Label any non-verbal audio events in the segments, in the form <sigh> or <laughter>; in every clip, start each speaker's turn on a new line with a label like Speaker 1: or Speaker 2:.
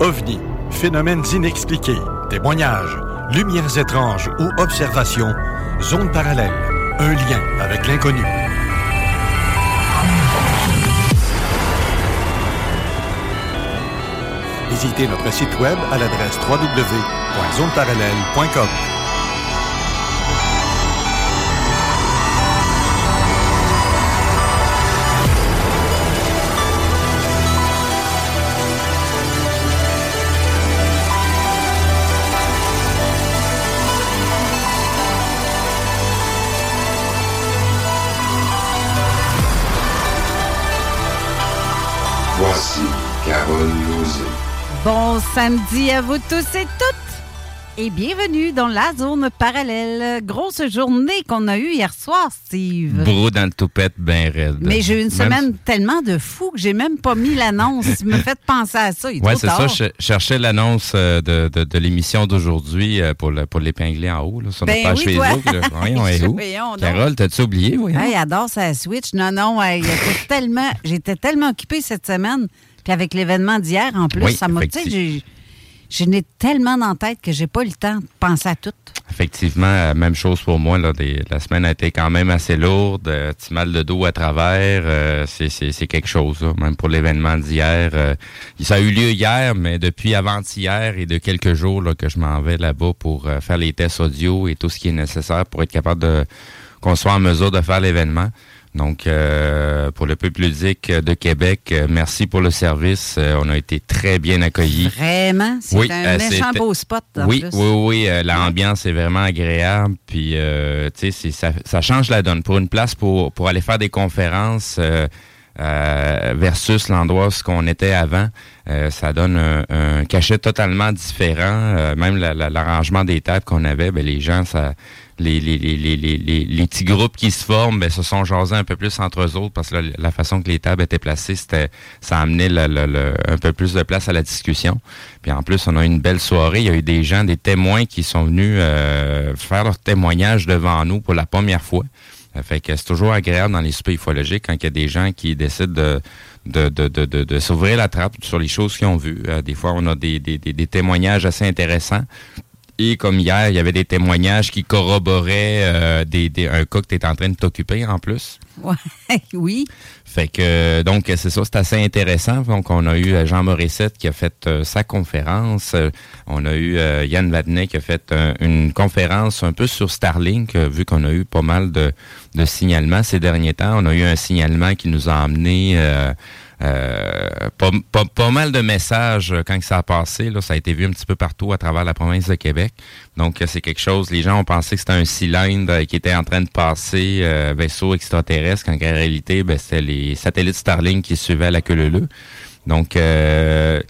Speaker 1: OVNI, phénomènes inexpliqués, témoignages, lumières étranges ou observations, zone parallèle, un lien avec l'inconnu. Visitez notre site web à l'adresse www.zoneparallèle.com.
Speaker 2: Voici Carole Lozé.
Speaker 3: Bon samedi à vous tous et toutes et bienvenue dans la zone parallèle. Grosse journée qu'on a eue hier soir, Steve.
Speaker 4: Bro dans le toupette, ben raide.
Speaker 3: Mais j'ai eu une
Speaker 4: Même-
Speaker 3: semaine tellement de fou que j'ai même pas mis l'annonce. Il me fait penser à ça. Trop
Speaker 4: c'est ça. Je cherchais l'annonce euh, de, de, de l'émission d'aujourd'hui euh, pour, le- pour l'épingler en haut, là, sur notre
Speaker 3: Ben
Speaker 4: page
Speaker 3: oui.
Speaker 4: Facebook. Voyons, est <laughs> où? Carole, t'as-tu oublié? Voyons.
Speaker 3: Hey, adore sa Switch. Non, non, hey, tellement, j'étais tellement occupée cette semaine. Puis avec l'événement d'hier, en plus,
Speaker 4: Oui,
Speaker 3: ça m'a, je n'ai tellement dans la tête que j'ai pas le temps de penser à tout.
Speaker 4: Effectivement, euh, même chose pour moi. Là, des- la semaine a été quand même assez lourde. euh, petit mal de dos à travers. euh, c'est quelque chose, là, même pour l'événement d'hier. euh, ça a eu lieu hier, mais depuis avant-hier et de quelques jours là, que je m'en vais là-bas pour euh, faire les tests audio et tout ce qui est nécessaire pour être capable de qu'on soit en mesure de faire l'événement. Donc, euh, pour le peuple ludique de Québec, euh, merci pour le service. Euh, on a été très bien accueillis.
Speaker 3: Vraiment, c'est
Speaker 4: Oui,
Speaker 3: un
Speaker 4: euh,
Speaker 3: méchant beau spot. en
Speaker 4: Oui,
Speaker 3: plus.
Speaker 4: oui, oui. euh, L'ambiance est vraiment agréable. Puis, euh, tu sais, ça, ça change la donne. Pour une place pour, pour aller faire des conférences euh, versus l'endroit où qu'on était avant, euh, ça donne un, cachet totalement différent. Euh, même la- la- l'arrangement des tables qu'on avait, ben, les gens, ça, les, les, petits groupes qui se forment, ben, se sont jasés un peu plus entre eux autres parce que la, façon que les tables étaient placées, c'était, ça amenait le- un peu plus de place à la discussion. Puis en plus, on a eu une belle soirée. Il y a eu des gens, des témoins qui sont venus euh, faire leur témoignage devant nous pour la première fois. Fait que c'est toujours agréable dans les soupers ufologiques quand il y a des gens qui décident de, s'ouvrir la trappe sur les choses qu'ils ont vues. Euh, des fois, on a des, des, des, témoignages assez intéressants. Et comme hier, il y avait des témoignages qui corroboraient euh, des, un cas que tu es en train de t'occuper en plus. <laughs>
Speaker 3: Ouais, oui.
Speaker 4: Fait que donc c'est ça, c'est assez intéressant. Donc on a eu euh, Jean Morissette qui a fait euh, sa conférence. Euh, on a eu euh, Yann Vadnet qui a fait euh, une conférence un peu sur Starlink, euh, vu qu'on a eu pas mal de, de signalements ces derniers temps. On a eu un signalement qui nous a amené euh, euh, pas, pas, pas mal de messages euh, quand ça a passé. Là, ça a été vu un petit peu partout à travers la province de Québec. Donc, euh, c'est quelque chose, les gens ont pensé que c'était un cylindre euh, qui était en train de passer, euh, vaisseau extraterrestre, quand en réalité, ben, c'était les satellites Starlink qui suivaient la queue. Donc, euh,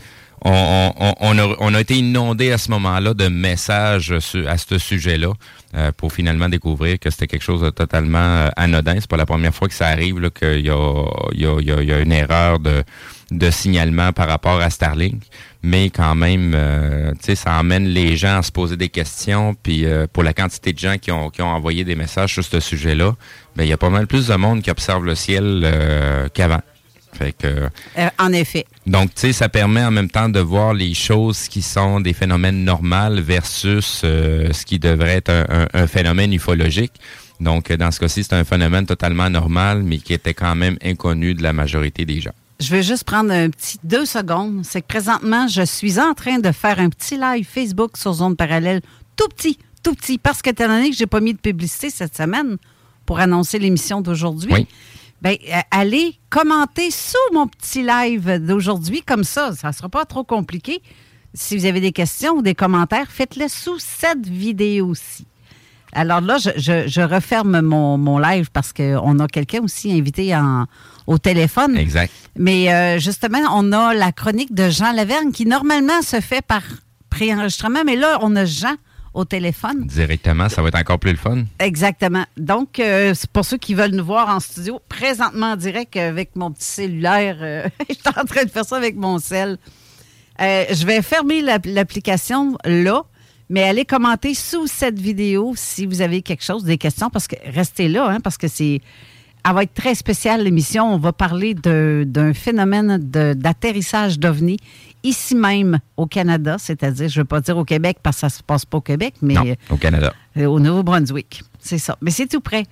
Speaker 4: on, on, a, on, a, été inondé à ce moment-là de messages à ce sujet-là euh, pour finalement découvrir que c'était quelque chose de totalement euh, anodin. C'est pas la première fois que ça arrive qu'il y a, y, une erreur de, signalement par rapport à Starlink. Mais quand même, euh, ça emmène les gens à se poser des questions. Puis pour la quantité de gens qui ont, qui ont envoyé des messages sur ce sujet-là, ben, il y a pas mal plus de monde qui observe le ciel qu'avant.
Speaker 3: Euh, en effet.
Speaker 4: Donc, tu sais, ça permet en même temps de voir les choses qui sont des phénomènes normaux versus euh, ce qui devrait être un, phénomène ufologique. Donc, dans ce cas-ci, c'est un phénomène totalement normal, mais qui était quand même inconnu de la majorité des gens.
Speaker 3: Je vais juste prendre un petit deux secondes. C'est que présentement, je suis en train de faire un petit live Facebook sur Zone Parallèle, tout petit, tout petit, parce que étant donné que j'ai pas mis de publicité cette semaine pour annoncer l'émission d'aujourd'hui, oui. Euh, allez commenter sous mon petit live d'aujourd'hui, comme ça, ça ne sera pas trop compliqué. Si vous avez des questions ou des commentaires, faites-les sous cette vidéo-ci. Alors là, je, referme mon, live parce qu'on a quelqu'un aussi invité en, au téléphone.
Speaker 4: Exact.
Speaker 3: Mais euh, justement, on a la chronique de Jean Laverne qui normalement se fait par préenregistrement, mais là, on a Jean au téléphone.
Speaker 4: Directement, ça va être encore plus le fun.
Speaker 3: Exactement. Donc, euh, pour ceux qui veulent nous voir en studio, présentement en direct avec mon petit cellulaire, euh, <laughs> je suis en train de faire ça avec mon cell. Euh, je vais fermer l'application là, mais allez commenter sous cette vidéo si vous avez quelque chose, des questions, parce que restez là, hein, parce que c'est. Elle va être très spéciale, l'émission. On va parler d'un phénomène d'atterrissage d'OVNI ici même au Canada, c'est-à-dire, je ne veux pas dire au Québec parce que ça ne se passe pas au Québec, mais
Speaker 4: au Canada.
Speaker 3: Euh, au Nouveau-Brunswick. C'est ça. Mais c'est tout près.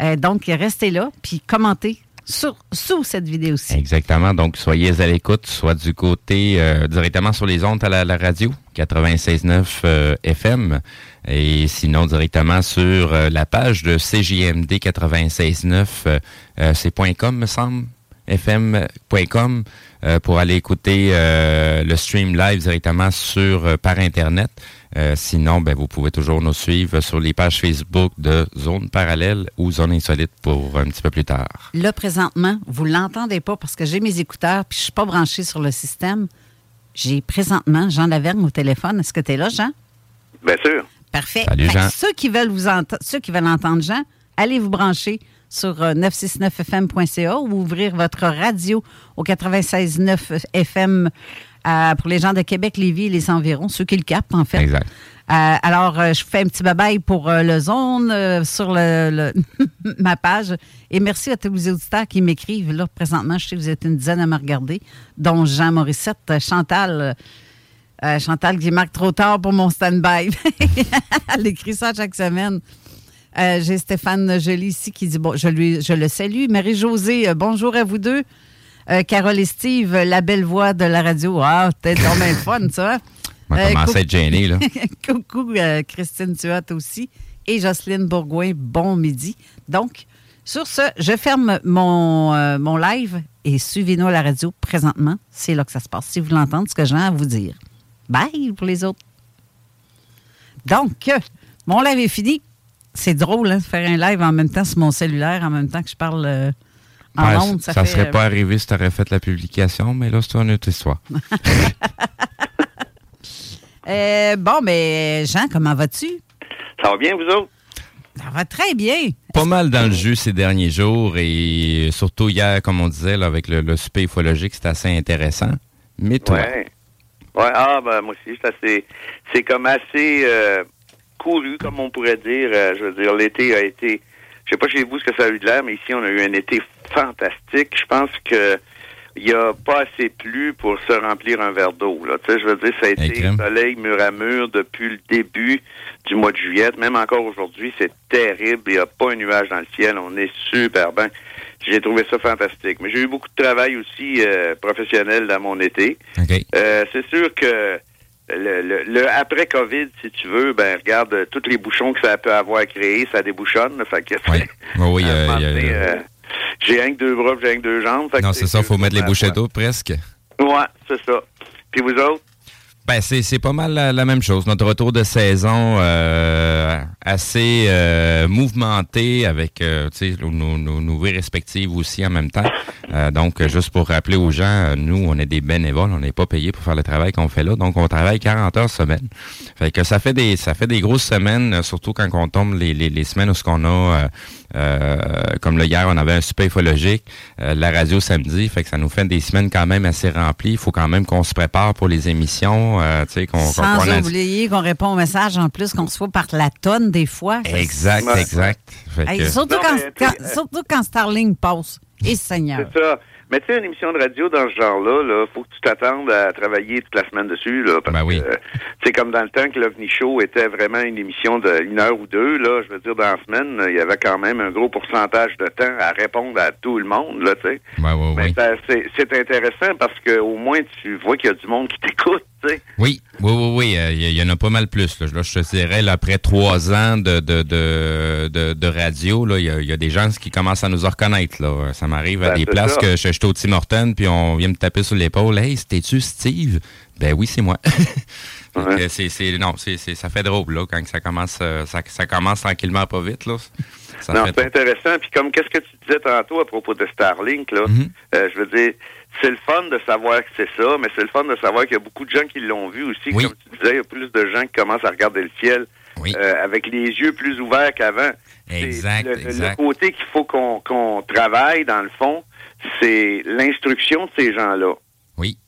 Speaker 3: Euh, donc, restez là, puis commentez sur, sous cette vidéo-ci.
Speaker 4: Exactement. Donc, soyez à l'écoute, soit du côté euh, directement sur les ondes à la, radio, 96.9 FM, et sinon directement sur la page de CJMD 96.9, c'est .com, me semble, fm.com. Euh, pour aller écouter euh, le stream live directement sur euh, par Internet. sinon, ben, vous pouvez toujours nous suivre sur les pages Facebook de Zone Parallèle ou Zone Insolite pour un petit peu plus tard.
Speaker 3: Là, présentement, vous ne l'entendez pas parce que j'ai mes écouteurs puis je ne suis pas branché sur le système. J'ai présentement Jean Laverne au téléphone. Est-ce que tu es là, Jean?
Speaker 2: Bien sûr.
Speaker 3: Parfait. Salut, Jean. Ceux qui veulent vous ceux qui veulent entendre Jean, allez vous brancher sur 969fm.ca euh, ou ouvrir votre radio au 96.9 FM euh, pour les gens de Québec, Lévis et les environs, ceux qui le capent, en fait.
Speaker 4: Exact.
Speaker 3: Euh, alors, je fais un petit bye-bye pour le zone sur le, <laughs> ma page. Et merci à tous les auditeurs qui m'écrivent. Là, présentement, je sais que vous êtes une dizaine à me regarder, dont Jean Morissette, Chantal. Chantal qui marque trop tard pour mon stand-by. <laughs> Elle écrit ça chaque semaine. Euh, j'ai Stéphane Joly ici qui dit bon, je, lui, je le salue. Marie-Josée, euh, bonjour à vous deux. Euh, Carole et Steve, la belle voix de la radio. Ah, peut-être quand même fun, ça.
Speaker 4: On va commencer à être gêné, là. <laughs>
Speaker 3: coucou, Christine Tuat aussi. Et Jocelyne Bourgoin, bon midi. Donc, sur ce, je ferme mon, mon live et suivez-nous à la radio présentement. C'est là que ça se passe. Si vous l'entendez, ce que j'ai à vous dire. Bye pour les autres. Donc, mon live est fini. C'est drôle, hein, de faire un live en même temps sur mon cellulaire, en même temps que je parle euh, en
Speaker 4: Ça, ne serait pas arrivé si tu aurais fait la publication, mais là, c'est une autre histoire.
Speaker 3: Euh, bon, mais Jean, comment vas-tu?
Speaker 2: Ça va bien, vous autres?
Speaker 3: Ça va très bien.
Speaker 4: Pas mal dans le jus ces derniers jours et surtout hier, comme on disait, avec le, le ufologique, c'était assez intéressant. Mais toi?
Speaker 2: Ouais. Ouais, ah, ben, moi aussi, c'est comme assez. Euh, couru, comme on pourrait dire. Euh, je veux dire, l'été a été, je sais pas chez vous ce que ça a eu de l'air, mais ici, on a eu un été fantastique. Je pense que il n'y a pas assez plu pour se remplir un verre d'eau. Tu sais, je veux dire, ça a été soleil mur à mur depuis le début du mois de juillet. Même encore aujourd'hui, c'est terrible. Il n'y a pas un nuage dans le ciel. On est super bien. J'ai trouvé ça fantastique. Mais j'ai eu beaucoup de travail aussi euh, professionnel dans mon été. Euh, c'est sûr que le, après Covid, si tu veux, ben regarde euh, tous les bouchons que ça peut avoir créé, ça débouchonne. Fait que
Speaker 4: oui, oui,
Speaker 2: euh, j'ai rien que deux bras, j'ai rien que deux jambes.
Speaker 4: non, c'est ça, il faut mettre les bouchées d'eau presque.
Speaker 2: Ouais, c'est ça. Puis vous autres?
Speaker 4: Ben, c'est pas mal la, même chose. Notre retour de saison euh, assez euh, mouvementé avec euh, nos, nos, nos vies respectives aussi en même temps. Euh, donc, juste pour rappeler aux gens, nous, on est des bénévoles, on n'est pas payés pour faire le travail qu'on fait là. Donc, on travaille 40 heures semaine. Fait que ça fait des ça fait des grosses semaines, surtout quand on tombe les, les, les semaines où ce qu'on a comme le hier, on avait un super ufologique, euh, la radio samedi, fait que ça nous fait des semaines quand même assez remplies. Il faut quand même qu'on se prépare pour les émissions. Euh, qu'on,
Speaker 3: Sans oublier qu'on répond aux messages en plus qu'on se voit par la tonne des fois.
Speaker 4: Exact, exact.
Speaker 3: surtout, quand, surtout quand Starling passe. Et Seigneur.
Speaker 2: C'est ça. Mais tu sais, une émission de radio dans ce genre-là, là, faut que tu t'attendes à travailler toute la semaine dessus, là. Parce
Speaker 4: ben oui.
Speaker 2: c'est comme dans le temps que l'OVNI Show était vraiment une émission d'une heure ou deux, là. Je veux dire, dans la semaine, il y avait quand même un gros pourcentage de temps à répondre à tout le monde, là, tu sais.
Speaker 4: Ouais, ouais,
Speaker 2: Mais c'est intéressant parce que au moins tu vois qu'il y a du monde qui t'écoute.
Speaker 4: Oui, oui, oui, oui. Euh, il y, en a pas mal plus. Là, je te dirais, là, après trois ans de, de, de, de, radio, il y, y, a des gens qui commencent à nous reconnaître. Là. Ça m'arrive à ben, des places que je, suis au Tim Horton, puis on vient me taper sur l'épaule. Hey, c'était-tu Steve? Ben oui, c'est moi. <laughs> c'est, non, c'est, ça fait drôle là, quand ça commence, euh, ça, ça commence tranquillement pas vite. Là.
Speaker 2: Non, c'est intéressant. Puis comme qu'est-ce que tu disais tantôt à propos de Starlink, là, mm-hmm. euh, je veux dire, c'est le fun de savoir que c'est ça, mais c'est le fun de savoir qu'il y a beaucoup de gens qui l'ont vu aussi. Comme tu disais, il y a plus de gens qui commencent à regarder le ciel euh, avec les yeux plus ouverts qu'avant.
Speaker 4: Exact,
Speaker 2: le,
Speaker 4: exact.
Speaker 2: le côté qu'il faut qu'on travaille, dans le fond, c'est l'instruction de ces gens-là.
Speaker 4: Oui.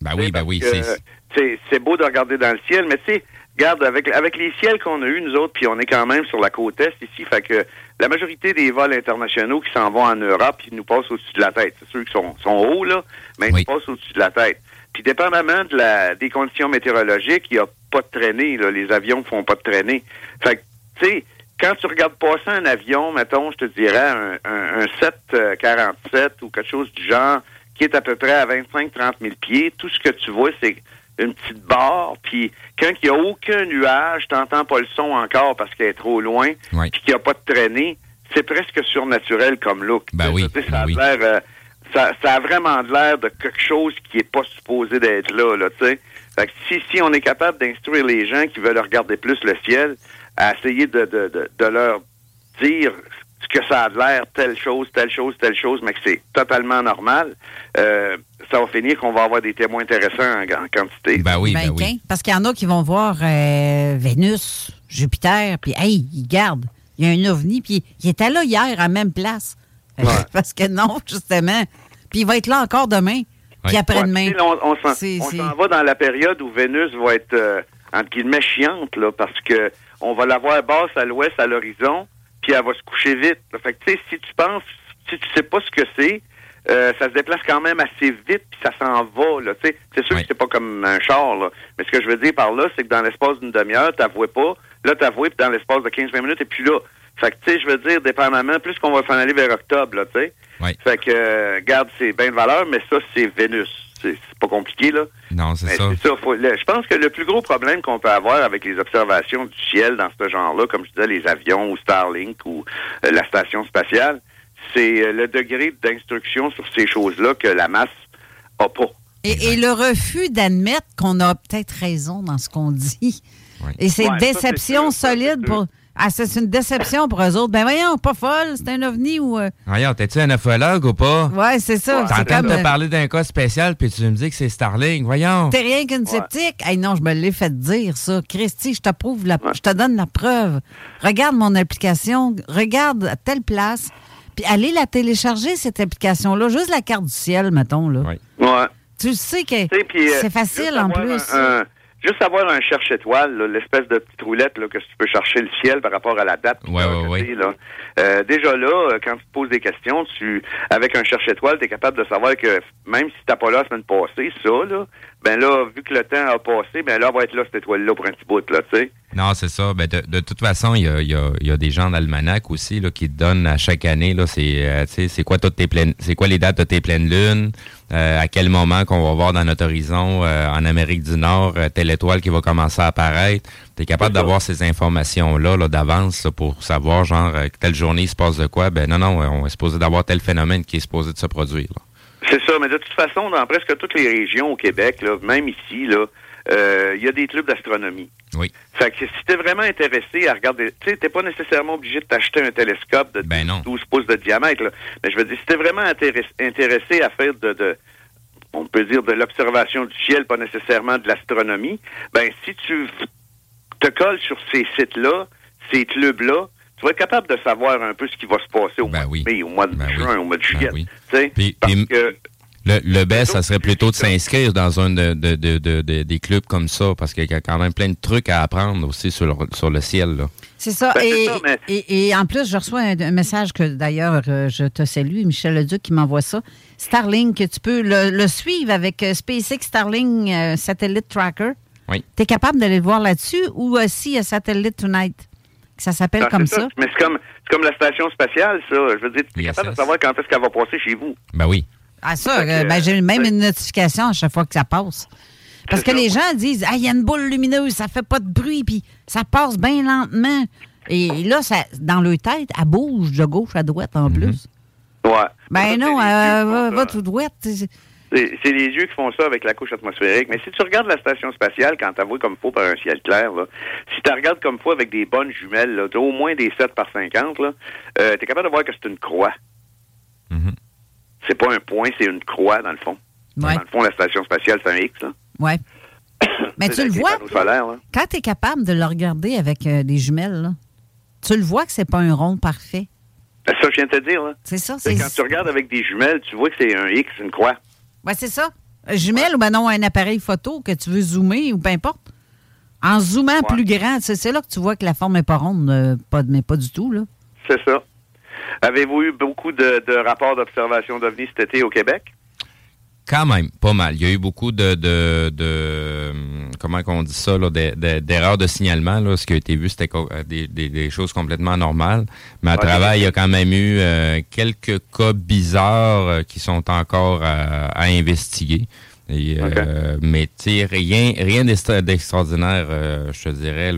Speaker 4: Ben oui, ben oui.
Speaker 2: C'est beau de regarder dans le ciel, mais tu sais, regarde, avec, avec les ciels qu'on a eus, nous autres, puis on est quand même sur la côte est ici, fait que la majorité des vols internationaux qui s'en vont en Europe, ils nous passent au-dessus de la tête. C'est sûr qu'ils sont, sont hauts, là, mais ils nous passent au-dessus de la tête. Puis dépendamment de la, des conditions météorologiques, il n'y a pas de traînée, là. Les avions font pas de traînée. Fait que, tu sais, quand tu regardes passer un avion, mettons, je te dirais, un, un, un 747 ou quelque chose du genre, qui est à peu près à 25-30 000 pieds, tout ce que tu vois, c'est une petite barre, puis quand il n'y a aucun nuage, tu n'entends pas le son encore parce qu'il est trop loin, puis qu'il n'y a pas de traînée, c'est presque surnaturel comme look.
Speaker 4: Ben oui,
Speaker 2: ça,
Speaker 4: a ben
Speaker 2: l'air, euh, ça, ça, a vraiment l'air de quelque chose qui n'est pas supposé d'être là, là, tu sais. Fait que si, si on est capable d'instruire les gens qui veulent regarder plus le ciel, à essayer de, de, de, de leur dire que ça a l'air telle chose, telle chose, telle chose, mais que c'est totalement normal, euh, ça va finir qu'on va avoir des témoins intéressants en, grande quantité.
Speaker 4: Ben oui, ben, ben oui.
Speaker 3: Parce qu'il y en a qui vont voir euh, Vénus, Jupiter, puis hey, ils gardent. Il y a un ovni, puis il était là hier à la même place. <laughs> Parce que non, justement. Puis il va être là encore demain, puis après-demain.
Speaker 2: on, s'en va dans la période où Vénus va être, euh, entre guillemets, chiante, là, parce que on va la voir basse à l'ouest, à l'horizon, puis elle va se coucher vite. Fait que, tu sais, si tu penses, si tu sais pas ce que c'est, euh, ça se déplace quand même assez vite, puis ça s'en va. Là, c'est sûr que c'est pas comme un char, là. mais ce que je veux dire par là, c'est que dans l'espace d'une demi-heure, tu pas. Là, tu puis dans l'espace de 15-20 minutes, et puis là. Fait que, tu sais, je veux dire, dépendamment, plus qu'on va s'en aller vers octobre, là, tu sais. Fait que, euh, garde, c'est bien de valeur, mais ça, c'est Vénus. C'est pas compliqué, là.
Speaker 4: Non, c'est ça.
Speaker 2: je pense que le plus gros problème qu'on peut avoir avec les observations du ciel dans ce genre-là, comme je disais, les avions ou Starlink ou euh, la station spatiale, c'est euh, le degré d'instruction sur ces choses-là que la masse n'a pas.
Speaker 3: Et, le refus d'admettre qu'on a peut-être raison dans ce qu'on dit. Et c'est une déception solide pour. Ah, c'est une déception pour eux autres. Ben voyons, pas folle, c'est un ovni ou. Euh...
Speaker 4: Voyons, t'es-tu un ufologue ou pas?
Speaker 3: Ouais, c'est ça.
Speaker 4: T'es en train de te euh, parler d'un cas spécial, puis tu me dis que c'est Starling. Voyons.
Speaker 3: T'es rien qu'une sceptique? Hey, non, je me l'ai fait dire, ça. Christy, je t'approuve, la... je te donne la preuve. Regarde mon application, regarde à telle place, puis allez la télécharger, cette application-là. Juste la carte du ciel, mettons, là.
Speaker 2: Oui. Ouais.
Speaker 3: Tu sais que euh, c'est facile en plus.
Speaker 2: Juste avoir un cherche-étoile, l'espèce de petite roulette là, que tu peux chercher le ciel par rapport à la date.
Speaker 4: Ouais, ouais,
Speaker 2: là. Euh, déjà là, euh, quand tu te poses des questions, tu avec un cherche-étoile, tu es capable de savoir que même si tu pas là la semaine passée, ça, là, ben là, vu que le temps a passé, ben là, elle va être là, cette étoile-là, pour un petit bout, là, tu sais.
Speaker 4: Non, c'est ça. Ben de, de, toute façon, il y a, y, a, y a, des gens d'almanach aussi là, qui te donnent à chaque année, là, c'est, euh, c'est quoi toutes tes pleines, c'est quoi les dates de tes pleines lunes, euh, à quel moment qu'on va voir dans notre horizon euh, en Amérique du Nord telle étoile qui va commencer à apparaître. Tu es capable d'avoir ces informations-là là, d'avance pour savoir, genre, telle journée il se passe de quoi. Ben non, non, on est supposé d'avoir tel phénomène qui est supposé de se produire.
Speaker 2: C'est ça, mais de toute façon, dans presque toutes les régions au Québec, là, même ici, là, euh, il y a des clubs d'astronomie.
Speaker 4: Oui.
Speaker 2: Fait que si t'es vraiment intéressé à regarder, tu sais, t'es pas nécessairement obligé de t'acheter un télescope de
Speaker 4: Ben non.
Speaker 2: 12 pouces de diamètre, là. Mais je veux dire, si t'es vraiment intéressé, intéressé à faire de, de on peut dire de l'observation du ciel, pas nécessairement de l'astronomie, ben si tu te colles sur ces sites-là, ces clubs-là, tu vas être capable de savoir un peu ce qui va se passer au
Speaker 4: Ben
Speaker 2: mois
Speaker 4: oui.
Speaker 2: de mai, au mois de
Speaker 4: Ben oui.
Speaker 2: juin, au mois de
Speaker 4: Ben
Speaker 2: juillet.
Speaker 4: oui.
Speaker 2: Tu sais,
Speaker 4: Puis-
Speaker 2: parce
Speaker 4: puis-
Speaker 2: que
Speaker 4: Le, le best, ça serait plutôt de s'inscrire dans un de, de- de- de- de- des clubs comme ça, parce qu'il y a quand même plein de trucs à apprendre aussi sur le, sur le ciel. Là.
Speaker 3: C'est ça.
Speaker 2: Ben, c'est
Speaker 3: et,
Speaker 2: ça, mais-
Speaker 3: et, et en plus, je reçois un, un message que d'ailleurs, euh, je te salue, Michel Leduc qui m'envoie ça. Starlink, que tu peux le, le suivre avec euh, SpaceX Starlink euh, Satellite Tracker.
Speaker 4: Oui.
Speaker 3: Tu es capable d'aller le voir là-dessus ou aussi à Satellite Tonight? Ça s'appelle
Speaker 2: Ah,
Speaker 3: comme ça.
Speaker 2: Mais c'est comme, c'est comme la station spatiale, ça. Je veux dire, tu es
Speaker 4: Yes,
Speaker 2: capable
Speaker 4: yes.
Speaker 2: de savoir quand est-ce qu'elle va passer chez vous.
Speaker 4: Ben oui.
Speaker 3: Ah, ça, euh, ben, j'ai même
Speaker 2: c'est-
Speaker 3: une notification à chaque fois que ça passe. Parce que
Speaker 2: ça.
Speaker 3: les gens disent, ah, il y a une boule lumineuse, ça fait pas de bruit, puis ça passe bien lentement. Et là, ça, dans leur tête, elle bouge de gauche à droite en plus.
Speaker 2: Ouais.
Speaker 3: Ben
Speaker 2: Ça,
Speaker 3: non, euh,
Speaker 2: qui
Speaker 3: va, va tout droite. C'est-
Speaker 2: C'est c'est les yeux qui font ça avec la couche atmosphérique. Mais si tu regardes la station spatiale quand tu vois comme faut par un ciel clair, là, si tu regardes comme faut avec des bonnes jumelles, là, t'as au moins des 7 par 50, là, euh, tu es capable de voir que c'est une croix.
Speaker 4: Mhm.
Speaker 2: C'est pas un point, c'est une croix, dans le fond.
Speaker 3: Ouais,
Speaker 2: Dans le fond, la station spatiale, c'est un X. Là.
Speaker 3: ouais. <coughs> Mais
Speaker 2: C'est
Speaker 3: tu le vois,
Speaker 2: solaires,
Speaker 3: quand tu es capable de le regarder avec euh, des jumelles, là, tu le vois que c'est pas un rond parfait.
Speaker 2: Ben, Ça, je viens de te dire. Là.
Speaker 3: C'est ça,
Speaker 2: C'est
Speaker 3: c'est
Speaker 2: quand tu regardes avec des jumelles, tu vois que c'est un X, une croix.
Speaker 3: Ouais, c'est ça. Un Jumelle ou ben non, un appareil photo que tu veux zoomer ou peu importe. En zoomant plus grand, c'est c'est là que tu vois que la forme n'est pas ronde, euh, pas, mais pas du tout, là.
Speaker 2: C'est ça. Avez-vous eu beaucoup de, de rapports d'observation d'OVNI cet été au Québec?
Speaker 4: Quand même, pas mal. Il y a eu beaucoup de, de, de comment qu'on dit ça, là, de- de- d'erreurs de signalement. Là. Ce qui a été vu, c'était euh, des, des- des choses complètement normales. Mais à
Speaker 2: des-
Speaker 4: il y a quand même eu euh, quelques cas bizarres euh, qui sont encore à, à investiguer. Et, euh, Mais rien, rien d'extra- d'extraordinaire, je te dirais,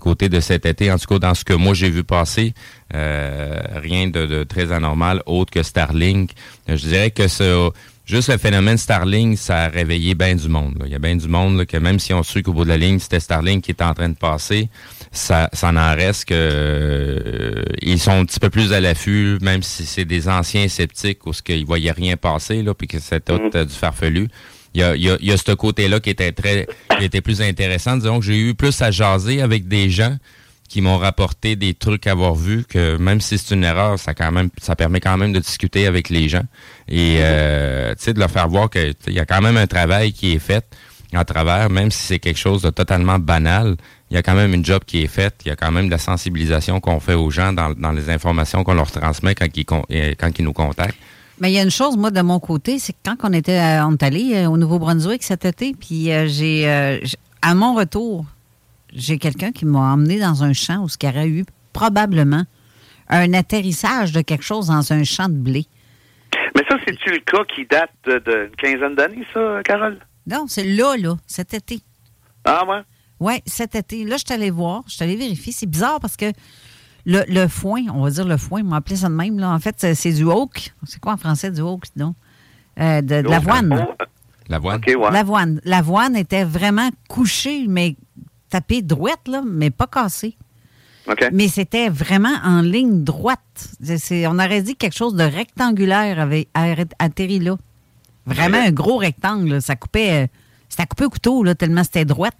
Speaker 4: côté de cet été. En tout cas, dans ce que moi j'ai vu passer, rien de, très anormal, autre que Starlink. Je dirais que ce, juste le phénomène Starlink, ça a réveillé bien du monde. là. Il y a bien du monde là, que même si on su qu'au bout de la ligne, c'était Starlink qui était en train de passer, ça, ça n'en reste que euh, ils sont un petit peu plus à l'affût, même si c'est des anciens sceptiques ou ce qu'ils voyaient rien passer, là, puis que c'était tout euh, du farfelu. Il y a, il y a, il y a ce côté-là qui était très qui était plus intéressant. Disons que j'ai eu plus à jaser avec des gens qui m'ont rapporté des trucs à avoir vus que même si c'est une erreur, ça quand même ça permet quand même de discuter avec les gens et euh, tu sais de leur faire voir que il y a quand même un travail qui est fait en travers, même si c'est quelque chose de totalement banal, il y a quand même une job qui est faite, il y a quand même de la sensibilisation qu'on fait aux gens dans, dans les informations qu'on leur transmet quand ils, euh, quand ils nous contactent.
Speaker 3: Mais il y a une chose, moi, de mon côté, c'est que quand on était à, on est allé euh, au Nouveau-Brunswick cet été, puis euh, j'ai, euh, à mon retour, j'ai quelqu'un qui m'a emmené dans un champ où il y aurait eu probablement un atterrissage de quelque chose dans un champ de blé.
Speaker 2: Mais ça, c'est-tu le cas qui date de- d'une quinzaine d'années, ça, Carole?
Speaker 3: Non, c'est là, là, cet été.
Speaker 2: Ah, ouais?
Speaker 3: Oui, cet été. Là, je suis allée voir, je suis allée vérifier. C'est bizarre parce que le, le foin, on va dire le foin, on m'a appelé ça de même. Là. En fait, c'est, du oak. C'est quoi en français du oak, non? Euh, de, de l'avoine.
Speaker 2: Oh,
Speaker 4: L'avoine.
Speaker 2: Ouais.
Speaker 3: L'avoine. L'avoine était vraiment couchée, mais tapée droite, là, mais pas cassée.
Speaker 2: OK.
Speaker 3: Mais c'était vraiment en ligne droite. On aurait dit quelque chose de rectangulaire avait atterri là. Vraiment un gros rectangle. là. Ça coupait, euh, c'était coupé au couteau, là, tellement c'était droite.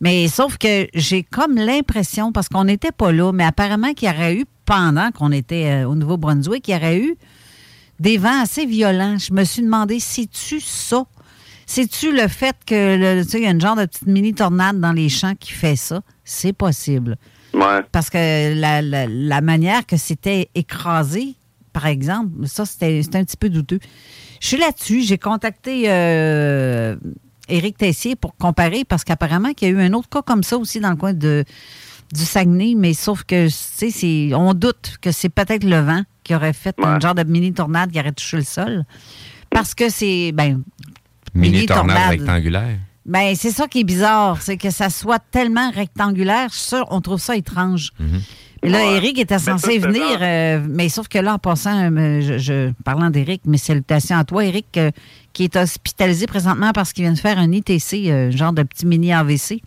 Speaker 3: Mais sauf que j'ai comme l'impression, parce qu'on n'était pas là, mais apparemment qu'il y aurait eu, pendant qu'on était euh, au Nouveau-Brunswick, il y aurait eu des vents assez violents. Je me suis demandé, c'est-tu ça? C'est-tu le fait que, le- tu sais, il y a une genre de petite mini-tornade dans les champs qui fait ça? C'est possible.
Speaker 2: Ouais.
Speaker 3: Parce que la, la- la manière que c'était écrasé, par exemple, ça, c'était un petit peu douteux. Je suis là-dessus. J'ai contacté euh, Éric Tessier pour comparer parce qu'apparemment qu'il y a eu un autre cas comme ça aussi dans le coin de, du Saguenay, mais sauf que, tu sais, on doute que c'est peut-être le vent qui aurait fait un genre de mini-tornade qui aurait touché le sol. Parce que c'est, ben,
Speaker 4: Mini tornade
Speaker 3: Mini-tornade.
Speaker 4: rectangulaire.
Speaker 3: ben, c'est ça qui est bizarre, c'est que ça soit tellement rectangulaire. Je suis sûre, on trouve ça étrange. Et là, Eric était censé venir, euh, mais sauf que là, en passant, euh, je, parlant d'Éric, mes salutations à toi, Eric, euh, qui est hospitalisé présentement parce qu'il vient de faire un ITC, genre de petit mini AVC.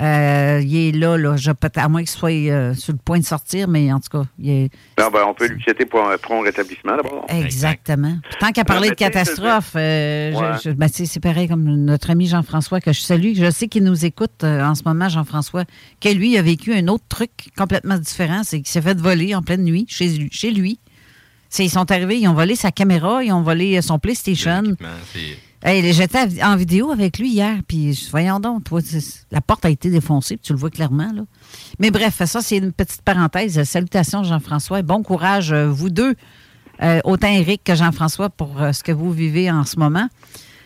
Speaker 3: Euh, il est là, là je, à moins qu'il soit euh, sur le point de sortir, mais en tout cas, il est.
Speaker 2: Non, ben, on peut lui souhaiter pour un prompt rétablissement d'abord.
Speaker 3: Exactement. tant qu'à parler de catastrophe, euh, ben, c'est pareil comme notre ami Jean-François que je salue. Je sais qu'il nous écoute en ce moment, Jean-François, que lui a vécu un autre truc complètement différent. C'est qu'il s'est fait voler en pleine nuit chez, chez lui. Ils sont arrivés, ils ont volé sa caméra, ils ont volé son PlayStation. Hey, J'étais en vidéo avec lui hier, puis voyons donc, toi, la porte a été défoncée, puis tu le vois clairement. Là. Mais bref, ça, c'est une petite parenthèse. Salutations, Jean-François, et bon courage, euh, vous deux, euh, autant Eric que Jean-François, pour euh, ce que vous vivez en ce moment.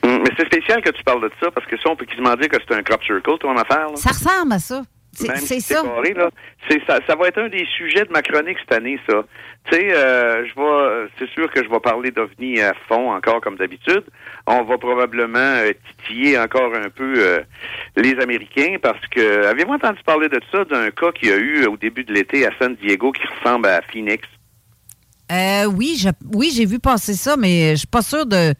Speaker 2: Hum, mais c'est spécial que tu parles de ça, parce que ça, on peut quasiment dire que c'est un crop circle, ton affaire.
Speaker 3: Ça ressemble à ça. C'est ça.
Speaker 2: ça. va être un des sujets de ma chronique cette année, ça. Tu sais, euh, je vais, c'est sûr que je vais parler d'OVNI à fond encore comme d'habitude. On va probablement euh, titiller encore un peu euh, les Américains parce que, avez-vous entendu parler de ça, d'un cas qu'il y a eu au début de l'été à San Diego qui ressemble à Phoenix?
Speaker 3: oui, oui, j'ai vu passer ça, mais je suis pas sûr de.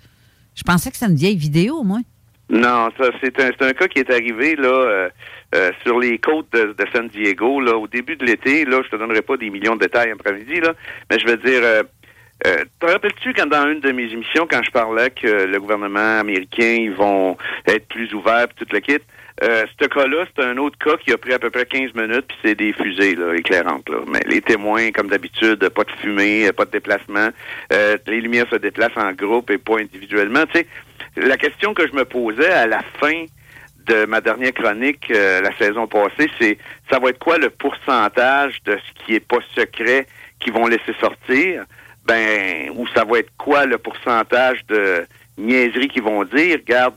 Speaker 3: Je pensais que c'était une vieille vidéo, moi.
Speaker 2: Non, ça c'est un, un cas qui est arrivé là euh, euh, sur les côtes de, San Diego là au début de l'été. Là, je te donnerai pas des millions de détails après-midi là, mais je veux dire. Euh, euh, te rappelles-tu quand dans une de mes émissions, quand je parlais que le gouvernement américain, ils vont être plus ouverts, tout le kit, euh, ce cas-là, c'est un autre cas qui a pris à peu près 15 minutes, puis c'est des fusées là, éclairantes. Là. Mais les témoins, comme d'habitude, pas de fumée, pas de déplacement. Euh, les lumières se déplacent en groupe et pas individuellement. Tu sais, la question que je me posais à la fin de ma dernière chronique euh, la saison passée, c'est ça va être quoi le pourcentage de ce qui est pas secret qu'ils vont laisser sortir, ben ou ça va être quoi le pourcentage de niaiseries qu'ils vont dire, regarde,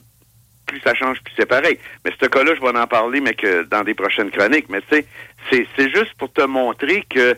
Speaker 2: plus ça change, plus c'est pareil. Mais ce cas-là, je vais en parler, mais que dans des prochaines chroniques. Mais tu sais, c'est juste pour te montrer que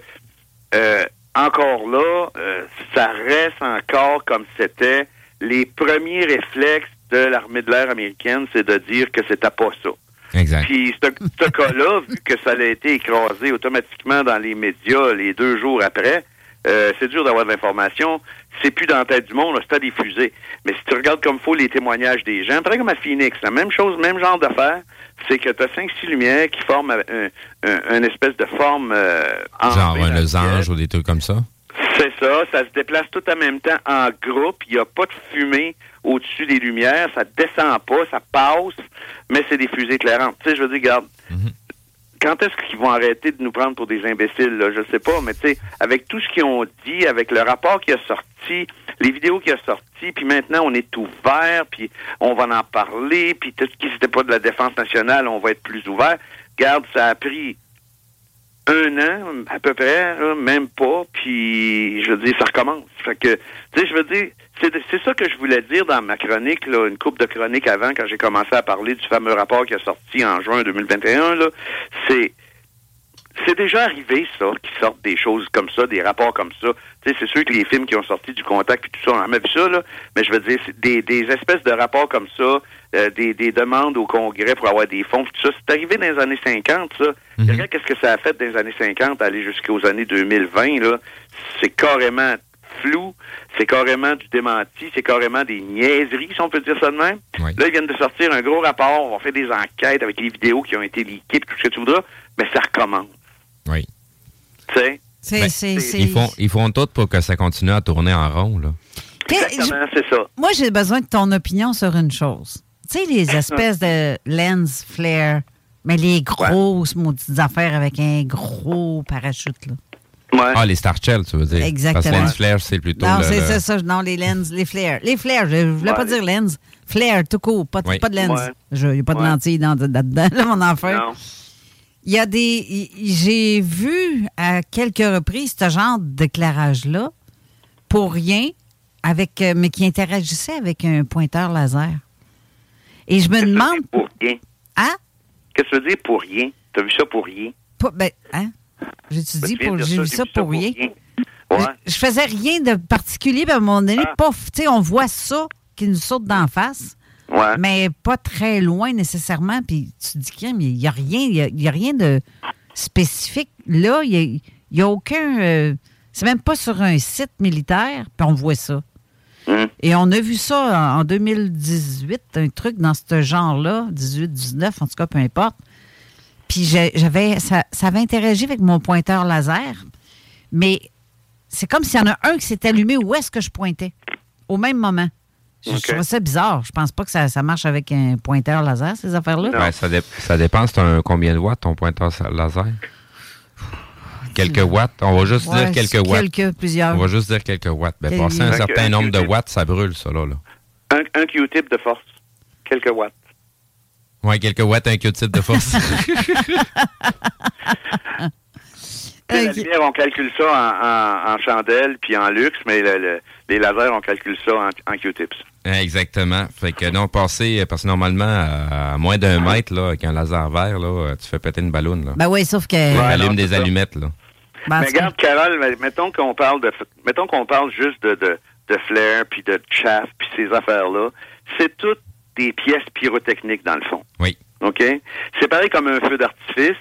Speaker 2: euh, encore là, euh, ça reste encore comme c'était les premiers réflexes de l'armée de l'air américaine, c'est de dire que c'était pas ça.
Speaker 4: Exact.
Speaker 2: Puis ce, cas-là, vu que ça a été écrasé automatiquement dans les médias les deux jours après, euh, c'est dur d'avoir de l'information. C'est plus dans la tête du monde, c'est à diffuser. Mais si tu regardes comme faut les témoignages des gens, pareil comme à Phoenix, la même chose, même genre d'affaire, c'est que tu as cinq, six lumières qui forment un, une espèce de forme euh,
Speaker 4: Genre un losange ou des trucs comme ça?
Speaker 2: C'est ça, ça se déplace tout en même temps en groupe. Il n'y a pas de fumée au-dessus des lumières, ça descend pas, ça passe, mais c'est des fusées éclairantes. Tu sais, je veux dire, regarde, mhm. Quand est-ce qu'ils vont arrêter de nous prendre pour des imbéciles, là? Je sais pas, mais tu sais, avec tout ce qu'ils ont dit, avec le rapport qui a sorti, les vidéos qui a sorti, puis maintenant on est ouvert, puis on va en parler, puis tout ce qui n'était pas de la défense nationale, on va être plus ouvert. Garde, ça a pris un an, à peu près, même pas, puis je veux dire, ça recommence. Fait que, tu sais, je veux dire, c'est ça que je voulais dire dans ma chronique, là, une coupe de chronique avant, quand j'ai commencé à parler du fameux rapport qui a sorti en juin 2021, là, c'est c'est déjà arrivé, ça, qu'ils sortent des choses comme ça, des rapports comme ça. C'est sûr que les films qui ont sorti du contact et tout ça, on a même vu ça, là. Mais je veux dire, des, des espèces de rapports comme ça, euh, des, des demandes au Congrès pour avoir des fonds, tout ça. C'est arrivé dans les années 50, ça. Mhm. Regarde qu'est-ce que ça a fait dans les années 50, aller jusqu'aux années 2020, là. C'est carrément flou, c'est carrément du démenti, c'est carrément des niaiseries, si on peut dire ça de même. Là, ils viennent de sortir un gros rapport, on va faire des enquêtes avec les vidéos qui ont été liquées, tout ce que tu voudras, mais ça recommence.
Speaker 4: Oui.
Speaker 2: Tu sais?
Speaker 3: Ben,
Speaker 4: ils, font, ils font tout pour que ça continue à tourner en rond. Là.
Speaker 2: Exactement, c'est ça.
Speaker 3: Moi, j'ai besoin de ton opinion sur une chose. Tu sais, les <laughs> espèces de lens flare, mais les grosses maudites affaires avec un gros parachute, là.
Speaker 2: Ouais.
Speaker 4: Ah, les Star Shell, tu veux dire.
Speaker 3: Exactement.
Speaker 4: Parce que lens flare, c'est plutôt.
Speaker 3: Non, c'est ça, non, les lens, les flares. Les flares, je ne voulais pas dire lens. Flare, tout court, pas, pas de lens. Il n'y a pas de lentilles là-dedans, <laughs> mon enfant. Non. Il y a des. J'ai vu à quelques reprises ce genre d'éclairage-là pour rien, avec, euh, mais qui interagissait avec un pointeur laser. Et je me demande.
Speaker 2: Pour rien?
Speaker 3: Hein?
Speaker 2: Qu'est-ce que tu veux dire pour rien? Tu as vu ça pour rien?
Speaker 3: Pas, ben, hein? J'ai-tu dit pour, j'ai vu ça, pour rien? Ouais. Je, faisais rien de particulier, mais à un moment donné, ah. tu sais, on voit ça qui nous saute d'en face. Mais pas très loin nécessairement. Puis tu te dis, il n'y a rien, il y, a, rien de. spécifique. Là, il n'y a, aucun. Euh, c'est même pas sur un site militaire, puis on voit ça.
Speaker 2: Hum.
Speaker 3: Et on a vu ça en 2018, un truc dans ce genre-là, 18, 19, en tout cas, peu importe. Puis j'avais, ça, ça avait interagi avec mon pointeur laser, mais c'est comme s'il y en a un qui s'est allumé où est-ce que je pointais, au même moment. Je trouve ça bizarre. Je pense pas que ça, marche avec un pointeur laser, ces affaires-là.
Speaker 4: ça, ça dépend, c'est un combien de watts ton pointeur laser? Quelques watts. On va juste dire quelques watts.
Speaker 3: Quelques, plusieurs.
Speaker 4: On va juste dire quelques watts. Mais ben, passer un certain nombre de watts, ça brûle, ça, là.
Speaker 2: Un, un Q-tip de force. Quelques watts.
Speaker 4: Oui, quelques watts, un Q-tip de force. <laughs>
Speaker 2: la lumière, on calcule ça en, en, chandelle puis en luxe, mais les lasers, on calcule ça en, Q-tips.
Speaker 4: Exactement. Fait que non, passer, parce que normalement, à, moins d'un mètre, là, avec un laser vert, là, tu fais péter une ballonne. Là.
Speaker 3: Ben oui, sauf que.
Speaker 4: allume des allumettes, là.
Speaker 2: Ben, mais regarde, Carole, mettons qu'on parle de mettons qu'on parle juste de, de, de flair puis de chaff puis ces affaires-là. C'est toutes des pièces pyrotechniques dans le fond.
Speaker 4: Oui.
Speaker 2: OK? C'est pareil comme un feu d'artifice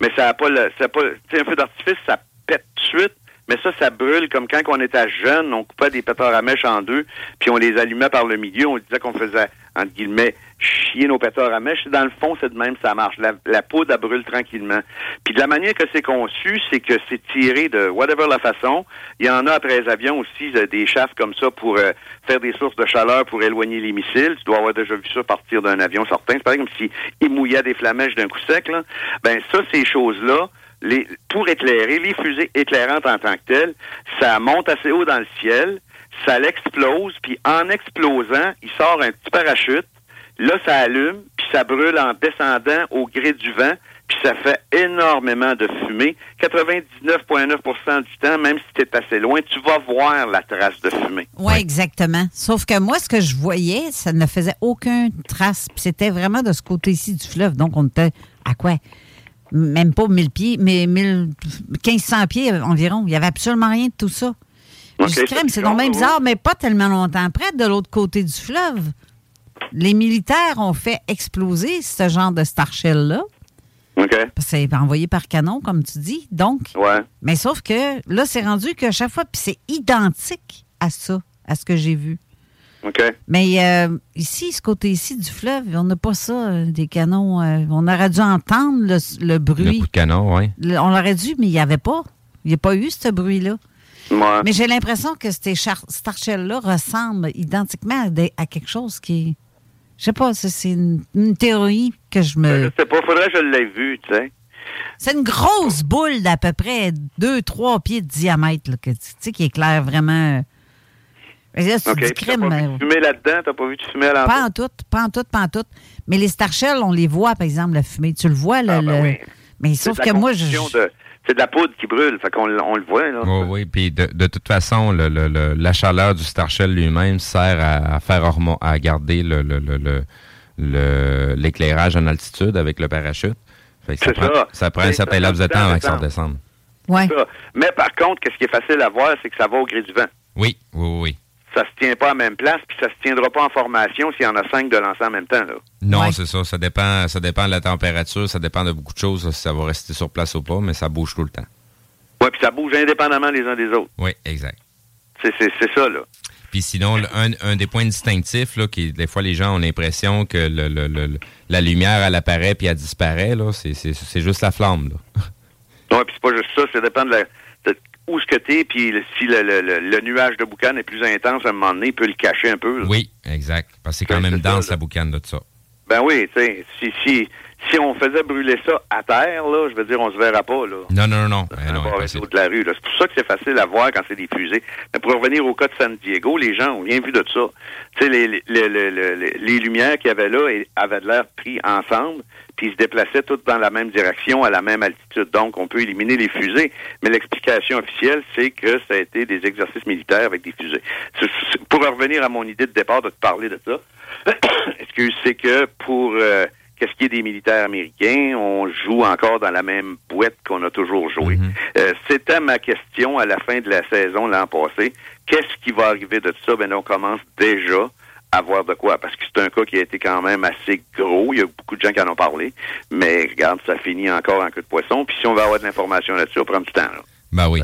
Speaker 2: mais ça a pas le, ça a pas, un feu d'artifice, ça pète tout de suite, mais ça, ça brûle comme quand on était jeune, on coupait des pétards à mèche en deux, puis on les allumait par le milieu, on disait qu'on faisait, entre guillemets, chier nos pétards à mèche. Dans le fond, c'est de même, ça marche. La, la poudre, elle brûle tranquillement. Puis de la manière que c'est conçu, c'est que c'est tiré de whatever la façon. Il y en a après les avions aussi, euh, des chasses comme ça pour euh, faire des sources de chaleur pour éloigner les missiles. Tu dois avoir déjà vu ça partir d'un avion sortant. C'est pareil comme s'il mouillait des flamèches d'un coup sec. Là. Ben ça, ces choses-là, les, pour éclairer, les fusées éclairantes en tant que telles, ça monte assez haut dans le ciel, ça l'explose, puis en explosant, il sort un petit parachute, là, ça allume, puis ça brûle en descendant au gré du vent, puis ça fait énormément de fumée. 99,9% du temps, même si tu es assez loin, tu vas voir la trace de fumée.
Speaker 3: Oui, exactement. Sauf que moi, ce que je voyais, ça ne faisait aucune trace. Puis c'était vraiment de ce côté-ci du fleuve. Donc, on était à quoi? même pas 1000 pieds, mais 1500 pieds environ. Il n'y avait absolument rien de tout ça. Okay, c'est donc même bizarre, mais pas tellement longtemps après, de l'autre côté du fleuve. Les militaires ont fait exploser ce genre de Starshell-là.
Speaker 2: OK.
Speaker 3: C'est envoyé par canon, comme tu dis. Donc.
Speaker 2: Ouais.
Speaker 3: Mais sauf que là, c'est rendu que chaque fois, puis c'est identique à ça, à ce que j'ai vu. Mais euh, ici, ce côté-ci du fleuve, on n'a pas ça, euh, des canons. Euh, on aurait dû entendre le, bruit. Le
Speaker 4: coup de canon, oui.
Speaker 3: on l'aurait dû, mais il n'y avait pas. Il n'y a pas eu ce bruit-là. Mais j'ai l'impression que ces Starshell-là ressemblent identiquement à, quelque chose qui est. Je sais pas, c'est une, théorie que je me.
Speaker 2: Je sais pas, faudrait que je l'ai vu, tu sais.
Speaker 3: C'est une grosse boule d'à peu près 2-3 pieds de diamètre, là, que, tu sais, qui éclaire vraiment
Speaker 2: c'est du crime. T'as pas vu de fumer là-dedans? T'as pas vu de fumer à
Speaker 3: Pas en tout, pas en tout, pas en tout. Mais les Starshells, on les voit, par exemple, la fumée. Tu le vois, là. Ah, ben oui. Mais sauf que moi, je.
Speaker 2: C'est de la poudre qui brûle, fait qu'on on le voit. Là.
Speaker 4: Oh, oui, puis de, de, toute façon, le, le, la chaleur du Starshell lui-même sert à, faire à garder l'éclairage en altitude avec le parachute. ça, prend, ça. ça prend un certain laps de temps avant que ça redescende.
Speaker 3: Ouais.
Speaker 2: Mais par contre, ce qui est facile à voir, c'est que ça va au gré du vent.
Speaker 4: Oui, oui, oui
Speaker 2: ça se tient pas à la même place, puis ça se tiendra pas en formation s'il y en a cinq de lancer en même temps. Là.
Speaker 4: Non, c'est ça. Ça dépend, ça dépend de la température, ça dépend de beaucoup de choses, si ça va rester sur place ou pas, mais ça bouge tout le temps.
Speaker 2: Oui, puis ça bouge indépendamment les uns des autres.
Speaker 4: Oui, exact.
Speaker 2: C'est ça, là.
Speaker 4: Puis sinon, un, des points distinctifs, là, qui, des fois, les gens ont l'impression que le, la lumière, elle apparaît puis elle disparaît, là, c'est juste la flamme, là.
Speaker 2: Oui, puis c'est pas juste ça, ça dépend de la, où ce que tu es, puis si le, nuage de boucan est plus intense, à un moment donné, il peut le cacher un peu.
Speaker 4: Oui, exact. Parce que c'est quand même dense, la boucan de tout ça.
Speaker 2: Ben oui, tu sais, si, si, si on faisait brûler ça à terre, là, je veux dire, on se verra pas, là.
Speaker 4: Non, non, non. Ben non,
Speaker 2: de la rue, C'est pour ça que c'est facile à voir quand c'est des fusées. Mais pour revenir au cas de San Diego, les gens ont bien vu de ça. Tu sais, les, les, les, les, lumières qu'il y avait là avaient de l'air pris ensemble, puis ils se déplaçaient toutes dans la même direction, à la même altitude. Donc, on peut éliminer les fusées. Mais l'explication officielle, c'est que ça a été des exercices militaires avec des fusées. Pour revenir à mon idée de départ de te parler de ça, <coughs> excuse, c'est que pour euh, qu'est-ce qui est des militaires américains, on joue encore dans la même boîte qu'on a toujours joué. Mhm. Euh, c'était ma question à la fin de la saison l'an passé. Qu'est-ce qui va arriver de ça? Ben, on commence déjà à voir de quoi, parce que c'est un cas qui a été quand même assez gros. Il y a beaucoup de gens qui en ont parlé. Mais regarde, ça finit encore en queue de poisson. Puis si on veut avoir de l'information là-dessus, on prend du temps. Là.
Speaker 4: Ben oui.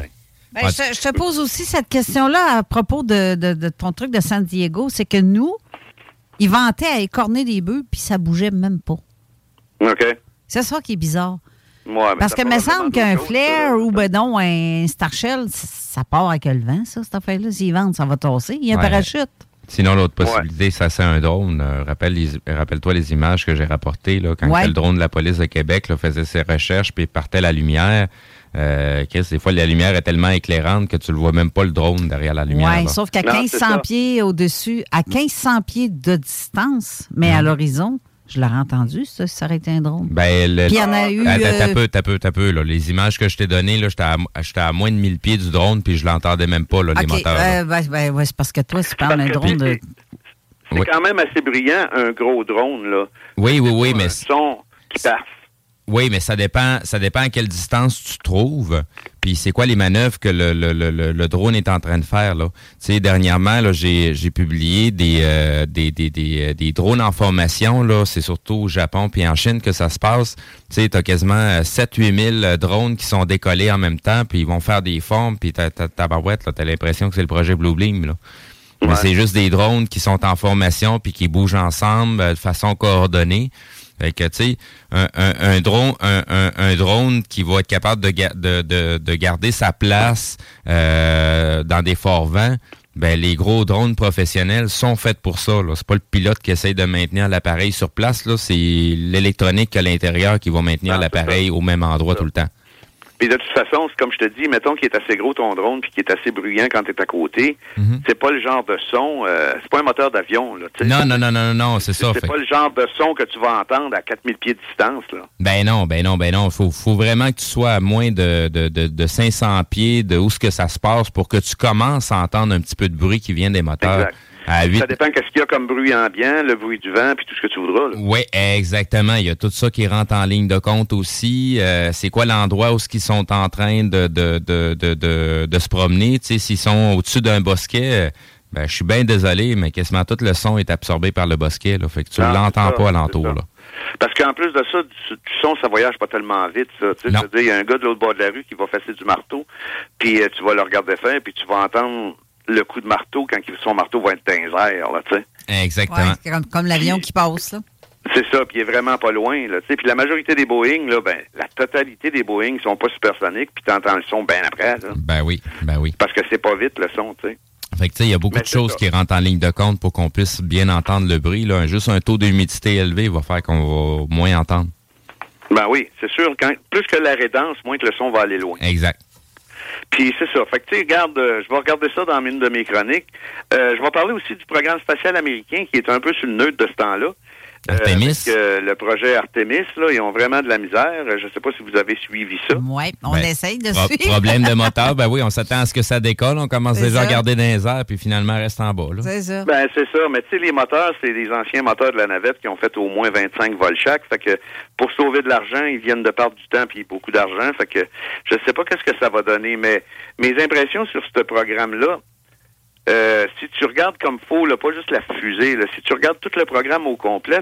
Speaker 3: Ben, je, te pose aussi cette question-là à propos de, de, ton truc de San Diego. C'est que nous, ils vantaient à écorner des bœufs, puis ça bougeait même pas.
Speaker 2: OK.
Speaker 3: C'est ça qui est bizarre.
Speaker 2: Ouais,
Speaker 3: Parce que me semble qu'un flair ou ben non, un Starshell, ça part avec le vent, ça, cette affaire-là. S'ils vendent, ça va tasser. Il y a un parachute.
Speaker 4: Sinon, l'autre possibilité, ça c'est un drone. Euh, rappelle-toi les images que j'ai rapportées là, quand le drone de la police de Québec faisait ses recherches puis partait la lumière. Euh, des fois, la lumière est tellement éclairante que tu ne vois même pas le drone derrière la lumière.
Speaker 3: Oui, sauf qu'à 1500 pieds au-dessus, à 1500 pieds de distance, mais à mhm. l'horizon, je l'aurais entendu, ça, ça aurait été un drone.
Speaker 4: Ben,
Speaker 3: le, Puis il y en a eu.
Speaker 4: T'as peu, t'as peu, t'as peu. Là. Les images que je t'ai données, là, j'étais, à, à, moins de 1000 pieds du drone, puis je l'entendais même pas, là, les moteurs.
Speaker 3: Euh, ben, ben, ouais, c'est parce que toi, tu parles d'un drone de.
Speaker 2: C'est quand même assez brillant, un gros drone, là.
Speaker 4: Oui, oui, oui, mais.
Speaker 2: son qui passe.
Speaker 4: Oui, mais ça dépend, ça dépend à quelle distance tu trouves. Puis c'est quoi les manœuvres que le, le, le, le, drone est en train de faire là. Tu sais, dernièrement là, j'ai, j'ai publié des, euh, des, des, des, euh, des, drones en formation là. C'est surtout au Japon puis en Chine que ça se passe. Tu sais, t'as quasiment 7-8 000 drones qui sont décollés en même temps, puis ils vont faire des formes, puis ta barouette là, t'as l'impression que c'est le projet Blue Beam là. Mais c'est juste des drones qui sont en formation puis qui bougent ensemble euh, de façon coordonnée. Fait que, tu sais, un, un, drone, un, un, drone qui va être capable de, de, de, de garder sa place euh, dans des forts vents, ben les gros drones professionnels sont faits pour ça. C'est pas le pilote qui essaye de maintenir l'appareil sur place, là, c'est l'électronique à l'intérieur qui va maintenir l'appareil au même endroit tout le temps.
Speaker 2: Puis de toute façon, comme je te dis, mettons qu'il est assez gros ton drone puis qu'il est assez bruyant quand tu es à côté, mhm. c'est pas le genre de son, euh, c'est pas un moteur d'avion là.
Speaker 4: Non, non, non, non, non, c'est ça.
Speaker 2: C'est pas le genre de son que tu vas entendre à 4000 pieds de distance là.
Speaker 4: Ben non, ben non, ben non, faut faut vraiment que tu sois à moins de, de, de, 500 pieds de où ce que ça se passe pour que tu commences à entendre un petit peu de bruit qui vient des moteurs.
Speaker 2: Exact. Ça dépend qu'est-ce qu'il y a comme bruit ambiant, le bruit du vent, puis tout ce que tu voudras.
Speaker 4: Oui, exactement. Il y a tout ça qui rentre en ligne de compte aussi. Euh, c'est quoi l'endroit où ils sont en train de, de, de, de, de se promener? S'ils sont au-dessus d'un bosquet, euh, ben, je suis bien désolé, mais quasiment tout le son est absorbé par le bosquet. Là, fait que tu ne l'entends pas alentour. Là.
Speaker 2: Parce qu'en plus de ça, du, son, ça voyage pas tellement vite. Ça. Tu sais, il y a un gars de l'autre bord de la rue qui va fesser du marteau, puis euh, tu vas le regarder faire, puis tu vas entendre le coup de marteau quand son marteau va être dans les airs, là, tu sais.
Speaker 4: Exactement.
Speaker 3: comme, l'avion qui passe, là.
Speaker 2: C'est ça, puis il est vraiment pas loin, là, tu sais. Puis la majorité des Boeing, là, ben, la totalité des Boeing sont pas supersoniques, puis t'entends le son bien après, là.
Speaker 4: Ben oui, ben oui.
Speaker 2: Parce que c'est pas vite, le son, tu sais.
Speaker 4: Fait que, tu sais, il y a beaucoup de choses qui rentrent en ligne de compte pour qu'on puisse bien entendre le bruit, là. Juste un taux d'humidité élevé va faire qu'on va moins entendre.
Speaker 2: Ben oui, c'est sûr. Quand, plus que l'arrêt dense, moins que le son va aller loin.
Speaker 4: Exact.
Speaker 2: Puis c'est ça. Fait que tu sais, regarde, euh, je vais regarder ça dans une de mes chroniques. Euh, je vais parler aussi du programme spatial américain qui est un peu sur le neutre de ce temps-là.
Speaker 4: Artemis?
Speaker 2: Euh, le projet Artemis, là, ils ont vraiment de la misère. Je ne sais pas si vous avez suivi ça.
Speaker 3: Oui, on ben, essaye de suivre.
Speaker 4: Problème de <laughs> moteur, ben oui, on s'attend à ce que ça décolle. On commence déjà à regarder dans les airs, puis finalement, reste en bas.
Speaker 3: C'est ça.
Speaker 2: Ben, c'est ça. Mais tu sais, les moteurs, c'est des anciens moteurs de la navette qui ont fait au moins 25 volts chaque. Fait que pour sauver de l'argent, ils viennent de perdre du temps puis beaucoup d'argent. Fait que je sais pas qu'est-ce que ça va donner, mais mes impressions sur ce programme-là, euh, si tu regardes comme faux, là, pas juste la fusée, là, si tu regardes tout le programme au complet,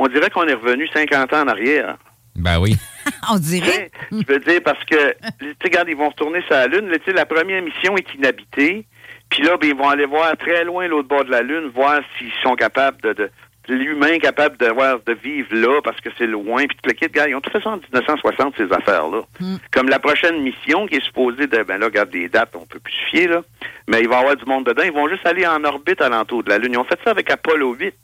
Speaker 2: on dirait qu'on est revenu 50 ans en arrière.
Speaker 4: Ben oui. <laughs>
Speaker 3: on dirait.
Speaker 2: Je veux dire, parce que, tu sais, regarde, ils vont retourner sur la Lune. Là, la première mission est inhabitée. Puis là, ben, ils vont aller voir très loin l'autre bord de la Lune, voir s'ils sont capables de, de l'humain capable de, voir, de vivre là parce que c'est loin. Puis le kit, gars, ils ont tout fait ça en 1960, ces affaires-là.
Speaker 3: Hmm.
Speaker 2: Comme la prochaine mission qui est supposée de, ben là, regarde des dates, on peut plus se fier, là. Mais il va y avoir du monde dedans. Ils vont juste aller en orbite alentour de la Lune. Ils ont fait ça avec Apollo 8.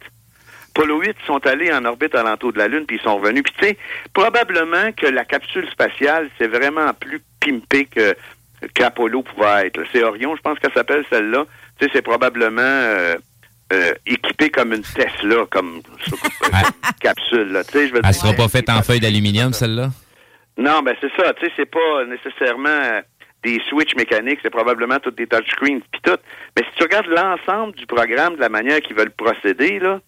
Speaker 2: Apollo 8 sont allés en orbite alentour de la Lune, puis ils sont revenus. Puis tu sais, probablement que la capsule spatiale, c'est vraiment plus pimpé que qu'Apollo pouvait être. C'est Orion, je pense qu'elle s'appelle celle-là. Tu sais, c'est probablement euh, euh, équipé comme une Tesla, comme capsule. Là. Tu sais, je veux
Speaker 4: Elle sera pas faite en feuille d'aluminium, celle-là?
Speaker 2: Non, ben c'est ça. Tu sais, c'est pas nécessairement des switches mécaniques, c'est probablement toutes des touchscreens puis tout. Mais si tu regardes l'ensemble du programme, de la manière qu'ils veulent procéder, là,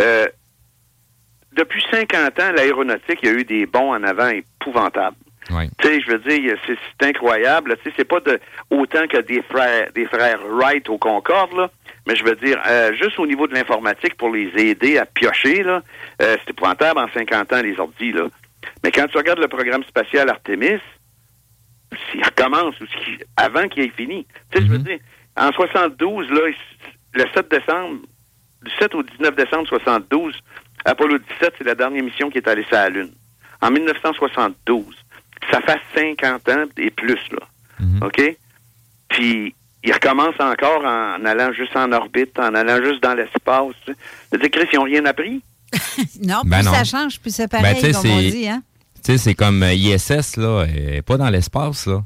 Speaker 2: euh, depuis 50 ans, l'aéronautique, il y a eu des bons en avant épouvantables. Tu sais, je veux dire, c'est incroyable. Tu sais, c'est pas de autant que des frères, des frères Wright au Concorde, là. mais je veux dire, euh, juste au niveau de l'informatique, pour les aider à piocher, là, euh, c'est épouvantable en 50 ans, les ordis, là. Mais quand tu regardes le programme spatial Artemis, s'il recommence, ou avant qu'il ait fini, tu sais, je veux
Speaker 4: Mhm.
Speaker 2: dire, en 72, là, le 7 décembre, du 7 au 19 décembre 72, Apollo 17, c'est la dernière mission qui est allée sur la Lune. En 1972. Ça fait 50 ans et plus, là.
Speaker 4: Mhm.
Speaker 2: OK? Puis, il recommence encore en allant juste en orbite, en allant juste dans l'espace. tu sais. Je veux dire, Chris, ils n'ont rien appris? <laughs>
Speaker 3: Non,
Speaker 4: Ben
Speaker 3: plus
Speaker 4: non.
Speaker 3: ça change, plus c'est
Speaker 4: Ben,
Speaker 3: pareil, comme on
Speaker 4: c'est-
Speaker 3: dit. Hein?
Speaker 4: Tu sais, c'est comme euh, ISS, là, elle pas dans l'espace, là.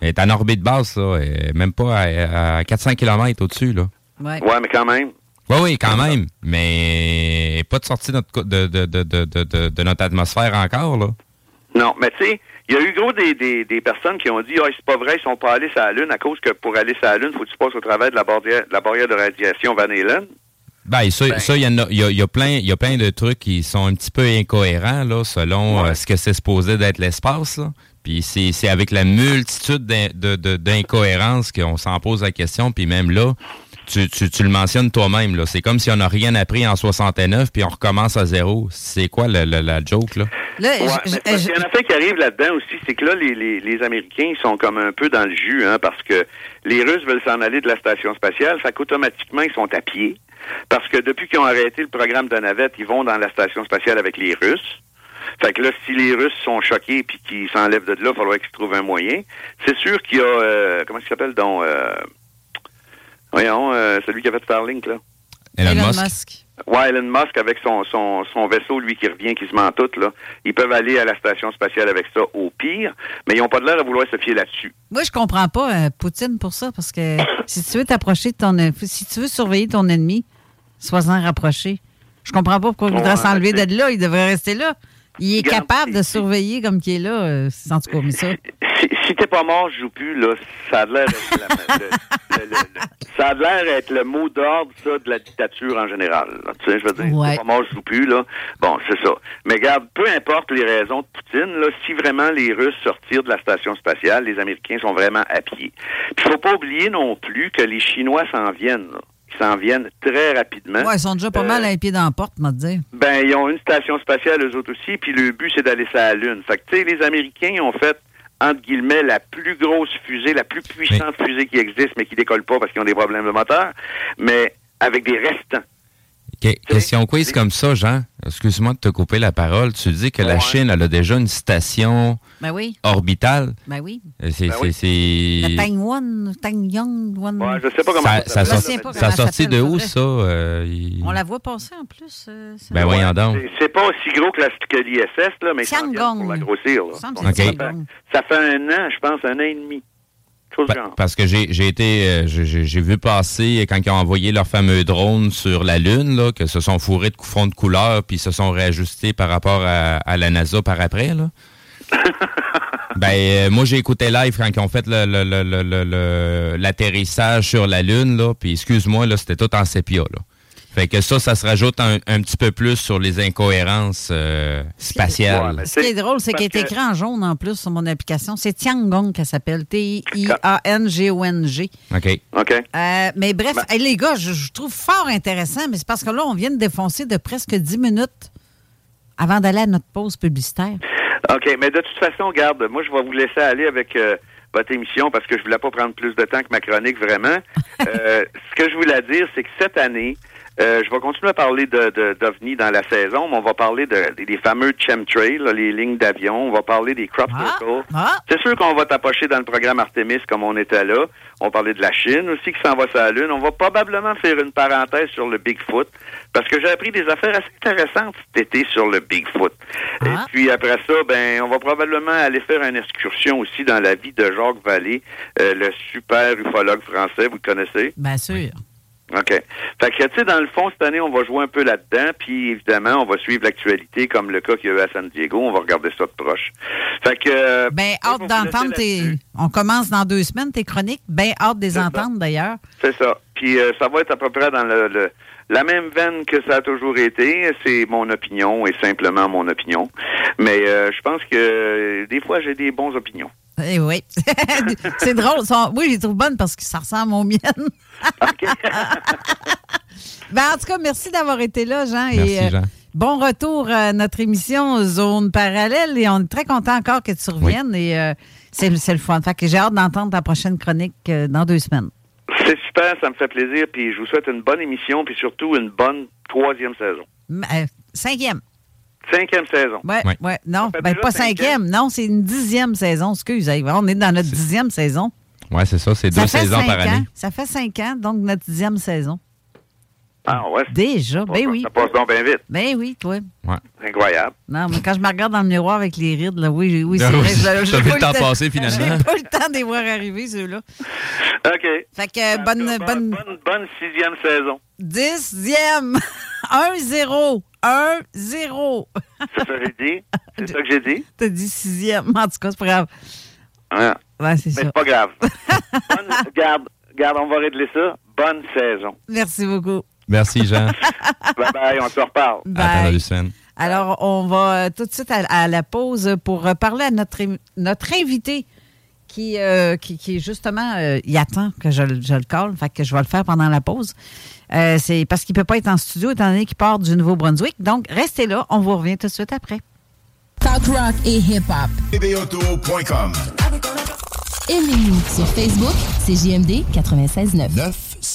Speaker 4: Elle est en orbite basse, là. Elle est même pas à, à 400 km au-dessus, là.
Speaker 3: Ouais.
Speaker 2: Ouais, mais quand même.
Speaker 4: Oui, oui, quand même. Mais pas de sortie de notre, co- de, de, de, de, de, de- de notre atmosphère encore, là.
Speaker 2: Non, mais tu sais, il y a eu gros des, des, des personnes qui ont dit Ah, c'est pas vrai, ils sont pas allés sur la Lune à cause que pour aller sur la Lune, faut que tu passes au travers de la barrière, de la barrière de radiation Van Halen.
Speaker 4: Ben, ça,
Speaker 2: Ben.
Speaker 4: ça, il y, en a- y a, y a plein, il y a plein de trucs qui sont un petit peu incohérents, là, selon
Speaker 2: Ouais.
Speaker 4: euh, ce que c'est supposé d'être l'espace, là. Puis c'est c'est avec la multitude d'in- de- de- d'incohérences qu'on s'en pose la question, puis même là, tu, tu, tu le mentionnes toi-même, là. C'est comme si on n'a rien appris en 69, puis on recommence à zéro. C'est quoi le- le- la joke, là?
Speaker 3: Là,
Speaker 2: Ouais,
Speaker 3: je-
Speaker 2: mais
Speaker 3: je-
Speaker 2: c'est parce
Speaker 3: je-
Speaker 2: qu'il y en a fait qui arrive là-dedans aussi, c'est que là, les, les, les Américains, ils sont comme un peu dans le jus, hein, parce que les Russes veulent s'en aller de la station spatiale, fait qu'automatiquement, ils sont à pied. Parce que depuis qu'ils ont arrêté le programme de navette, ils vont dans la station spatiale avec les Russes. Fait que là, si les Russes sont choqués puis qu'ils s'enlèvent de là, il faudra qu'ils trouvent un moyen. C'est sûr qu'il y a, euh, comment il s'appelle donc, euh, voyons, euh, celui qui a fait Starlink, là.
Speaker 4: Elon,
Speaker 3: Elon
Speaker 4: Musk.
Speaker 3: Musk.
Speaker 2: Ouais, Elon Musk avec son, son, son vaisseau, lui, qui revient, qui se ment tout, là. Ils peuvent aller à la station spatiale avec ça au pire, mais ils n'ont pas de l'air à vouloir se fier là-dessus.
Speaker 3: Moi, je comprends pas euh, Poutine pour ça, parce que <coughs> si tu veux t'approcher de ton... Si tu veux surveiller ton ennemi, sois-en rapproché. Je comprends pas pourquoi il voudrait s'enlever de là. Il devrait rester là. Il est capable de surveiller comme qu'il est là. euh, en tout mais ça... <laughs>
Speaker 2: Si, si t'es pas mort, je joue plus, là, ça a l'air ça a l'air d'être le mot d'ordre, ça, de la dictature en général. là. Tu sais, je veux dire,
Speaker 3: Ouais.
Speaker 2: si t'es pas mort, je joue plus, là. Bon, c'est ça. Mais regarde, peu importe les raisons de Poutine, là, si vraiment les Russes sortirent de la station spatiale, les Américains sont vraiment à pied. Puis faut pas oublier non plus que les Chinois s'en viennent, là. S'en viennent très rapidement.
Speaker 3: Ouais, ils sont déjà pas
Speaker 2: Euh,
Speaker 3: mal à un pied dans la porte, m'a dire.
Speaker 2: Ben, ils ont une station spatiale, eux autres aussi, puis le but, c'est d'aller sur la Lune. Fait que, tu sais, les Américains ils ont fait, entre guillemets, la plus grosse fusée, la plus puissante fusée qui existe, mais qui décolle pas parce qu'ils ont des problèmes de moteur, mais avec des restants.
Speaker 4: Que- question quiz comme ça, Jean. Excuse-moi de te couper la parole. Tu dis que la. Chine, elle a déjà une station
Speaker 3: Ben oui,
Speaker 4: orbitale.
Speaker 3: ben oui.
Speaker 4: Euh, C'est,
Speaker 2: Ben
Speaker 4: c'est,
Speaker 2: oui.
Speaker 4: c'est-
Speaker 3: Taiwan, Taiwan, One.
Speaker 2: Ouais, je sais pas comment
Speaker 4: Ça,
Speaker 2: ça
Speaker 4: ça,
Speaker 3: pas
Speaker 4: sorti de où, ça? euh, il-
Speaker 3: On la voit passer en plus. euh.
Speaker 4: Ben voyons donc.
Speaker 2: C'est- C'est pas aussi gros que la- que l'ISS, là, mais
Speaker 3: Tiangong.
Speaker 2: pour la grossir. là.
Speaker 3: Il me semble que
Speaker 2: Donc,
Speaker 3: c'est
Speaker 4: Ok.
Speaker 2: ça, fait,
Speaker 3: Tiangong.
Speaker 2: ça fait un an, je pense, un an et demi. Genre.
Speaker 4: Parce que j'ai, été, euh, j'ai, vu passer quand ils ont envoyé leur fameux drone sur la Lune, là, que se sont fourrés de fonds de couleur puis se sont réajustés par rapport à, à la NASA par après, là. <laughs> ben, euh, moi, j'ai écouté live quand ils ont fait le, le- le- le- l'atterrissage sur la Lune, là, puis excuse-moi, là, c'était tout en sépia, là. Fait que ça, ça se rajoute un, un petit peu plus sur les incohérences euh, spatiales.
Speaker 2: Ouais,
Speaker 3: Ce qui est drôle, c'est qu'il est
Speaker 2: que-
Speaker 3: écrit en jaune en plus sur mon application. C'est Tiangong qu'elle s'appelle. T-I-A-N-G-O-N-G.
Speaker 4: OK.
Speaker 2: OK.
Speaker 3: Euh, mais bref,
Speaker 2: Ben-
Speaker 3: hey, les gars, je, je trouve fort intéressant, mais c'est parce que là, on vient de défoncer de presque 10 minutes avant d'aller à notre pause publicitaire.
Speaker 2: OK, mais de toute façon, garde, moi, je vais vous laisser aller avec euh, votre émission parce que je voulais pas prendre plus de temps que ma chronique, vraiment. <laughs> Euh, ce que je voulais dire, c'est que cette année, euh, je vais continuer à parler de, de, d'OVNI dans la saison, mais on va parler de, des- fameux chemtrails, les lignes d'avion. On va parler des crop
Speaker 3: Ah,
Speaker 2: circles.
Speaker 3: ah.
Speaker 2: C'est sûr qu'on va tapocher dans le programme Artemis comme on était là. On va parler de la Chine aussi qui s'en va sur la Lune. On va probablement faire une parenthèse sur le Bigfoot parce que j'ai appris des affaires assez intéressantes cet été sur le Bigfoot.
Speaker 3: Ah.
Speaker 2: Et puis après ça, ben on va probablement aller faire une excursion aussi dans la vie de Jacques Vallée, euh, le super ufologue français, vous le connaissez?
Speaker 3: Bien sûr.
Speaker 2: OK. Fait que, tu sais, dans le fond, cette année, on va jouer un peu là-dedans, puis évidemment, on va suivre l'actualité, comme le cas qu'il y a eu à San Diego. On va regarder ça de proche. Fait que... euh,
Speaker 3: Ben, hâte d'entendre tes. On commence dans deux semaines, tes chroniques. Ben, hâte de les
Speaker 2: C'est ça.
Speaker 3: entendre d'ailleurs.
Speaker 2: C'est ça. Puis euh, ça va être à peu près dans le, le- la même veine que ça a toujours été. C'est mon opinion et simplement mon opinion. Mais euh, je pense que des fois, j'ai des bons opinions.
Speaker 3: Eh oui. <laughs> c'est drôle. Oui, je les trouve bonnes parce que ça ressemble aux miennes. <laughs> ben, en tout cas, merci d'avoir été là, Jean.
Speaker 4: Merci, et, euh, Jean.
Speaker 3: bon retour à notre émission Zone Parallèle. Et on est très content encore que tu reviennes. Et euh, c'est le fun. Fait que j'ai hâte d'entendre ta prochaine chronique euh, dans deux semaines.
Speaker 2: C'est super, ça me fait plaisir. Puis je vous souhaite une bonne émission, puis surtout une bonne troisième saison.
Speaker 3: cinquième.
Speaker 2: Cinquième saison.
Speaker 3: Oui, ouais. ouais. Non, ben, pas cinquième. Non, c'est une dixième saison. Excuse, on est dans notre dixième saison.
Speaker 4: Oui, c'est ça. C'est deux saisons par année.
Speaker 3: Ça fait cinq ans, donc notre dixième saison.
Speaker 2: Ah ouais?
Speaker 3: Déjà, ben oui.
Speaker 2: Ça passe donc bien vite.
Speaker 3: Ben oui, toi.
Speaker 4: Ouais.
Speaker 2: Incroyable.
Speaker 3: Non, mais quand je me regarde dans le miroir avec les rides, là, oui, oui, c'est vrai.
Speaker 4: J'ai vu le temps passer, finalement.
Speaker 3: J'ai pas le temps de les voir arriver, ceux-là.
Speaker 2: OK.
Speaker 3: Fait que bonne, bonne,
Speaker 2: bonne, bonne, sixième saison.
Speaker 3: Dixième. <laughs> 1-0. 1-0.
Speaker 2: C'est ça que j'ai dit. <laughs> C'est ça que j'ai dit.
Speaker 3: T'as dit sixième. En tout cas, c'est pas grave.
Speaker 2: Ouais.
Speaker 3: Ouais, c'est ça.
Speaker 2: c'est pas grave. <laughs> bonne, garde, garde, on va régler ça. Bonne saison.
Speaker 3: Merci beaucoup.
Speaker 4: Merci, Jean. <laughs>
Speaker 2: bye bye, on se reparle.
Speaker 3: Bye. Alors, on va tout de suite à, la pause pour parler à notre, notre invité qui, euh, qui, qui, justement, euh, il attend que je, je, le colle, fait que je vais le faire pendant la pause. Euh, c'est parce qu'il ne peut pas être en studio étant donné qu'il part du Nouveau-Brunswick. Donc, restez là, on vous revient tout de suite après.
Speaker 5: Talk rock et hip-hop. Aimez-nous sur Facebook, c'est JMD 96.9.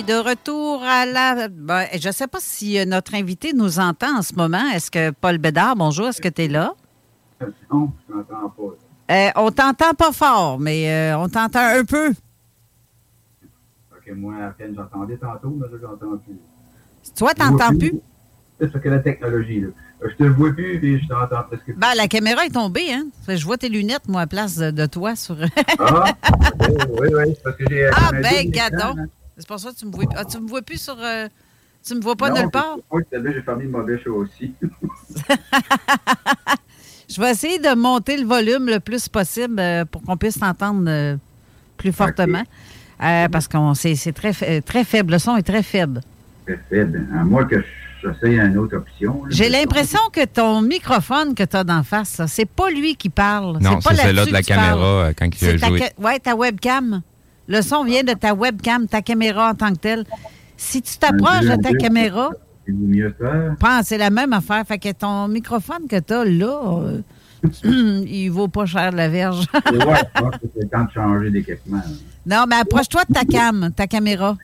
Speaker 3: De retour à la. Ben, je ne sais pas si euh, notre invité nous entend en ce moment. Est-ce que Paul Bédard, bonjour, est-ce que tu es là?
Speaker 6: Non, je t'entends pas.
Speaker 3: Euh, on t'entend pas fort, mais euh, on t'entend un peu.
Speaker 6: OK, moi, à peine j'entendais tantôt, mais là, j'entends plus.
Speaker 3: Toi, t'entends plus?
Speaker 6: C'est ce que la technologie, là. Je te vois plus et je t'entends presque plus.
Speaker 3: Ben, la caméra est tombée, hein? Je vois tes lunettes, moi, à place de, toi sur.
Speaker 6: ah, <laughs> oui, oui, c'est parce que j'ai.
Speaker 3: Ah, ben, gadon. C'est pour ça que tu me vois. Ah, tu me vois plus sur. Euh, tu me vois pas nulle part?
Speaker 6: Oui, j'ai fermé le mauvais show aussi. <laughs>
Speaker 3: Je vais essayer de monter le volume le plus possible euh, pour qu'on puisse t'entendre euh, plus fortement. parce que c'est très, très faible. Le son est très faible.
Speaker 6: Très faible. À moins que j'essaye une autre option.
Speaker 3: J'ai l'impression que ton microphone que tu as d'en face, c'est pas lui qui parle.
Speaker 4: Non, c'est celle-là de la caméra quand il a joué.
Speaker 3: Oui, ta webcam. Le son vient de ta webcam, ta caméra en tant que telle. Si tu t'approches de ta caméra, c'est la même affaire. Fait que ton microphone que tu as là, euh, <clears throat> il vaut pas cher la verge.
Speaker 6: oui, je pense que <laughs> c'est le temps de changer d'équipement.
Speaker 3: Non, mais approche-toi de ta cam, ta caméra.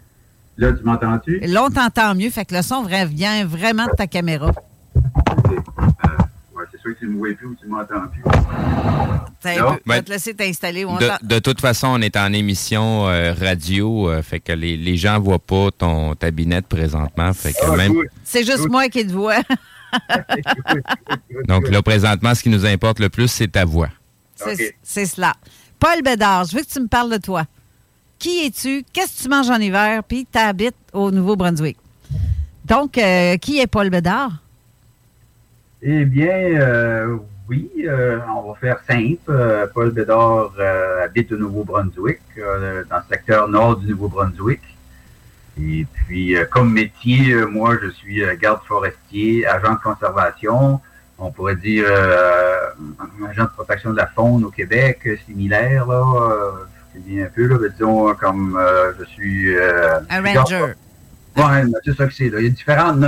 Speaker 6: Là, tu m'entends-tu?
Speaker 3: Là, on t'entend mieux. Fait que le son vient vraiment de ta caméra
Speaker 6: tu ne me vois plus ou tu ne m'entends plus.
Speaker 3: Je vais te laisser t'installer.
Speaker 4: De, de, toute façon, on est en émission euh, radio, euh, fait que les, les gens ne voient pas ton, ta binette présentement. Fait que
Speaker 6: ah,
Speaker 4: même...
Speaker 3: C'est juste moi qui te vois. <laughs>
Speaker 4: Donc là, présentement, ce qui nous importe le plus, c'est ta voix.
Speaker 3: C'est cela. Paul Bédard, je veux que tu me parles de toi. Qui es-tu? Qu'est-ce que tu manges en hiver? Puis tu habites au Nouveau-Brunswick. Donc, euh, qui est Paul Bédard?
Speaker 6: Eh bien, euh, oui, euh, on va faire simple. Euh, Paul Bédard habite au Nouveau-Brunswick, dans le secteur nord du Nouveau-Brunswick. Et puis, comme métier, moi, je suis garde forestier, agent de conservation, on pourrait dire agent de protection de la faune au Québec, similaire, là. je un peu, là, mais disons, comme je suis...
Speaker 3: un ranger.
Speaker 6: Oui, c'est ça que c'est. Il y a différentes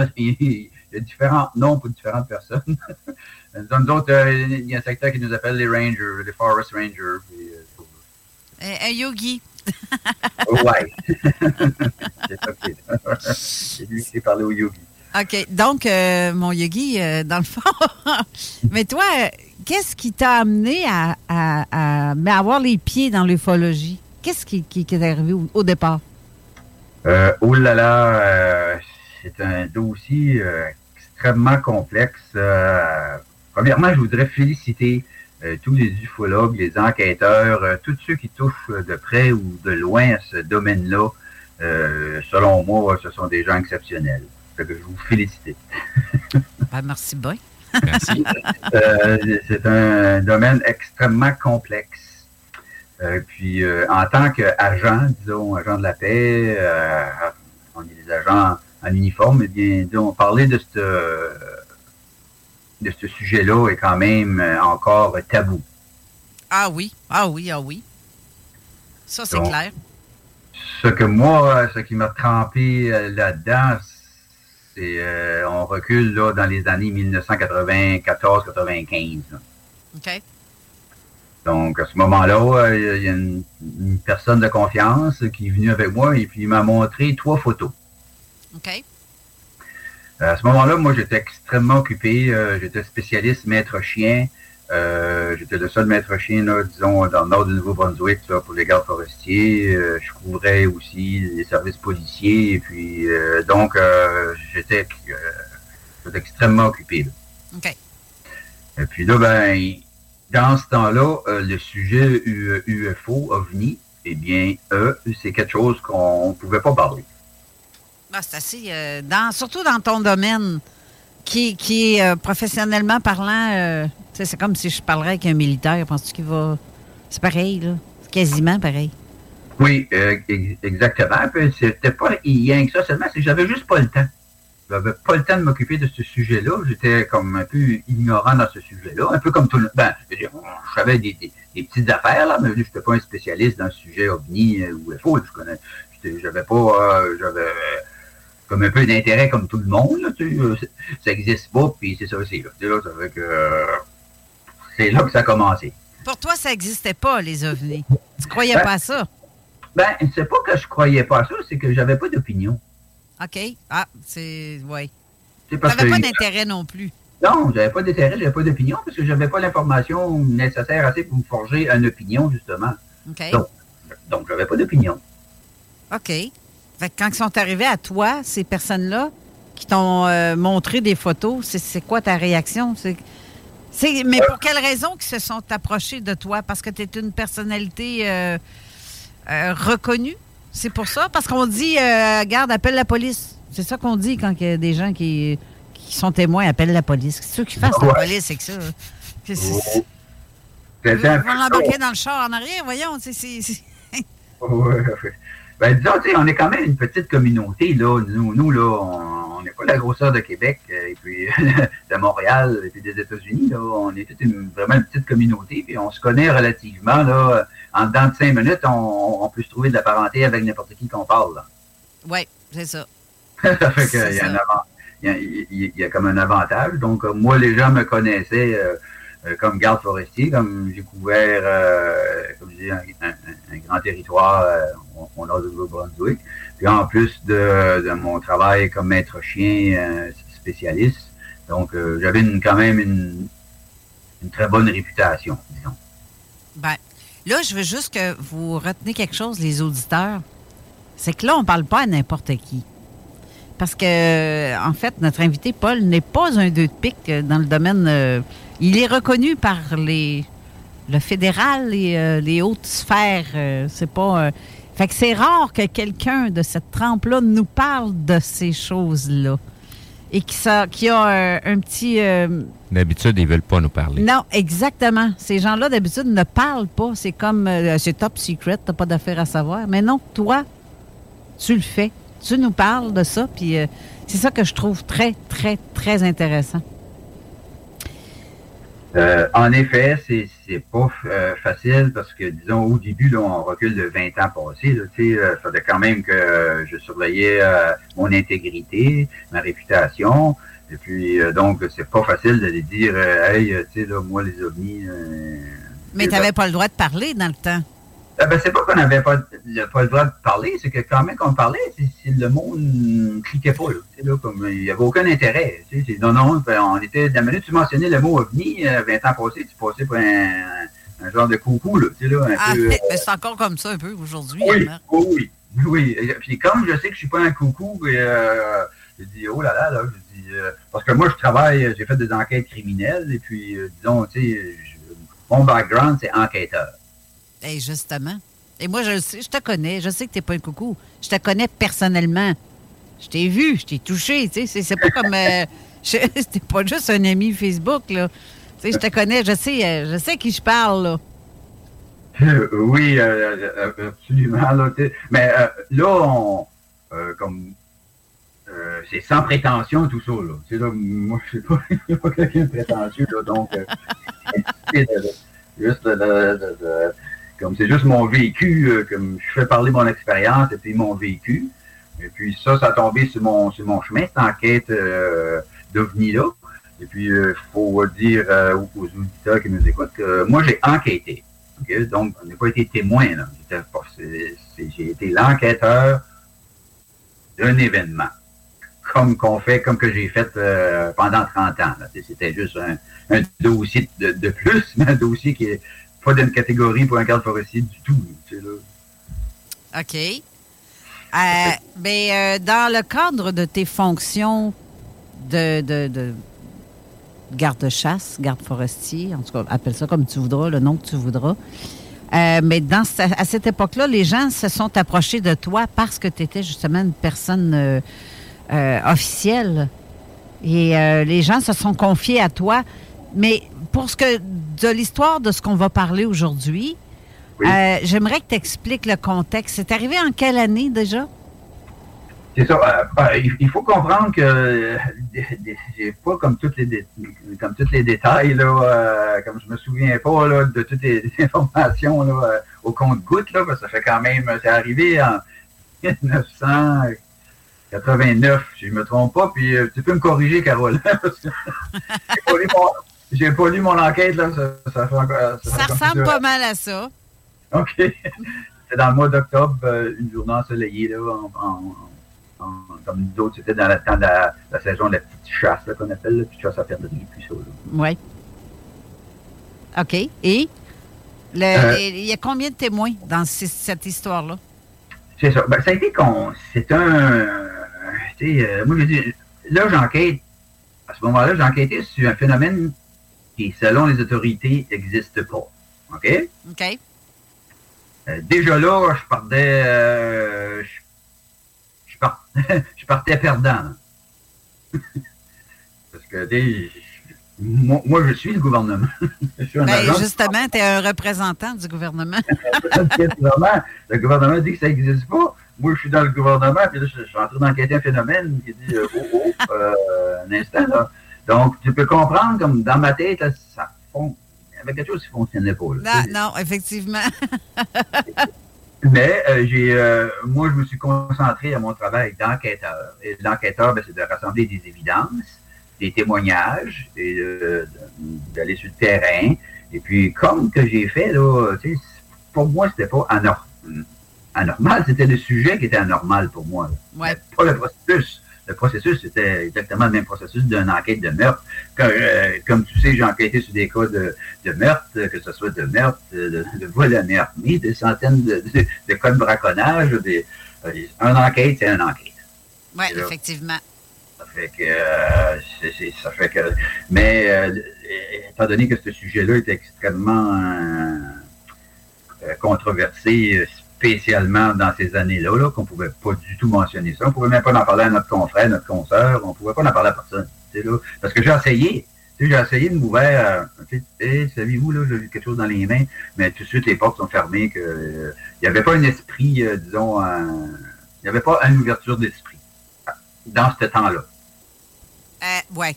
Speaker 6: il y a différents noms pour différentes personnes. <laughs> Euh, il y a un secteur qui nous appelle les Rangers, les Forest Rangers.
Speaker 3: Euh, un yogi. <laughs>
Speaker 6: ouais. <laughs> c'est ça C'est lui qui s'est parlé au yogi.
Speaker 3: OK. Donc, euh, mon yogi, dans le fond. Mais toi, qu'est-ce qui t'a amené à, à, avoir les pieds dans l'ufologie? Qu'est-ce qui, qui, est arrivé au, départ?
Speaker 6: Euh, oh là là, euh, c'est un dossier euh, extrêmement complexe. Euh, premièrement, je voudrais féliciter tous les ufologues, les enquêteurs, tous ceux qui touchent de près ou de loin à ce domaine-là. selon moi, ce sont des gens exceptionnels. je vous félicite. <laughs>
Speaker 3: Ben, merci bien.
Speaker 4: Merci. <laughs>
Speaker 6: c'est un domaine extrêmement complexe. puis, en tant qu'agent, disons, agent de la paix, on est des agents en uniforme, eh bien, on parler de ce de ce sujet-là est quand même euh, encore tabou.
Speaker 3: Ah oui, ah oui, ah oui. Ça, c'est clair.
Speaker 6: Ce que moi, ce qui m'a trempé euh, là-dedans, c'est euh, on recule là, dans les années 1994-95.
Speaker 3: OK.
Speaker 6: Donc, à ce moment-là, il y a une, personne de confiance qui est venue avec moi et puis il m'a montré trois photos.
Speaker 3: OK?
Speaker 6: À ce moment-là, moi, j'étais extrêmement occupé. Euh, j'étais spécialiste maître chien. Euh, j'étais le seul maître chien, disons, dans le nord du Nouveau-Brunswick pour les gardes forestiers. Euh, je couvrais aussi les services policiers. Et puis, donc, j'étais extrêmement occupé.
Speaker 3: OK.
Speaker 6: Et puis là, ben, dans ce temps-là, le sujet UFO, OVNI, eh bien, c'est quelque chose qu'on ne pouvait pas parler.
Speaker 3: Ah, c'est assez. Euh, dans, surtout dans ton domaine, qui, qui est euh, professionnellement parlant, euh, c'est comme si je parlerais avec un militaire. Penses-tu qu'il va. C'est pareil, là? C'est quasiment pareil.
Speaker 6: Oui, exactement. C'était pas rien que ça, seulement c'est que j'avais juste pas le temps. J'avais pas le temps de m'occuper de ce sujet-là. J'étais comme un peu ignorant dans ce sujet-là. Un peu comme tout le Ben, je savais des, des, petites affaires, là, mais je n'étais pas un spécialiste dans le sujet OVNI ou UFO. Je connais. J'avais pas. Comme un peu d'intérêt comme tout le monde. Là, euh, ça n'existe pas, puis c'est ça, c'est là. là ça fait que euh, c'est là que ça a commencé.
Speaker 3: Pour toi, ça n'existait pas, les ovnis. Tu croyais ben, pas à ça?
Speaker 6: Ben, c'est pas que je croyais pas à ça, c'est que j'avais pas d'opinion.
Speaker 3: OK. Ah, c'est. Oui. Tu n'avais pas d'intérêt non plus.
Speaker 6: Non, j'avais pas d'intérêt, j'avais pas d'opinion, parce que j'avais pas l'information nécessaire assez pour me forger une opinion, justement.
Speaker 3: OK.
Speaker 6: Donc, donc j'avais pas d'opinion.
Speaker 3: OK quand ils sont arrivés à toi, ces personnes-là, qui t'ont euh, montré des photos, c'est quoi ta réaction? C'est, mais pour quelle raison qu'ils se sont approchés de toi? Parce que tu es une personnalité euh, euh, reconnue? C'est pour ça? Parce qu'on dit, garde, appelle la police. C'est ça qu'on dit quand il y a des gens qui, sont témoins, appellent la police. C'est sûr qu'ils fassent la police, c'est que ça. C'est, on l'embarquer dans le char en arrière, voyons. C'est,
Speaker 6: ben, disons, on est quand même une petite communauté, là. Nous, nous là, on n'est pas la grosseur de Québec, euh, et puis <laughs> de Montréal, et puis des États-Unis, là. On est toute une, vraiment une petite communauté, puis on se connaît relativement, là. En dedans de cinq minutes, on, peut se trouver de la parenté avec n'importe qui qu'on parle, là.
Speaker 3: Oui, c'est ça. <laughs>
Speaker 6: ça fait qu'il y, a il y, a comme un avantage. Donc, euh, moi, les gens me connaissaient euh, comme garde forestier, comme j'ai couvert, euh, comme je dis, un, grand territoire euh, au nord de Nouveau-Brunswick. Puis en plus de, mon travail comme maître chien spécialiste, donc j'avais quand même une, très bonne réputation, disons.
Speaker 3: Ben, là, je veux juste que vous retenez quelque chose, les auditeurs. C'est que là, on ne parle pas à n'importe qui. Parce que, en fait, notre invité, Paul, n'est pas un deux de pique dans le domaine il est reconnu par les le fédéral et euh, les hautes sphères. Euh, c'est pas. Euh, fait que c'est rare que quelqu'un de cette trempe-là nous parle de ces choses-là. Et qui, ça, qui a un, petit.
Speaker 4: D'habitude, ils veulent pas nous parler.
Speaker 3: Non, exactement. Ces gens-là, d'habitude, ne parlent pas. C'est comme. c'est top secret, t'as pas d'affaire à savoir. Mais non, toi, tu le fais. Tu nous parles de ça. Puis c'est ça que je trouve très, très, très intéressant.
Speaker 6: Euh, en effet, c'est c'est pas euh, facile parce que, disons, au début, là, on recule de 20 ans passés. Là, euh, fallait quand même que je surveillais mon intégrité, ma réputation. Et puis, donc, c'est pas facile de dire, hey, tu sais, là, moi, les ovnis...
Speaker 3: Mais tu n'avais pas le droit de parler dans le temps.
Speaker 6: Ah ben, c'est pas qu'on n'avait pas, pas, le droit de parler, c'est que quand même qu'on parlait, le monde ne cliquait pas. Là, comme, il n'y avait aucun intérêt. Non, non, on était, la minute tu mentionnais le mot ovni, 20 euh, ans passés, tu passais pour un, un genre de coucou. Là, là, un
Speaker 3: ah, peu, mais c'est encore comme ça un peu aujourd'hui.
Speaker 6: Oui, oui, oui. Puis comme je sais que je suis pas un coucou, euh, je dis, oh là là, là, je dis, euh, parce que moi, je travaille, j'ai fait des enquêtes criminelles, et puis, disons, tu sais, mon background, c'est enquêteur.
Speaker 3: Et justement. Et moi, je sais, je te connais. Je sais que tu n'es pas un coucou. Je te connais personnellement. Je t'ai vu, je t'ai touché. Tu sais, c'est pas comme. Euh, <laughs> C'était pas juste un ami Facebook, là. Tu sais, je te connais. Je sais, euh, je sais qui je parle, là.
Speaker 6: oui, euh, absolument. Là, mais là, on, comme c'est sans prétention tout ça. Là. là moi, je ne <laughs> suis pas, quelqu'un de prétentieux, là, donc <laughs> juste de, comme c'est juste mon vécu, euh, comme je fais parler mon expérience et puis mon vécu. Et puis ça, ça a tombé sur mon, sur mon chemin, cette enquête euh, d'OVNI-là. Et puis, il euh, faut dire euh, aux auditeurs qui nous écoutent que moi, j'ai enquêté. Donc, on n'a pas été témoin. J'ai été l'enquêteur d'un événement, comme qu'on fait, comme que j'ai fait pendant 30 ans. C'était juste un, dossier de, de, plus, <laughs> mais un dossier qui est pas d'une catégorie pour un garde forestier du tout. là.
Speaker 3: OK. Euh, mais euh, dans le cadre de tes fonctions de, de, garde-chasse, garde forestier, en tout cas, appelle ça comme tu voudras, le nom que tu voudras. Euh, mais dans, à cette époque-là, les gens se sont approchés de toi parce que tu étais justement une personne officielle. Et les gens se sont confiés à toi. Mais pour ce que de l'histoire de ce qu'on va parler aujourd'hui, euh, j'aimerais que tu expliques le contexte. C'est arrivé en quelle année déjà?
Speaker 6: C'est ça. Euh, euh, il faut comprendre que j'ai pas comme toutes les comme tous les détails là, comme je me souviens pas là, de toutes les <laughs> informations là, au compte-goutte là, parce que ça fait quand même. C'est arrivé en <laughs> 1989, si je me trompe pas. Puis tu peux me corriger, Carole, <laughs> parce que j'ai pas lu mon enquête, là. Ça, ça,
Speaker 3: ça ressemble pas mal à ça.
Speaker 6: OK. <laughs> C'est dans le mois d'octobre, euh, une journée ensoleillée, là, en, comme nous autres, c'était dans de la, saison de la petite chasse, qu'on appelle, la petite chasse à perdrix, puis ça.
Speaker 3: Oui. OK. Et euh, il y a combien de témoins dans cette histoire-là?
Speaker 6: C'est ça. Ben, ça a été con. C'est un. Euh, moi, je dis, là, j'enquête. À ce moment-là, j'enquêtais sur un phénomène qui, selon les autorités, n'existe pas. OK?
Speaker 3: OK.
Speaker 6: Euh, déjà là, je partais, euh, je, je, <laughs> partais perdant. <laughs> Parce que, moi, moi, je suis le gouvernement. <laughs>
Speaker 3: ben, justement, tu es un représentant du gouvernement.
Speaker 6: le gouvernement dit que ça n'existe pas. Moi, je suis dans le gouvernement, puis là, je, suis en train d'enquêter un phénomène qui dit euh, oh, oh, un instant, là. Donc, tu peux comprendre, comme dans ma tête, ça fond... il y avait quelque chose qui ne fonctionnait pas.
Speaker 3: non, non, effectivement. <laughs>
Speaker 6: Mais euh, j'ai, euh, moi, je me suis concentré à mon travail d'enquêteur. Et l'enquêteur, ben, c'est de rassembler des évidences, des témoignages, et d'aller sur le terrain. Et puis, comme que j'ai fait, là, pour moi, c'était pas anormal, c'était le sujet qui était anormal pour moi.
Speaker 3: Ouais.
Speaker 6: Pas le processus le processus, c'était exactement le même processus d'une enquête de meurtre. Euh, comme, tu sais, j'ai enquêté sur des cas de, meurtre, que ce soit de meurtre, de, vol à armée, des centaines de, cas de braconnage. Des, euh, une enquête, c'est une enquête.
Speaker 3: Oui, effectivement.
Speaker 6: Ça fait que, euh, ça fait que, mais étant donné que ce sujet-là est extrêmement controversé, spécialement dans ces années-là, -là, qu'on pouvait pas du tout mentionner ça. On pouvait même pas en parler à notre confrère, notre consoeur. On pouvait pas en parler à personne. Là, parce que j'ai essayé. J'ai essayé de m'ouvrir. Euh, savez-vous, là, j'ai eu quelque chose dans les mains, mais tout de suite, les portes sont fermées. que Il n'y avait pas un esprit, euh, disons, il n'y avait pas une ouverture d'esprit dans ce temps-là.
Speaker 3: Euh, ouais.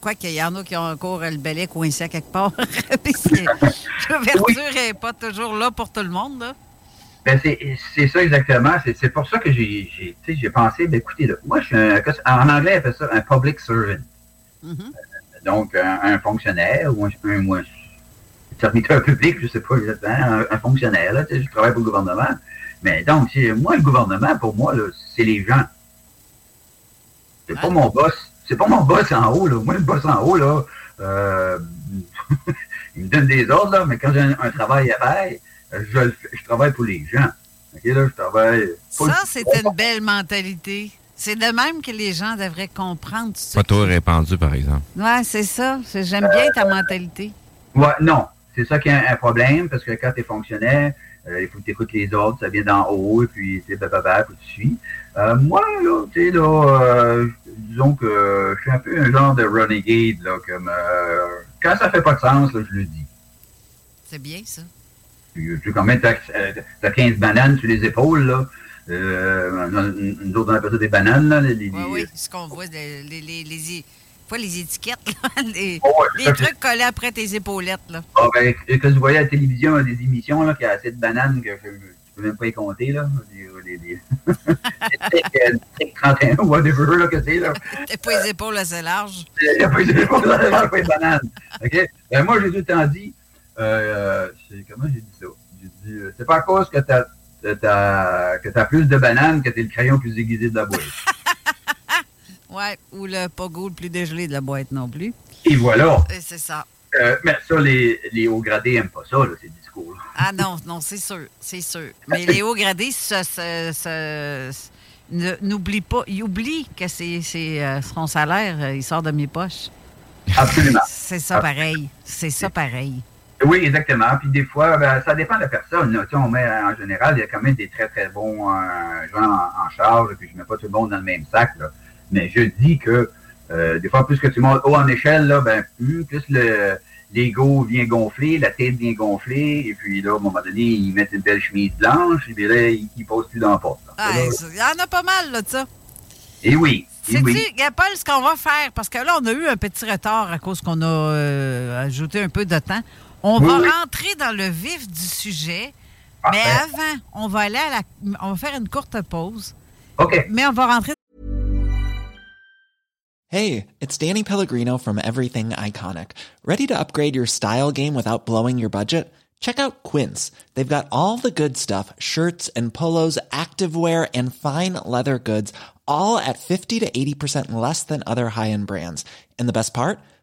Speaker 3: Quoi qu'il y en a qui ont encore le belay coincé à quelque part. <laughs> L'ouverture n'est pas toujours là pour tout le monde. Là.
Speaker 6: Ben c'est ça exactement. C'est pour ça que j'ai pensé, ben écoutez, là, moi, je suis un, en anglais, on appelle ça un public servant. Mm-hmm. Donc, un, fonctionnaire ou un, un serviteur public, je sais pas exactement, un, fonctionnaire, là, je travaille pour le gouvernement. Mais donc, moi, le gouvernement, pour moi, c'est les gens. C'est pas mon boss. C'est pas mon boss en haut, là. Moi, le boss en haut, là, euh, <laughs> il me donne des ordres, là, mais quand j'ai un, travail à faire, je, je travaille pour les gens. OK, là, je travaille.
Speaker 3: Ça, c'est une belle mentalité. C'est de même que les gens devraient comprendre.
Speaker 4: Pas tout répandu, par exemple.
Speaker 3: Oui, c'est ça. J'aime bien ta mentalité.
Speaker 6: Ouais, non. C'est ça qui est un, problème, parce que quand tu es fonctionnaire, euh, il faut que tu écoutes les ordres, ça vient d'en haut, et puis tu sais, bah, que tu suis. Euh, moi, là, tu sais, là, euh, disons que je suis un peu un genre de renegade, là, comme quand ça fait pas de sens, là, je le dis.
Speaker 3: C'est bien, ça.
Speaker 6: Tu, tu quand même, as 15 bananes sur les épaules, là. Euh, nous autres, on appelle ça des bananes. Là, les,
Speaker 3: oui, oui, ce qu'on voit, les, les, les, pas les étiquettes, là, les, oh, les trucs collés après tes épaulettes. Là.
Speaker 6: Ah, ben, que vous voyez à la télévision, des émissions là, qui a assez de bananes que je ne peux même pas y compter. Là. Les, les, les 31 ou whatever là, que c'est. Là.
Speaker 3: T'as pas les épaules assez larges.
Speaker 6: T'as pas les épaules assez larges, pas les bananes. OK? Ben, moi, j'ai tout le temps dit, euh, comment j'ai dit ça? J'ai dit, euh, c'est pas à cause que t'as que tu as plus de bananes que tu es le crayon plus aiguisé de la boîte. <laughs>
Speaker 3: oui, ou le pogo le plus dégelé de la boîte non plus.
Speaker 6: Et voilà.
Speaker 3: C'est ça.
Speaker 6: Euh, mais ça, les, les hauts gradés n'aiment pas ça, là, ces discours-là.
Speaker 3: Ah non, non, c'est sûr, c'est sûr. Mais les hauts gradés n'oublient pas, ils oublient que c'est euh, son salaire, euh, il sort de mes poches.
Speaker 6: Absolument. <laughs>
Speaker 3: C'est ça pareil. C'est ça pareil.
Speaker 6: Oui, exactement. Puis des fois, ben, ça dépend de la personne. Là. Tu sais, on met, en général, il y a quand même des très, très bons euh, gens en, charge, puis je ne mets pas tout le monde dans le même sac. Là. Mais je dis que euh, des fois, plus que tu montes haut en échelle, là, ben, plus, plus le l'ego vient gonfler, la tête vient gonfler, et puis là, à un moment donné, ils mettent une belle chemise blanche, et puis là, ils ne posent plus dans la porte.
Speaker 3: il y en a pas mal, là, de ça.
Speaker 6: Et oui.
Speaker 3: C'est oui. Paul, ce qu'on va faire, parce que là, on a eu un petit retard à cause qu'on a euh, ajouté un peu de temps. On va rentrer dans le vif du sujet. Mais avant, on va aller à la. On va faire une courte pause.
Speaker 6: OK.
Speaker 3: Mais on va rentrer.
Speaker 7: Hey, it's Danny Pellegrino from Everything Iconic. Ready to upgrade your style game without blowing your budget? Check out Quince. They've got all the good stuff shirts and polos, activewear, and fine leather goods, all at 50 to 80% less than other high end brands. And the best part?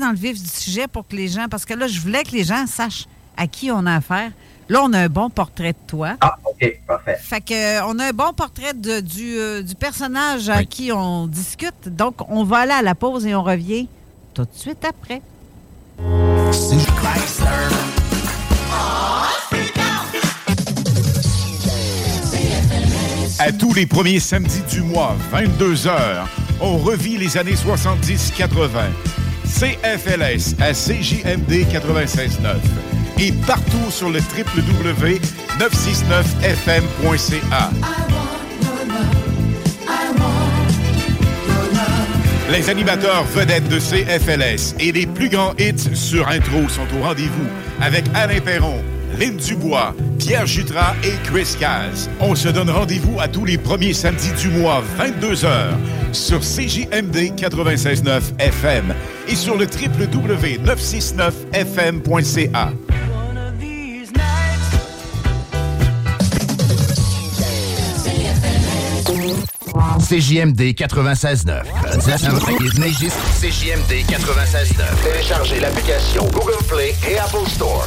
Speaker 3: Dans le vif du sujet pour que les gens, parce que là, je voulais que les gens sachent à qui on a affaire. Là, on a un bon portrait de toi.
Speaker 6: Ah, OK, parfait.
Speaker 3: Fait que, euh, on a un bon portrait de, du, euh, du, personnage à qui on discute. Donc, on va aller à la pause et on revient tout de suite après.
Speaker 8: À tous les premiers samedis du mois, 22h, on revit les années 70-80. CFLS à CJMD 96.9 et partout sur le www.969fm.ca. Les animateurs vedettes de CFLS et les plus grands hits sur intro sont au rendez-vous avec Alain Perron, Lynn Dubois, Pierre Jutras et Chris Caz. On se donne rendez-vous à tous les premiers samedis du mois, 22h, sur CJMD 96.9 FM et sur le www.969fm.ca.
Speaker 9: CJMD 96.9. CJMD 96.9.
Speaker 10: Téléchargez l'application Google Play et Apple Store.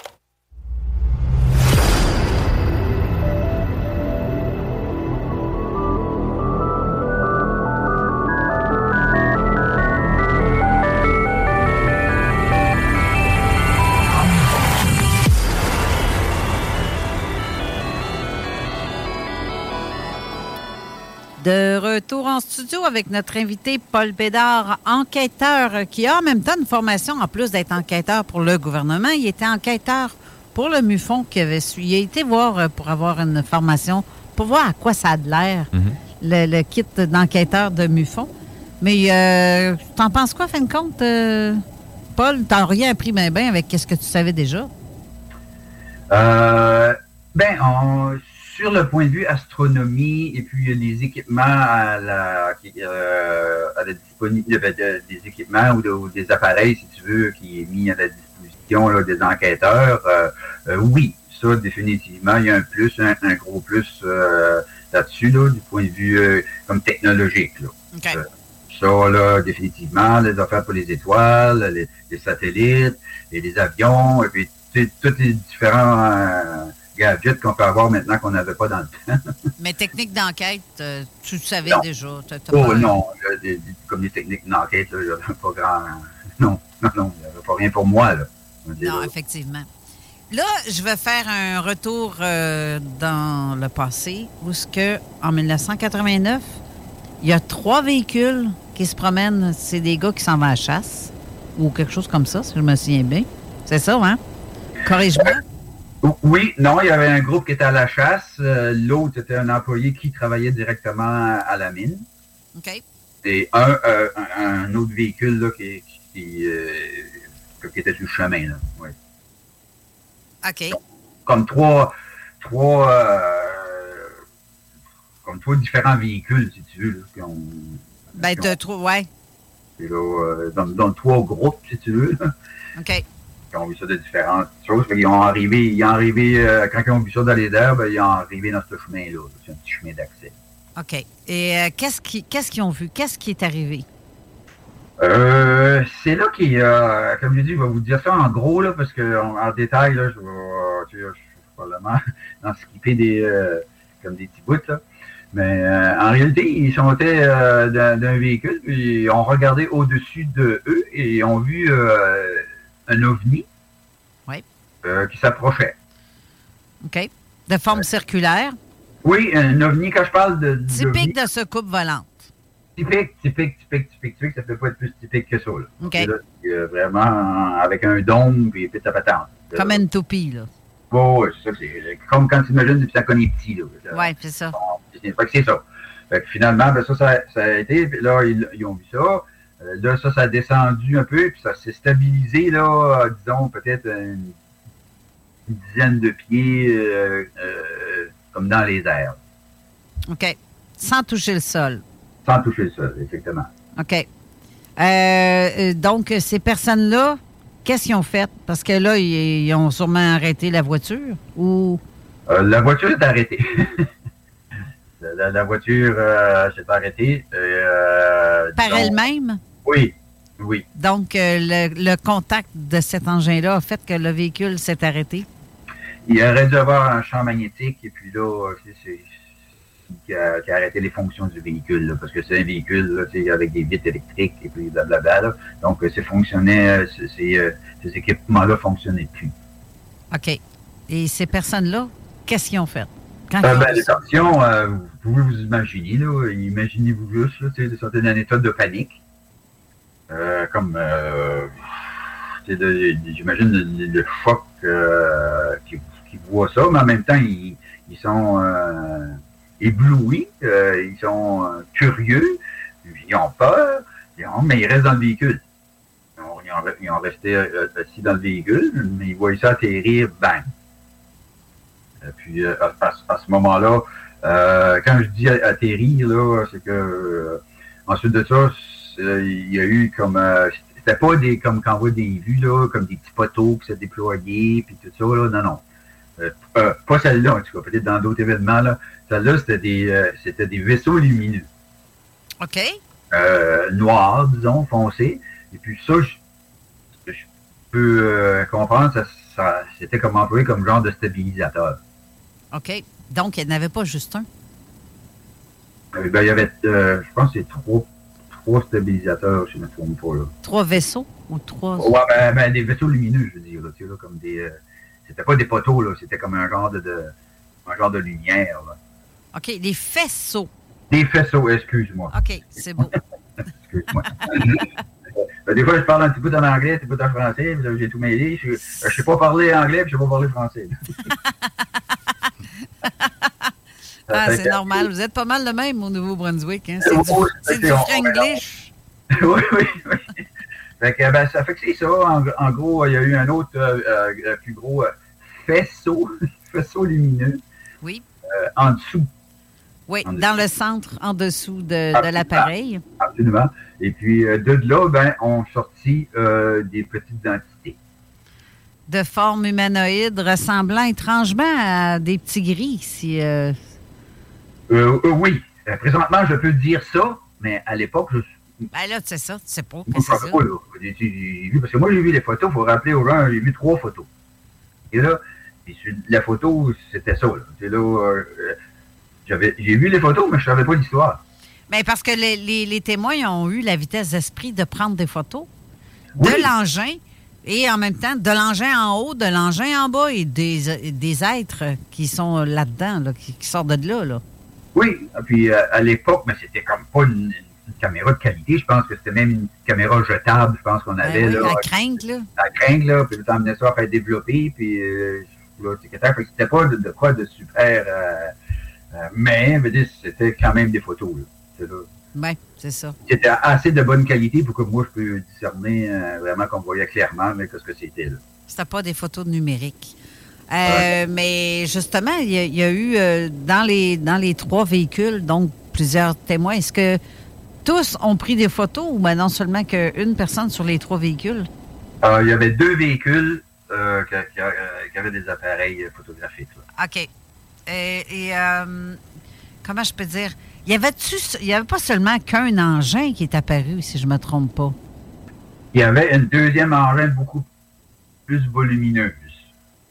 Speaker 3: De retour en studio avec notre invité Paul Bédard, enquêteur qui a en même temps une formation en plus d'être enquêteur pour le gouvernement. Il était enquêteur pour le MUFON qui avait su. Il a été voir euh, pour avoir une formation, pour voir à quoi ça a de l'air, le, le kit d'enquêteur de MUFON. Mais euh, t'en penses quoi, fin de compte, euh, Paul? T'as rien appris bien ben avec ce que tu savais déjà?
Speaker 6: Euh, ben, on- sur le point de vue astronomie et puis les équipements à la, euh, à la disponibilité des équipements ou, de- ou des appareils, si tu veux, qui est mis à la disposition là, des enquêteurs, euh, euh, oui, ça définitivement, il y a un plus, un, un gros plus là-dessus, là, du point de vue comme technologique. Là. Ça, là, définitivement, les affaires pour les étoiles, les, les satellites, et les avions, et puis tous les différents gadgets qu'on peut avoir maintenant qu'on n'avait pas dans le temps. <laughs>
Speaker 3: Mais technique d'enquête, euh, tu le savais
Speaker 6: Non.
Speaker 3: déjà.
Speaker 6: Oh
Speaker 3: pas-
Speaker 6: non, là, comme des techniques d'enquête, là, j'avais pas grand... <laughs> Non, non, non, il n'y avait pas rien pour moi, là.
Speaker 3: Non, effectivement. Là, je vais faire un retour euh, dans le passé où ce que en 1989, il y a trois véhicules qui se promènent. C'est des gars qui s'en vont à la chasse ou quelque chose comme ça, si je me souviens bien. C'est ça, hein? Corrige-moi.
Speaker 6: Oui, non, il y avait un groupe qui était à la chasse. euh, L'autre était un employé qui travaillait directement à la mine.
Speaker 3: OK.
Speaker 6: Et un, euh, un, un autre véhicule là, qui, qui, euh, qui était sur le chemin. Là. oui.
Speaker 3: OK.
Speaker 6: Comme trois, trois, euh, comme trois différents véhicules, si tu veux. Là, qui ont,
Speaker 3: Ben, t'as trop, ouais.
Speaker 6: et là, euh, dans, dans trois groupes, si tu veux. là.
Speaker 3: OK.
Speaker 6: Qui ont vu ça de différentes choses. Qu'ils ont arrivé, ils ont arrivé, euh, quand ils ont vu ça dans les airs, ben, ils ont arrivé dans ce chemin-là. C'est un petit chemin d'accès.
Speaker 3: OK. Et euh, qu'est-ce qui- qu'est-ce qu'ils ont vu? Qu'est-ce qui est arrivé?
Speaker 6: Euh, c'est là qu'il y a, comme je dis, je vais vous dire ça en gros, là, parce que en, en détail, là, je vais, tu sais, je suis probablement <laughs> dans skipper des, euh, comme des petits bouts, là. Mais euh, en réalité, ils sont euh, d'un d'un véhicule, puis ils ont regardé au-dessus de eux et ils ont vu euh, un ovni
Speaker 3: Oui.
Speaker 6: euh, qui s'approchait.
Speaker 3: OK. De forme circulaire.
Speaker 6: Oui, un ovni, quand je parle de...
Speaker 3: Typique de soucoupe volante.
Speaker 6: Typique, typique, typique, typique, typique, ça peut pas être plus typique que ça. Là.
Speaker 3: OK.
Speaker 6: Là, euh, vraiment avec un dôme puis puis ta patente.
Speaker 3: Comme une toupie, là.
Speaker 6: Oui, c'est ça. C'est comme quand tu imagines du est petit. Là.
Speaker 3: Oui, c'est ça.
Speaker 6: Que c'est ça. Fait que finalement, ben, ça, ça, ça a été. Puis là, ils, ils ont vu ça. Euh, là, ça, ça a descendu un peu, puis ça s'est stabilisé, là, euh, disons, peut-être une, une dizaine de pieds, euh, euh, comme dans les airs,
Speaker 3: OK. Sans toucher le sol.
Speaker 6: sans toucher le sol, effectivement.
Speaker 3: OK. Euh, donc, ces personnes-là, qu'est-ce qu'ils ont fait? Parce que là, ils, ils ont sûrement arrêté la voiture ou?
Speaker 6: La voiture est arrêtée. <laughs> la, voiture s'est arrêtée.
Speaker 3: Par elle-même?
Speaker 6: Oui, oui.
Speaker 3: Donc, euh, le, le contact de cet engin-là a fait que le véhicule s'est arrêté?
Speaker 6: Il aurait dû avoir un champ magnétique et puis là, c'est- c'est qui a, qui a arrêté les fonctions du véhicule, là, parce que c'est un véhicule là, avec des vitres électriques et puis blablabla. là. Donc, euh, c'est fonctionnait, euh, c'est- c'est, euh, ces équipements-là fonctionnaient plus.
Speaker 3: OK. Et ces personnes-là, qu'est-ce qu'ils ont fait? Quand ils ont
Speaker 6: ben,
Speaker 3: ça?
Speaker 6: tensions, euh, vous pouvez vous imaginer, imaginez-vous juste, d'un état de panique. Euh, comme, euh, j'imagine le, le choc euh, qui, qui voit ça, mais en même temps, ils, sont éblouis, ils sont curieux, ils ont peur, mais ils restent dans le véhicule. Ils ont, resté assis dans le véhicule, mais ils voient ça atterrir, bang. Et puis, à, à- ce moment-là, quand je dis atterri, là, c'est que ensuite de ça, il y a eu comme euh, c'était pas des comme quand on voit des vues là, comme des petits poteaux qui se déployaient puis tout ça là, non non. pas celle-là, en tout cas, peut-être dans d'autres événements là. Celle-là, c'était des c'était des vaisseaux lumineux.
Speaker 3: OK.
Speaker 6: noirs, disons, foncés. Et puis ça, je, peux comprendre, ça, ça c'était comme employé comme genre de stabilisateur.
Speaker 3: OK. Donc, il n'y en avait pas juste un?
Speaker 6: Euh, ben, il y avait, euh, je pense, c'est trois, trois stabilisateurs, je ne me trompe pas. Là.
Speaker 3: Trois vaisseaux ou trois.
Speaker 6: Ouais, ben, ben des vaisseaux lumineux, je veux dire. Là, tu sais, là, comme des. Euh, c'était pas des poteaux, là, c'était comme un genre de, de, un genre de lumière. Là.
Speaker 3: OK, des faisceaux.
Speaker 6: Des faisceaux, excuse-moi.
Speaker 3: OK, c'est beau. <laughs>
Speaker 6: excuse-moi. <laughs> ben, des fois, je parle un petit peu en anglais, un petit peu en français, j'ai tout mêlé. Je ne sais pas parler anglais, puis je ne sais pas parler français. <laughs>
Speaker 3: ah, c'est normal. Vous êtes pas mal le même au Nouveau-Brunswick. Hein? C'est du, du franglish.
Speaker 6: oui, oui, oui. Fait que, ben, ça fait que c'est ça. En, gros, il y a eu un autre euh, euh, plus gros euh, faisceau, <laughs> faisceau lumineux.
Speaker 3: Oui.
Speaker 6: en dessous.
Speaker 3: Oui, dans le centre, en dessous de, de l'appareil.
Speaker 6: Absolument. Et puis, de là, ben, on sortit des petites entités
Speaker 3: de forme humanoïde ressemblant étrangement à des petits gris. Si, euh,
Speaker 6: euh, euh, oui. présentement, je peux dire ça, mais à l'époque, je
Speaker 3: ben là, c'est ça, tu sais pas.
Speaker 6: c'est ça. Pas, parce que moi, j'ai vu les photos, il faut rappeler aux gens, j'ai vu trois photos. Et là, la photo, c'était ça. Là. j'avais, j'ai vu les photos, mais je ne savais pas l'histoire.
Speaker 3: Mais ben, parce que les, les, témoins ont eu la vitesse d'esprit de prendre des photos de l'engin et en même temps, de l'engin en haut, de l'engin en bas et des, des êtres qui sont là-dedans, qui, sortent de là. là.
Speaker 6: Oui, puis euh, à l'époque, mais c'était comme pas une, caméra de qualité. Je pense que c'était même une caméra jetable, je pense qu'on ben avait.
Speaker 3: oui, là, la crainte, là.
Speaker 6: La crainte, là, puis tu emmenais ça à faire développer, puis euh, c'était pas de, quoi de super. Euh, euh mais, c'était quand même des photos, là.
Speaker 3: Oui, c'est ça.
Speaker 6: C'était assez de bonne qualité pour que moi, je puisse discerner euh, vraiment qu'on voyait clairement mais qu'est-ce que c'était. là.
Speaker 3: C'était pas des photos numériques. Euh, mais justement, il y, a eu euh, dans, les, dans les trois véhicules, donc plusieurs témoins. Est-ce que tous ont pris des photos ou ben non seulement qu'une personne sur les trois véhicules?
Speaker 6: il y avait deux véhicules qui, avaient des appareils photographiques.
Speaker 3: OK. et comment je peux dire? Il y avait il y avait pas seulement qu'un engin qui est apparu, si je me trompe pas?
Speaker 6: Il y avait une deuxième engin beaucoup plus volumineuse.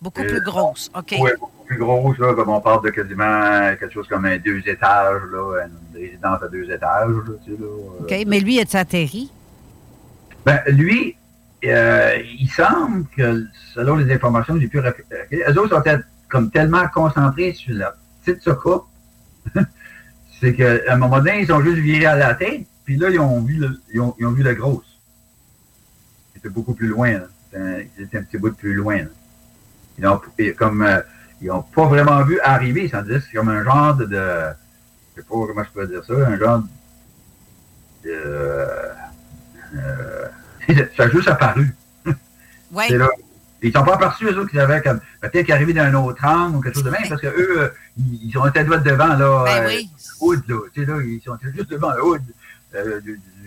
Speaker 3: Beaucoup plus grosse, OK.
Speaker 6: Oui, beaucoup plus grosse, là, comme on parle de quasiment quelque chose comme un deux étages, là, une résidence à deux étages. Là, tu sais, là,
Speaker 3: euh. OK, mais lui, est-il atterri?
Speaker 6: Ben, lui, euh, il semble que, selon les informations que j'ai pu récupérer, les autres sont comme tellement concentrés sur la petite soca <laughs> c'est qu'à un moment donné, ils ont juste viré à la tête, puis là, ils ont vu, le, ils ont, ils ont vu la grosse. C'était beaucoup plus loin. C'était un, petit bout de plus loin. Ils ont, comme, euh, ils n'ont pas vraiment vu arriver. Ça veut dire c'est comme un genre de, de, Je sais pas comment je peux dire ça. Un genre de. Euh, <laughs> ça a juste apparu. <laughs>
Speaker 3: Oui.
Speaker 6: Ils sont pas aperçus, eux autres, qu'ils avaient comme. Peut-être qu'ils arrivaient d'un autre angle ou quelque chose de même, parce qu'eux, euh, ils, à droite devant, là.
Speaker 3: Ben euh,
Speaker 6: hood, là. Tu sais, là, ils sont juste devant le hood euh, du, du,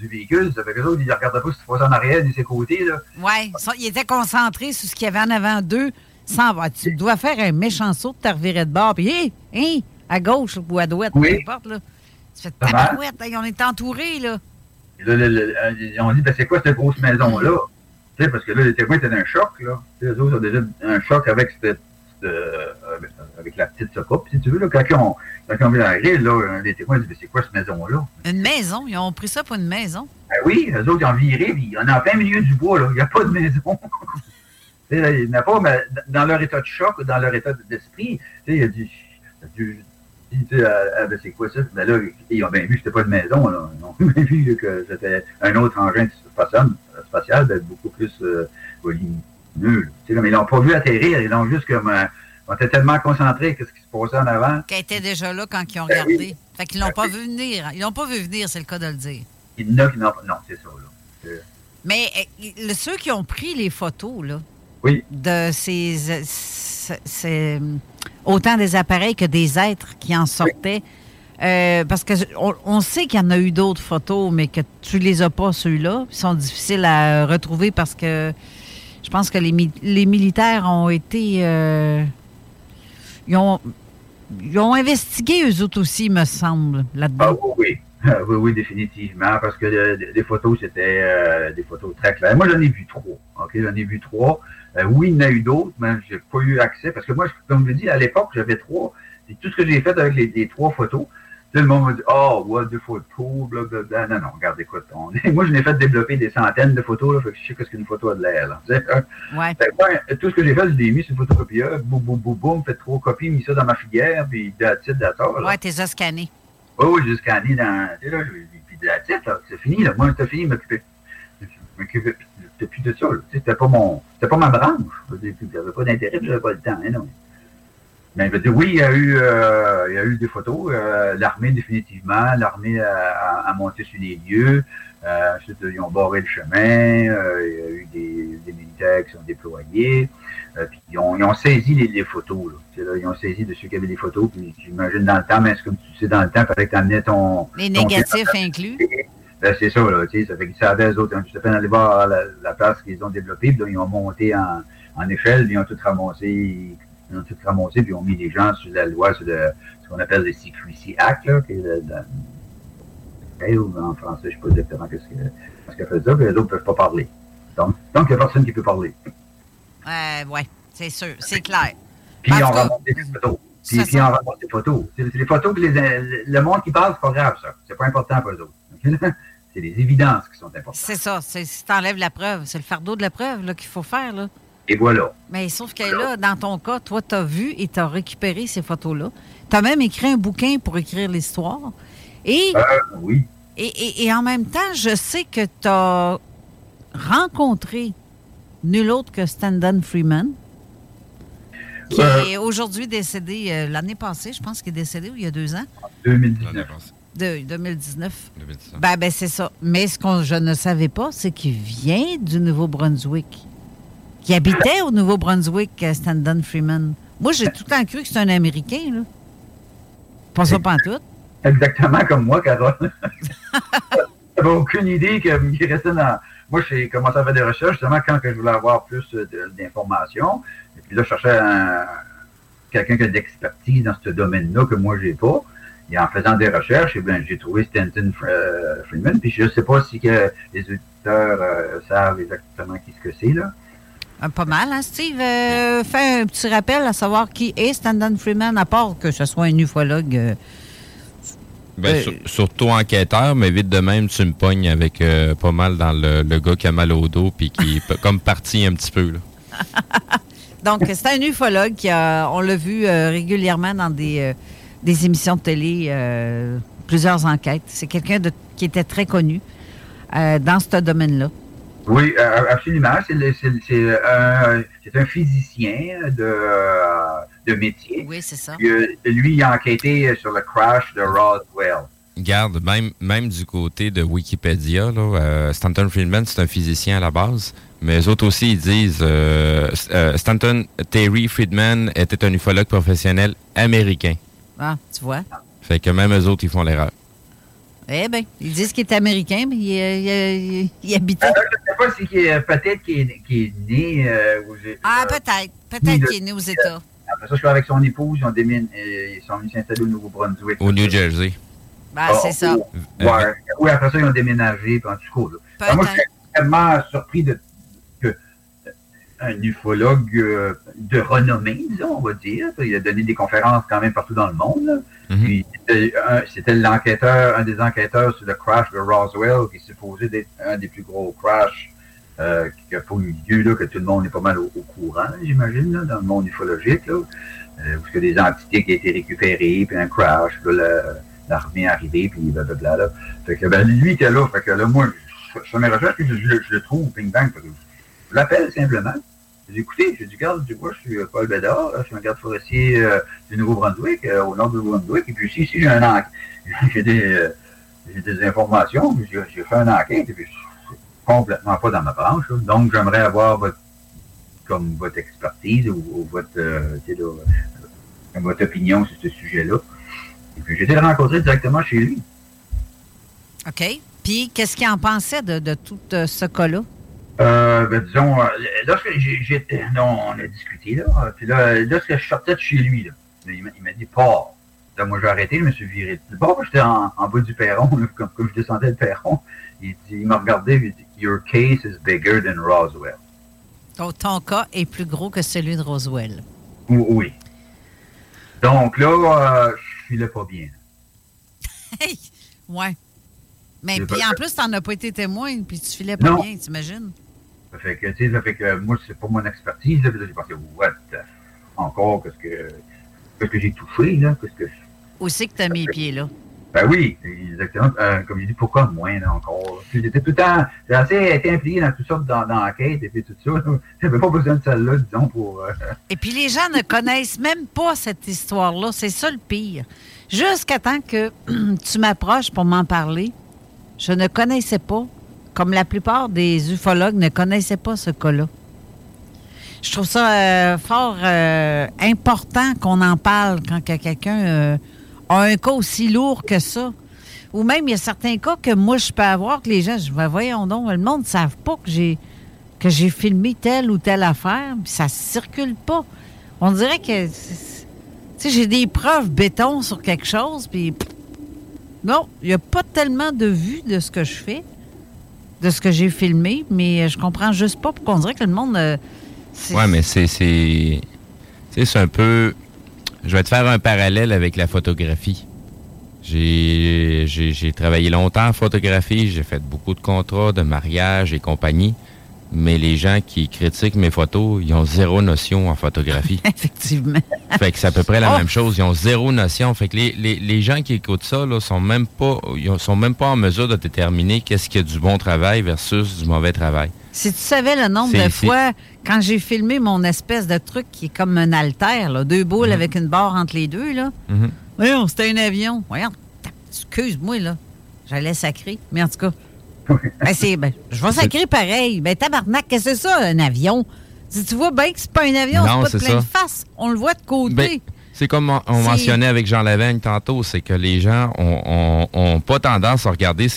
Speaker 6: véhicule. Ça fait que autres, ils ne regardaient pas ce qui se passait en arrière, de ses côtés, là.
Speaker 3: Oui, ils étaient concentrés sur ce qu'il y avait en avant d'eux. Sans, tu dois faire un méchant saut, revirer de bord, puis, hé, hé, à gauche ou à droite, peu importe, là. Tu fais tabarouette, on est entourés, là.
Speaker 6: Et là, on dit, ben, c'est quoi cette grosse maison-là? parce que là, les témoins étaient un choc, là. les autres ont déjà un choc avec cette, euh, avec la petite soucoupe, si tu veux, là, quand ils ont, quand ont vu la grille, là, les témoins disent, mais c'est quoi cette maison-là?
Speaker 3: Une maison? Ils ont pris ça pour une maison?
Speaker 6: Ben oui, eux autres, ils ont viré, puis on est en plein milieu du bois, là. Il n'y a pas de maison. <laughs> il n'y a pas, mais dans leur état de choc, dans leur état d'esprit, il y a du, du ah, ben, c'est quoi ça? Ben là, ils ont bien vu que c'était pas une maison, là. Ils ont <laughs> bien vu que c'était un autre engin spatial, spatial ben, beaucoup plus euh, volumineux. Mais ils l'ont pas vu atterrir, ils l'ont juste comme. Euh, on était tellement concentrés qu'est-ce qui se passait en avant.
Speaker 3: Qui était déjà là quand ils ont ben regardé. Fait qu'ils l'ont ben pas vu venir. Ils l'ont pas vu venir, c'est le cas de le dire.
Speaker 6: Il y en a qui n'ont pas. Non, c'est ça, là.
Speaker 3: Mais eh, ceux qui ont pris les photos, là,
Speaker 6: oui.
Speaker 3: de ces hum, autant des appareils que des êtres qui en sortaient. Euh, parce que on, on sait qu'il y en a eu d'autres photos, mais que tu les as pas, ceux-là. Ils sont difficiles à retrouver parce que je pense que les, mi- les militaires ont été. euh, ils, ont, ils ont investigué eux autres aussi, me semble,
Speaker 6: Ah
Speaker 3: là-dedans.
Speaker 6: oui, oui. Ah, oui, oui, définitivement, parce que euh, des- photos, c'était euh, des photos très claires. Moi, j'en ai vu trois. OK, j'en ai vu trois. Euh, oui, il y en a eu d'autres, mais j'ai pas eu accès, parce que moi, comme je dis, à l'époque, j'avais trois. Et tout ce que j'ai fait avec les trois photos, tout le monde m'a dit, oh, what, des photos, blablabla. Non, non, regarde, écoute, on- <laughs> moi, je n'ai fait développer des centaines de photos, là, fait que je sais ce qu'une photo a de l'air, là. Hein?
Speaker 3: Ouais.
Speaker 6: Fait tout ce que j'ai fait, je l'ai mis sur une photocopieur, boum, boum, boum, boum, fait trois copies, mis ça dans ma filière, puis that's it, that's all, là.
Speaker 3: Ouais, t'es scannés.
Speaker 6: Oui, oui, j'ai scanné dans. Tu sais, là, puis de la titre, là, c'est fini, là. Moi, c'est fini, m'occuper. M'occupais plus- de ça, là. C'était pas mon. C'était pas ma branche. J'avais pas d'intérêt, j'avais pas le temps, hein, non. Mais je veux dire, oui, il y a eu, euh, il y a eu des photos. euh, l'armée, définitivement. L'armée a, a- a monté sur les lieux. Euh, ensuite, ils ont barré le chemin. euh, il y a eu des, des militaires qui sont déployés. Euh, puis ils ont, ils ont saisi les, les photos. Là. Là, ils ont saisi de ceux qui avaient des photos. Puis j'imagine dans le temps, mais comme tu sais, dans le temps, il fallait que tu amenais ton.
Speaker 3: Les
Speaker 6: ton-
Speaker 3: négatifs inclus.
Speaker 6: Ben, c'est ça, là, tu sais, ça fait qu'ils savaient, eux autres, hein, juste à peine aller voir la, la place qu'ils ont développée, puis là, ils ont monté en, en échelle, puis ils ont tout ramassé, ils ont tout ramassé, puis ils ont mis les gens sur la loi, sur le, ce qu'on appelle le Secrecy Act, là, qui est le, ou en français, je ne sais pas exactement que, ce que fait ça, puis les autres ne peuvent pas parler. Donc, donc, il n'y a personne qui peut parler.
Speaker 3: Euh, ouais, c'est sûr, c'est clair.
Speaker 6: Puis, on ramasse des photos. Puis, puis on ramasse des photos. C'est les photos que les, le, monde qui parle, c'est pas grave, ça. C'est pas important pour eux autres. <laughs> c'est les évidences qui sont importantes.
Speaker 3: C'est ça. c'est- Si t'enlèves la preuve, c'est le fardeau de la preuve qu'il faut faire. Là.
Speaker 6: Et voilà.
Speaker 3: Mais sauf que là, dans ton cas, toi, tu as vu et tu as récupéré ces photos-là. Tu as même écrit un bouquin pour écrire l'histoire. Et,
Speaker 6: Euh, oui.
Speaker 3: et, et- et en même temps, je sais que tu as rencontré nul autre que Standon Freeman, qui
Speaker 6: Euh.
Speaker 3: est aujourd'hui décédé euh, l'année passée, je pense qu'il est décédé ou il y a deux ans,
Speaker 6: 2019.
Speaker 3: de 2019.
Speaker 4: 2019.
Speaker 3: Ben, ben c'est ça. Mais ce que je ne savais pas, c'est qu'il vient du Nouveau-Brunswick. Qui habitait au Nouveau-Brunswick, euh, Standon Freeman. Moi, j'ai tout le temps cru que c'était un Américain, là. Pas ça, pas en tout.
Speaker 6: Exactement comme moi, Carole. <laughs> J'avais aucune idée que- qu'il restait dans. Moi, j'ai commencé à faire des recherches justement quand je voulais avoir plus euh, d'informations. Et puis là, je cherchais un- quelqu'un qui a de l'expertise dans ce domaine-là que moi, j'ai pas. Et en faisant des recherches, eh j'ai trouvé Stanton euh, Freeman. Puis je ne sais pas si que les auditeurs euh, savent exactement qui ce que c'est, là.
Speaker 3: Euh, Pas mal, hein, Steve? Euh, fais un petit rappel à savoir qui est Standon Freeman, à part que ce soit un ufologue. euh,
Speaker 4: Ben,
Speaker 3: Euh,
Speaker 4: sur- surtout enquêteur, mais vite de même, tu me pognes avec euh, pas mal dans le, le gars qui a mal au dos puis qui est <laughs> comme parti un petit peu. Là. <laughs>
Speaker 3: Donc, c'est un ufologue qui a, on l'a vu euh, régulièrement dans des, euh, des émissions de télé, euh, plusieurs enquêtes. C'est quelqu'un de- qui était très connu euh, dans ce domaine-là.
Speaker 6: Oui, euh, absolument. C'est le- c'est- c'est un, c'est un physicien de, de métier.
Speaker 3: Oui, c'est ça.
Speaker 6: Puis, euh, lui, il a enquêté sur le crash de Roswell.
Speaker 4: Garde, même, même du côté de Wikipédia, là, euh, Stanton Friedman, c'est un physicien à la base. Mais eux autres aussi, ils disent euh, euh, Stanton Terry Friedman était un ufologue professionnel américain.
Speaker 3: Ah, tu vois.
Speaker 4: Fait que même eux autres, ils font l'erreur.
Speaker 3: Eh bien, ils disent qu'il est américain, mais il, euh, il, euh, il habitait.
Speaker 6: Alors, je ne sais pas si est- peut-être qu'il est, né euh, aux États-
Speaker 3: Ah, peut-être. Peut-être qu'il est né aux États.
Speaker 6: Après ça, je suis avec son épouse, ils, ont euh, ils sont venus s'installer au Nouveau-Brunswick.
Speaker 4: Au New Jersey.
Speaker 3: Ben,
Speaker 6: Ah,
Speaker 3: c'est ça.
Speaker 6: ou- Ouais. Oui, après ça, ils ont déménagé, puis en tout cas. là. Alors, moi, je suis extrêmement surpris de euh, un ufologue euh, de renommée, disons, on va dire. Il a donné des conférences quand même partout dans le monde. Puis, c'était l'enquêteur, un des enquêteurs sur le crash de Roswell, qui est supposé d'être un des plus gros crashs euh, qui n'a pas eu lieu, là, que tout le monde est pas mal au, au courant, j'imagine, dans le monde ufologique. Là, euh, y a des entités qui ont été récupérées, puis un crash, la- l'armée est arrivée, puis blablabla. Là. Fait que ben, lui était là, fait que là, moi, je, fais mes recherches, je, je- je le trouve, ping bang, fait que l'appelle simplement. J'ai dit, écoutez, j'ai dit, garde, du moi, je suis Paul Bédard, je suis un garde forestier euh, du Nouveau-Brunswick, euh, au nord du Nouveau-Brunswick, et puis ici, j'ai un enquête. <laughs> J'ai des, euh, j'ai des informations, j'ai fait une enquête, et puis c'est complètement pas dans ma branche. Donc, j'aimerais avoir votre comme votre expertise ou, votre, votre opinion sur ce sujet-là. Et puis, j'ai été le rencontrer directement chez lui.
Speaker 3: OK. Puis, qu'est-ce qu'il en pensait de, tout ce cas-là?
Speaker 6: Ben, disons, lorsque j'étais. Non, on a discuté, là. Puis là, lorsque je sortais de chez lui, là, il m'a dit, pas moi, j'ai arrêté, je me suis viré de bord. J'étais en, bas du perron, comme, comme, je descendais le perron. Il, il m'a regardé il dit Your case is bigger than Roswell.
Speaker 3: Donc, ton cas est plus gros que celui de Roswell.
Speaker 6: Oui. Donc là, euh, je filais pas bien.
Speaker 3: hey! Ouais. Mais puis en plus, tu n'en as pas été témoin, puis tu filais pas bien, t'imagines?
Speaker 6: Ça fait que, tu sais, ça fait que moi, c'est pas mon expertise. Là, j'ai pensé, what? Encore, qu'est-ce que, qu'est-ce que j'ai touché, là? Qu'est-ce que
Speaker 3: où c'est que tu as mis les pieds, là?
Speaker 6: Ben oui, exactement. Euh, comme je dis, pourquoi moi, là, encore? J'étais tout le temps, j'ai assez été impliqué dans toutes sortes d'enquêtes et puis tout ça. <laughs> J'avais pas besoin de celle-là, disons, pour... Euh, <laughs>
Speaker 3: et puis les gens ne connaissent même pas cette histoire-là. C'est ça le pire. Jusqu'à temps que <clears throat> tu m'approches pour m'en parler, je ne connaissais pas, comme la plupart des ufologues ne connaissaient pas ce cas-là. Je trouve ça euh, fort important qu'on en parle quand quelqu'un un cas aussi lourd que ça. Ou même, il y a certains cas que moi, je peux avoir, que les gens, je vais, voyons donc, le monde ne savent pas que j'ai que j'ai filmé telle ou telle affaire, puis ça circule pas. On dirait que, tu sais, j'ai des preuves béton sur quelque chose, puis non, il n'y a pas tellement de vues de ce que je fais, de ce que j'ai filmé, mais je comprends juste pas pourquoi on dirait que le monde... Euh,
Speaker 4: ouais, mais c'est... C'est un peu je vais te faire un parallèle avec la photographie. J'ai travaillé longtemps en photographie, j'ai fait beaucoup de contrats, de mariage et compagnie, mais les gens qui critiquent mes photos, ils ont zéro notion en photographie. <laughs>
Speaker 3: Effectivement.
Speaker 4: Fait que c'est à peu près la oh! même chose, ils ont zéro notion. Fait que les, les, gens qui écoutent ça là, sont même pas ils sont même pas en mesure de déterminer qu'est-ce qui est du bon travail versus du mauvais travail.
Speaker 3: Si tu savais le nombre de fois, quand j'ai filmé mon espèce de truc qui est comme un alter, deux boules mhm. avec une barre entre les deux, là. Mhm. Voyons, c'était un avion. Voyons, excuse-moi, là. J'allais sacrer. Mais en tout cas, ben, ben, je vais sacrer pareil. Ben, tabarnak, qu'est-ce que c'est ça, un avion? Si tu vois bien que c'est pas un avion, c'est pas de plein face. On le voit de côté. Ben,
Speaker 4: c'est comme on, mentionnait avec Jean Lavaigne tantôt, c'est que les gens ont, pas tendance à regarder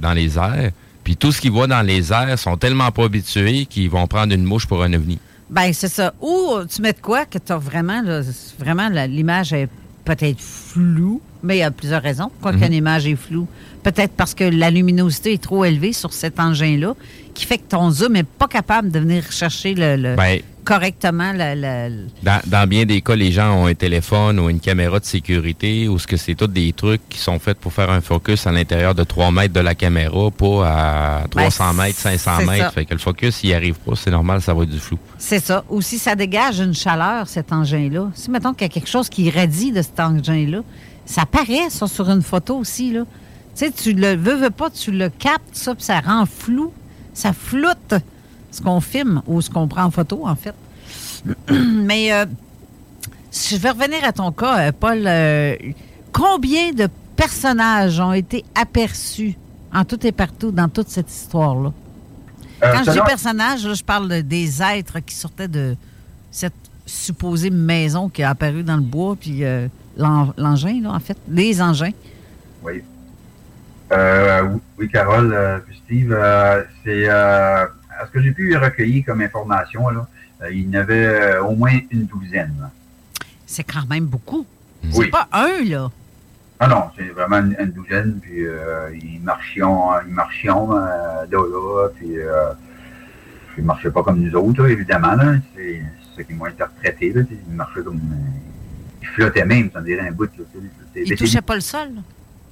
Speaker 4: dans les airs puis tout ce qu'ils voient dans les airs sont tellement pas habitués qu'ils vont prendre une mouche pour un ovni.
Speaker 3: Ben c'est ça. Ou tu mets de quoi que tu as vraiment, vraiment l'image est peut-être floue, mais il y a plusieurs raisons pourquoi mm image est floue. Peut-être parce que la luminosité est trop élevée sur cet engin-là, qui fait que ton zoom n'est pas capable de venir chercher le, ben, correctement la,
Speaker 4: Dans, bien des cas, les gens ont un téléphone ou une caméra de sécurité ou ce que c'est tous des trucs qui sont faits pour faire un focus à l'intérieur de 3 mètres de la caméra, pas à 300 ben, mètres, 500 mètres. Fait que le focus, s'il arrive pas, c'est normal, ça va être du flou.
Speaker 3: C'est ça. Ou si ça dégage une chaleur, cet engin-là. Si, mettons qu'il y a quelque chose qui irradie de cet engin-là, ça paraît, ça, sur une photo aussi, là. Tu sais, tu le veux, veux pas, tu le captes, ça, puis ça rend flou. Ça floute ce qu'on filme ou ce qu'on prend en photo, en fait. <clears throat> Mais euh, je vais revenir à ton cas, euh, Paul. Euh, combien de personnages ont été aperçus en tout et partout dans toute cette histoire-là? Quand je dis personnages, je parle des êtres qui sortaient de cette supposée maison qui a apparu dans le bois, puis l'engin, en fait, les engins.
Speaker 6: Oui. Oui, Carole, puis Steve, c'est à ce que j'ai pu recueillir comme information, là, euh, il y en avait euh, au moins une douzaine.
Speaker 3: C'est quand même beaucoup. C'est pas un, là.
Speaker 6: Ah non, c'est vraiment une, douzaine, puis euh, ils marchaient, ils marchaient là, là, puis ils marchaient pas comme nous autres, évidemment. C'est ce qu'ils m'ont interprété. Là, ils marchaient comme... ils flottaient même, ça dirait un bout. Là,
Speaker 3: ils touchaient pas le sol, là.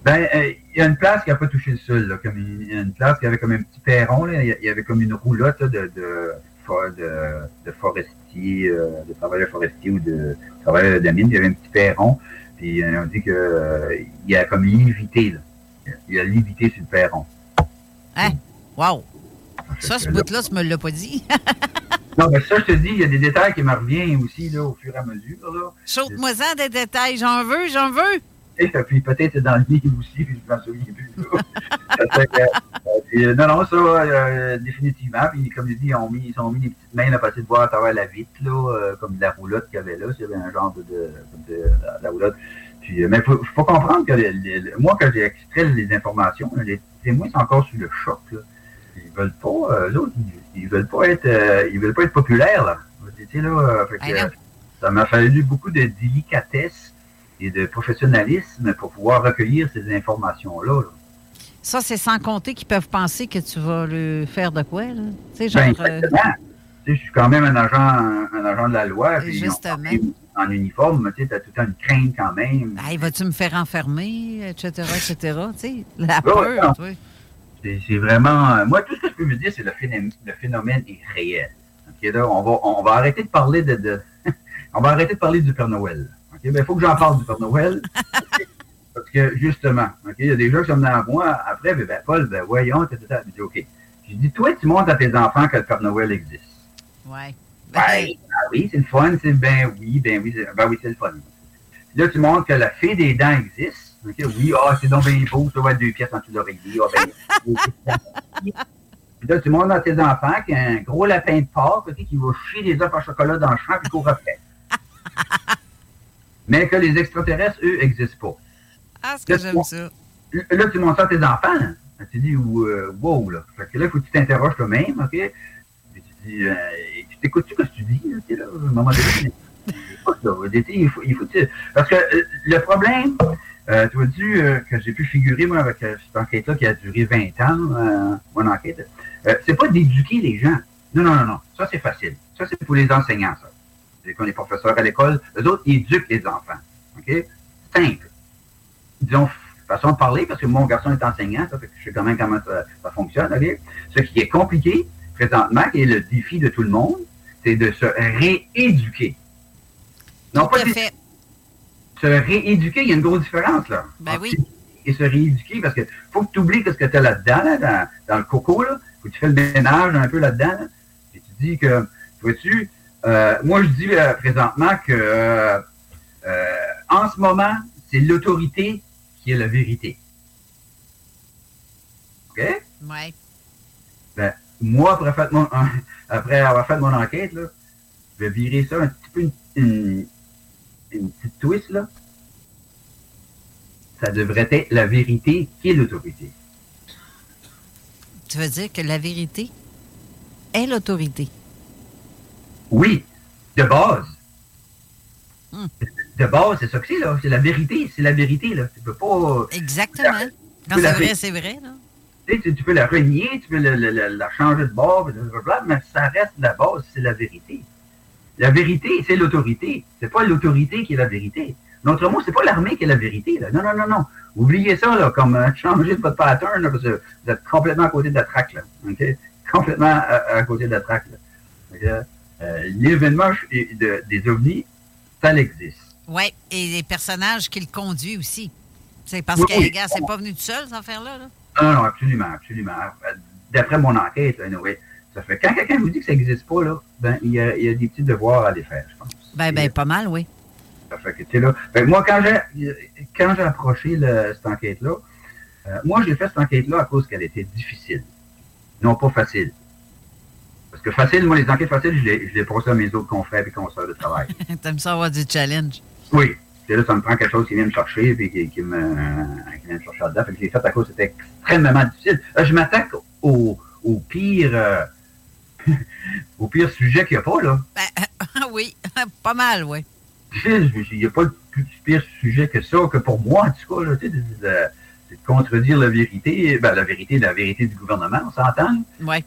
Speaker 6: Ben, il y a une place qui n'a pas touché le sol. Là, comme il y a une place qui avait comme un petit perron. Là, il y avait comme une roulotte de, de, de, de forestier, euh, de travailleurs forestiers ou de travailleurs de mine. Il y avait un petit perron. Puis euh, on dit qu'il euh, a comme lévité. Là. Il a lévité sur le perron.
Speaker 3: Hein? Wow! Ça, ce bout-là, tu me l'as pas dit. <laughs>
Speaker 6: non, mais ça, je te dis, il y a des détails qui me reviennent aussi là, au fur et à mesure.
Speaker 3: Saute-moi ça des détails. J'en veux, j'en veux.
Speaker 6: Et puis peut-être dans le livre aussi, je m'en souviens plus. <laughs> euh, non, non, ça, euh, définitivement. Puis, comme je dis, ils ont mis, ils ont mis des petites mains là, pour essayer de voir à travers la vitre, là, euh, comme de la roulotte qu'il y avait là. S'il y avait un genre de, de, de, de la roulotte. Puis, euh, mais il faut, faut comprendre que les- les- moi, quand j'ai extrait les informations, les témoins sont encore sous le choc. Là. Ils veulent pas, euh, ils, ils veulent pas être, euh, ils veulent pas être populaires, là. Tu sais, là, euh, fait que,
Speaker 3: non.
Speaker 6: euh, ça m'a fallu beaucoup de délicatesse et de professionnalisme pour pouvoir recueillir ces informations-là. là.
Speaker 3: Ça, c'est sans compter qu'ils peuvent penser que tu vas le faire de quoi, là. Tu sais,
Speaker 6: Ben,
Speaker 3: genre. euh,
Speaker 6: exactement. Tu sais, je suis quand même un agent, un, un agent de la loi. puis
Speaker 3: Justement.
Speaker 6: En, en uniforme, tu sais, as tout le temps une crainte quand même.
Speaker 3: Hey, vas-tu me faire enfermer, etc., etc., tu sais, <laughs> la
Speaker 6: ouais,
Speaker 3: peur, tu sais.
Speaker 6: C'est c'est vraiment. euh, moi, tout ce que je peux vous dire, c'est le phénomène, le phénomène est réel. OK, là, on va, on va arrêter de parler de. de- <laughs> on va arrêter de parler du Père Noël. Ben, il faut que j'en parle du Père Noël. <laughs> Parce que, justement, OK, il y a des gens qui sont venus à moi. Après, ben, ben, Paul, ben, voyons, à- Je dis, OK. Je dis, toi, tu montres à tes enfants que le Père Noël existe.
Speaker 3: Ouais.
Speaker 6: Ben, ah oui, c'est le fun, c'est ben oui, ben oui, c'est- ben oui, c'est le fun. Puis là, tu montres que la fée des dents existe. Oui, ah, c'est donc bien beau, ça va être deux pièces en dessous de l'oreiller. Ah, ben, <laughs> puis là, tu montres à tes enfants qu'il y a un gros lapin de porc qui va chier des œufs à chocolat dans le champ puis court après. <laughs> Mais que les extraterrestres, eux, n'existent pas.
Speaker 3: Ah, ce que j'aime ça.
Speaker 6: Là, tu montres ça à tes enfants. là. Tu dis, euh, wow, là. Fait que là, il faut que tu t'interroges toi-même, OK? Puis tu dis, euh, tu t'écoutes-tu ce que tu dis, là, là, à un moment donné? Il faut, il faut, parce que euh, le problème, euh, tu vois-tu euh, que j'ai pu figurer, moi, avec euh, cette enquête-là qui a duré 20 ans, euh, mon enquête, euh, c'est pas d'éduquer les gens. Non, non, non, non. Ça, c'est facile. Ça, c'est pour les enseignants, ça. Comme les professeurs à l'école. Eux autres, ils éduquent les enfants. OK? Simple disons, façon de parler, parce que mon garçon est enseignant, ça fait que je sais quand même comment ça, ça fonctionne. ok? Ce qui est compliqué, présentement, qui est le défi de tout le monde, c'est de se rééduquer. Non pas
Speaker 3: Tout fait.
Speaker 6: se rééduquer, il y a une grosse différence, là.
Speaker 3: Ben oui.
Speaker 6: Et se rééduquer, parce que faut que tu oublies ce que tu as là-dedans, là, dans, dans le coco, là. Faut que tu fais le ménage un peu là-dedans, là. Et tu dis que, vois-tu, moi, je dis euh, présentement que, euh, euh, en ce moment, c'est l'autorité qui est la vérité. OK?
Speaker 3: Ouais.
Speaker 6: Ben, moi, après, fait mon- après avoir fait mon enquête, là, je vais virer ça un petit peu une, une- une petite twist, là. Ça devrait être la vérité qui est l'autorité.
Speaker 3: Tu veux dire que la vérité est l'autorité?
Speaker 6: Oui, de base.
Speaker 3: Hmm.
Speaker 6: De base, c'est ça que c'est, là. C'est la vérité. C'est la vérité, là. Tu peux pas.
Speaker 3: Exactement. Quand c'est vrai, c'est vrai, là.
Speaker 6: Tu, sais, tu- peux la renier, tu peux la, la- la- la changer de bord, mais ça reste la base, c'est la vérité. La vérité, c'est l'autorité. C'est pas l'autorité qui est la vérité. Notre mot, c'est pas l'armée qui est la vérité. Là. Non, non, non, non. Oubliez ça, là, comme euh, <laughs> changer de votre pattern, là, parce que vous êtes complètement à côté de la traque, là. Complètement à, à côté de la traque, là. Euh, L'événement de- des ovnis, ça existe.
Speaker 3: Oui, et les personnages qui le conduisent aussi. C'est parce
Speaker 6: Oui,
Speaker 3: que, les gars, c'est pas venu tout seul, cette affaire-là. Là?
Speaker 6: Non, non, absolument, absolument. Euh, D'après mon enquête, anyway, ça fait quand quelqu'un vous dit que ça n'existe pas, là, ben, il y a, il y a des petits devoirs à les faire, je pense.
Speaker 3: Ben, ben, pas mal, oui.
Speaker 6: Ça fait que, tu sais, là, fait que moi, quand j'ai, quand j'ai approché le- cette enquête-là, euh, moi, j'ai fait cette enquête-là à cause qu'elle était difficile. Non pas facile. Que facile, moi, les enquêtes faciles, je les, je les passe à mes autres confrères et consoeurs de travail. <laughs>
Speaker 3: T'aimes ça avoir du challenge?
Speaker 6: Oui. Puis là, ça me prend quelque chose qui vient me chercher puis qui, qui me, qui vient me chercher là-dedans. Fait que fait à cause c'était extrêmement difficile. Là, je m'attaque au, au pire euh, <laughs> au pire sujet qu'il n'y a pas, là.
Speaker 3: Ben, <laughs> oui, pas mal, oui.
Speaker 6: Il n'y a pas de plus pire sujet que ça, que pour moi, en tout cas, là, tu sais, de, de- de contredire la vérité. Ben, la vérité, la vérité du gouvernement, on s'entend.
Speaker 3: Oui.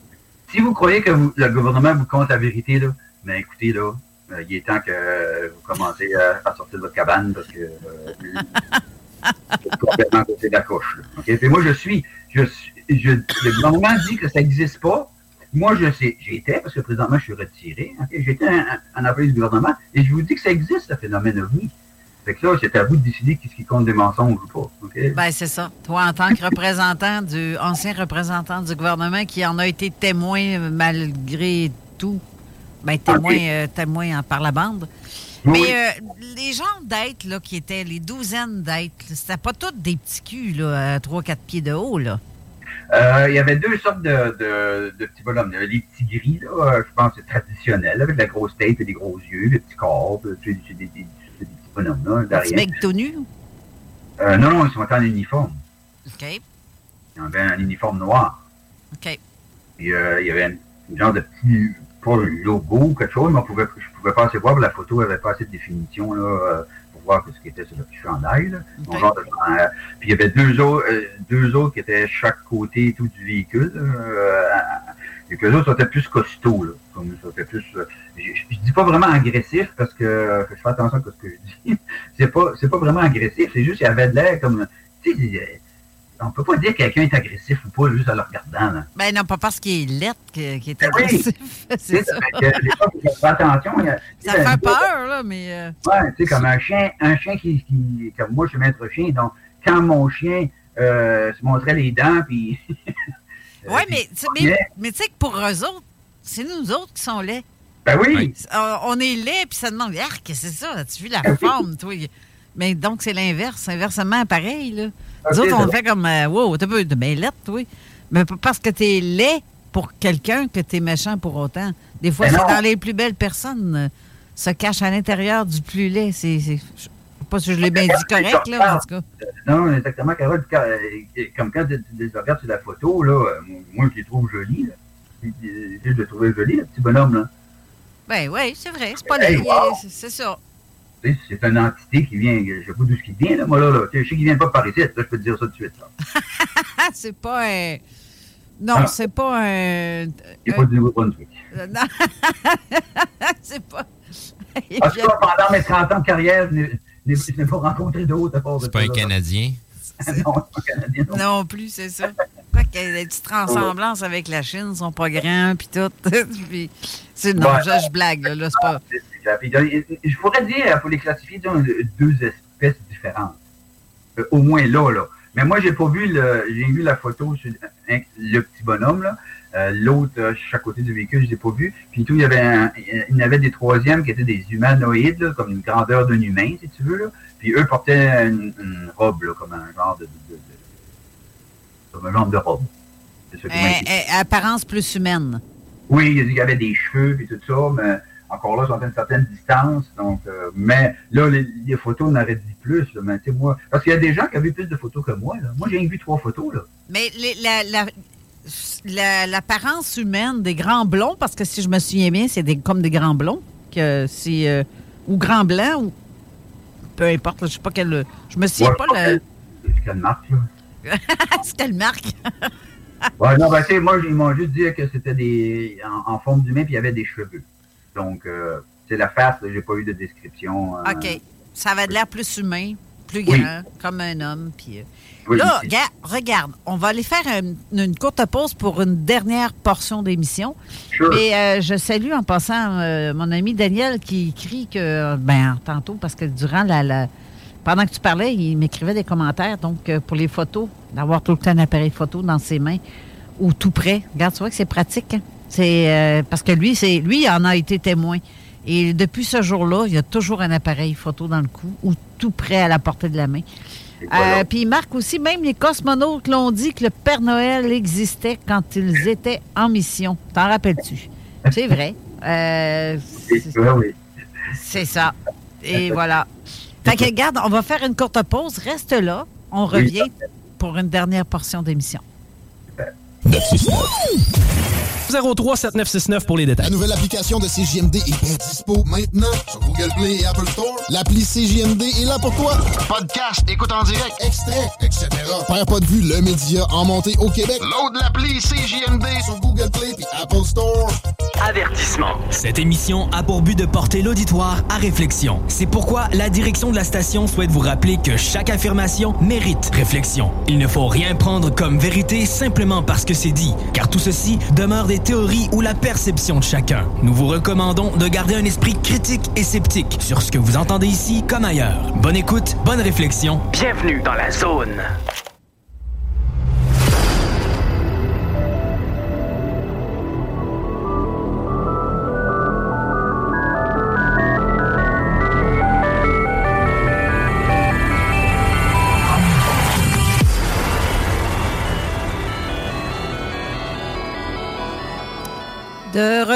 Speaker 6: Si vous croyez que le gouvernement vous compte la vérité, là, ben écoutez, là, euh, il est temps que euh, vous commencez à, à sortir de votre cabane parce que euh, c'est complètement côté de la couche. Puis moi, je suis, je je, le gouvernement dit que ça n'existe pas. Moi, je sais, j'étais, parce que présentement, je suis retiré. J'étais un, un employé du gouvernement et je vous dis que ça existe, le phénomène OVNI. Fait que là, c'est à vous de décider qu'est-ce qui compte des mensonges ou pas.
Speaker 3: Ben, c'est ça. Toi, en tant que représentant du, ancien représentant du gouvernement qui en a été témoin euh, malgré tout, ben, témoin, euh, témoin en- par la bande.
Speaker 6: Oui.
Speaker 3: Mais euh, les gens d'être, là, qui étaient, les douzaines d'êtres, c'était pas tous des petits culs, là, à 3-4 pieds de haut, là.
Speaker 6: Euh, il y avait deux sortes de, de, de, petits bonhommes. Il y avait les petits gris, là, je pense, traditionnels, avec de la grosse tête et des gros yeux, des petits corps, c'est des, des, des, petits bonhommes, là,
Speaker 3: derrière. Des mecs tout nus?
Speaker 6: Euh, non, non, ils sont en uniforme.
Speaker 3: OK.
Speaker 6: Ils avaient un uniforme noir.
Speaker 3: OK.
Speaker 6: Et euh, il y avait un, genre de petit, pas logo ou quelque chose, mais on pouvait, je pouvais pas assez voir, la photo n'avait pas assez de définition, là, euh, voir ce qui était sur le petit chandail. Là. Euh, puis il y avait deux autres, deux autres qui étaient chaque côté tout du véhicule. Et que les autres étaient plus costauds. Là, comme ça plus. je, je, dis pas vraiment agressif parce que je fais attention à ce que je dis. <laughs> c'est pas c'est pas vraiment agressif, c'est juste qu'il y avait de l'air comme. Tu sais, on peut pas dire que quelqu'un est agressif ou pas juste en le regardant. Là.
Speaker 3: Ben non, pas parce qu'il est lettre qu'il est ben agressif. <laughs>
Speaker 6: c'est ça. Que, attention.
Speaker 3: ça fait peur, là, mais. Euh...
Speaker 6: Ouais, tu sais, comme un chien, un chien qui, qui, Comme moi, je suis maître chien, donc quand mon chien euh, se montrait les dents, puis. <laughs>
Speaker 3: oui, mais, mais, mais tu sais que pour eux autres, c'est nous autres qui sommes laids.
Speaker 6: Ben oui.
Speaker 3: On est laids, puis ça demande, ah, qu'est-ce que c'est ça? As-tu vu la ben forme, toi? Mais donc, c'est l'inverse, inversement pareil, là. Nous autres, on fait comme, euh, wow, t'as peu de lettre, oui. Mais parce que t'es laid pour quelqu'un que t'es méchant pour autant. Des fois, c'est dans les plus belles personnes, euh, se cache à l'intérieur du plus laid. C'est, pas si je l'ai bien dit correct, là, en tout cas.
Speaker 6: Non, exactement, Carole. Euh, comme quand tu les regardes sur la photo, là, moi, je les trouve jolis, là. Je les trouve jolis, le petit bonhomme, là.
Speaker 3: Ben oui, c'est vrai. C'est pas laid. C'est ça
Speaker 6: c'est une entité qui vient, je sais pas d'où ce qui vient, là, moi, là, là. Je sais qu'il vient pas par ici, je peux te dire ça tout de suite, <laughs>
Speaker 3: c'est pas un... Non, ah. c'est pas un... <laughs>
Speaker 6: C'est pas du Nouveau-Brunswick.
Speaker 3: Non, c'est pas...
Speaker 6: En tout cas, pendant mes 30 ans de carrière, je n'ai pas rencontré d'autres à part
Speaker 4: de C'est pas un Canadien? <laughs>
Speaker 6: non, pas un Canadien.
Speaker 3: Non, non plus, c'est ça. Pas qu'il y a des petites ressemblances avec la Chine, ils sont pas grands, puis tout. <laughs> puis, non, je, blague, là, c'est pas...
Speaker 6: Je pourrais dire, il faut les classifier dans deux espèces différentes. Euh, au moins là, là. Mais moi, j'ai pas vu le, j'ai vu la photo sur le petit bonhomme, là. Euh, l'autre, euh, chaque côté du véhicule, je l'ai pas vu. Puis tout, il y avait il y avait des troisièmes qui étaient des humanoïdes, comme une grandeur d'un humain, si tu veux, là. Puis eux portaient une, robe, là, comme un genre de, comme un genre de robe.
Speaker 3: apparence plus humaine.
Speaker 6: Oui, il y avait des cheveux et tout ça, mais encore là, à une certaine distance. Donc, euh, mais là, les, photos, on aurait dit plus. mais moi, parce qu'il y a des gens qui vu plus de photos que moi. Moi, j'ai vu trois photos. Là.
Speaker 3: Mais l'apparence humaine des grands blonds, parce que si je me souviens bien, c'est comme des grands blonds, que c'est euh, ou grands blancs ou peu importe, je sais pas quelle. Je me souviens pas le.
Speaker 6: C'est quelle marque, là? <laughs>
Speaker 3: c'est quelle marque? <laughs>
Speaker 6: ouais, non, ben, moi, ils m'ont juste dit que c'était des en, en forme d'humain puis il y avait des cheveux. Donc, euh, c'est la face, j'ai pas eu de description.
Speaker 3: Euh. OK. Ça avait de l'air plus humain, plus grand, comme un homme. Puis, euh. là, regarde, on va aller faire une, courte pause pour une dernière portion d'émission. Et je salue en passant mon ami Daniel qui écrit que, ben, tantôt, parce que durant la, pendant que tu parlais, il m'écrivait des commentaires. Donc, pour les photos, d'avoir tout le temps un appareil photo dans ses mains ou tout près. Regarde, tu vois que c'est pratique. Hein? C'est euh, parce que lui, c'est lui, il en a été témoin. Et depuis ce jour-là, il y a toujours un appareil photo dans le cou ou tout près à la portée de la main. Euh, puis il marque aussi, même les cosmonautes l'ont dit que le Père Noël existait quand ils étaient en mission. T'en rappelles-tu? C'est vrai. Euh, c'est ça. Et <laughs> voilà. Fait que, regarde, on va faire une courte pause. Reste là. On revient pour une dernière portion d'émission.
Speaker 10: 03 7969 pour les détails.
Speaker 11: La nouvelle application de CJMD est bien dispo maintenant sur Google Play et Apple Store. L'appli CJMD est là pour toi. Podcast, écoute en direct, extrait, etc. Père pas de vue, le média en montée au Québec. Load l'appli CJMD sur Google Play et Apple Store.
Speaker 12: Avertissement. Cette émission a pour but de porter l'auditoire à réflexion. C'est pourquoi la direction de la station souhaite vous rappeler que chaque affirmation mérite réflexion. Il ne faut rien prendre comme vérité simplement parce que c'est dit, car tout ceci demeure des théories ou la perception de chacun. Nous vous recommandons de garder un esprit critique et sceptique sur ce que vous entendez ici comme ailleurs. Bonne écoute, bonne réflexion. Bienvenue dans la zone.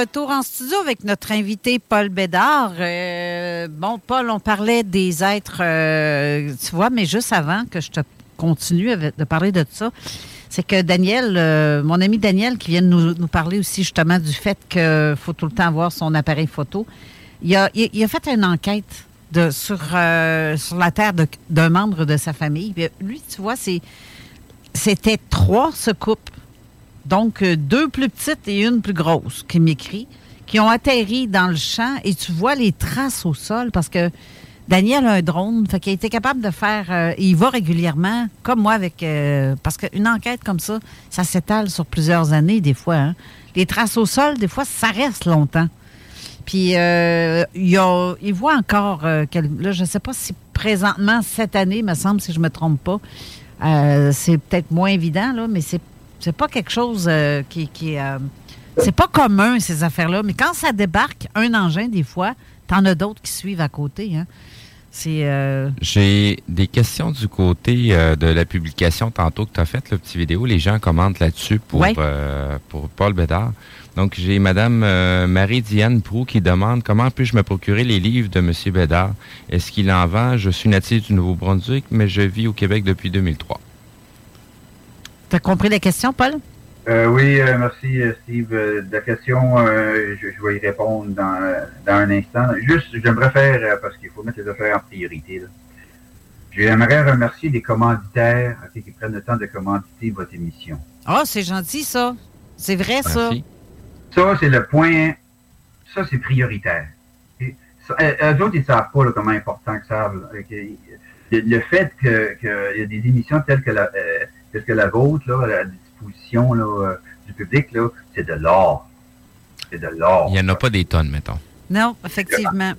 Speaker 3: Retour en studio avec notre invité Paul Bédard. Euh, bon, Paul, on parlait des êtres, euh, tu vois, mais juste avant que je te continue de parler de ça, c'est que Daniel, euh, mon ami Daniel, qui vient de nous, parler aussi justement du fait qu'il faut tout le temps avoir son appareil photo, il a, fait une enquête sur, la terre d'un membre de sa famille. lui, tu vois, c'était trois se coupent donc, euh, deux plus petites et une plus grosse, qui m'écrit, qui ont atterri dans le champ et tu vois les traces au sol parce que Daniel a un drone, fait qu'il a été capable de faire. Euh, il va régulièrement, comme moi, avec. Euh, parce qu'une enquête comme ça, ça s'étale sur plusieurs années, des fois. Hein. Les traces au sol, des fois, ça reste longtemps. Puis, il, il voit encore. là, je ne sais pas si présentement, cette année, me semble, si je ne me trompe pas, c'est peut-être moins évident, là, mais c'est c'est pas quelque chose euh, qui, qui euh, c'est pas commun, ces affaires-là. Mais quand ça débarque, un engin, des fois, t'en as d'autres qui suivent à côté. Hein. C'est. Euh,
Speaker 4: J'ai des questions du côté de la publication tantôt que tu as faite, le petit vidéo. Les gens commentent là-dessus pour, pour Paul Bédard. Donc, j'ai Madame Marie-Diane Prou qui demande comment puis-je me procurer les livres de M. Bédard? Est-ce qu'il en vend? Je suis natif du Nouveau-Brunswick, mais je vis au Québec depuis 2003.
Speaker 3: Tu as compris la question, Paul?
Speaker 6: Euh, oui, euh, merci, euh, Steve. la question, je, vais y répondre dans, un instant. Juste, j'aimerais faire, parce qu'il faut mettre les affaires en priorité. J'aimerais remercier les commanditaires qui prennent le temps de commanditer votre émission.
Speaker 3: Ah, oh, c'est gentil, ça. C'est vrai, ça.
Speaker 6: Ça, c'est le point. Ça, c'est prioritaire. Et, eux autres, ils ne savent pas comment important que ça. Le, fait qu'il y a des émissions telles que la parce que la vôtre, là, à la disposition euh, du public, là, c'est de l'or. C'est de l'or.
Speaker 4: Il n'y en a pas des tonnes, mettons.
Speaker 3: Non, effectivement.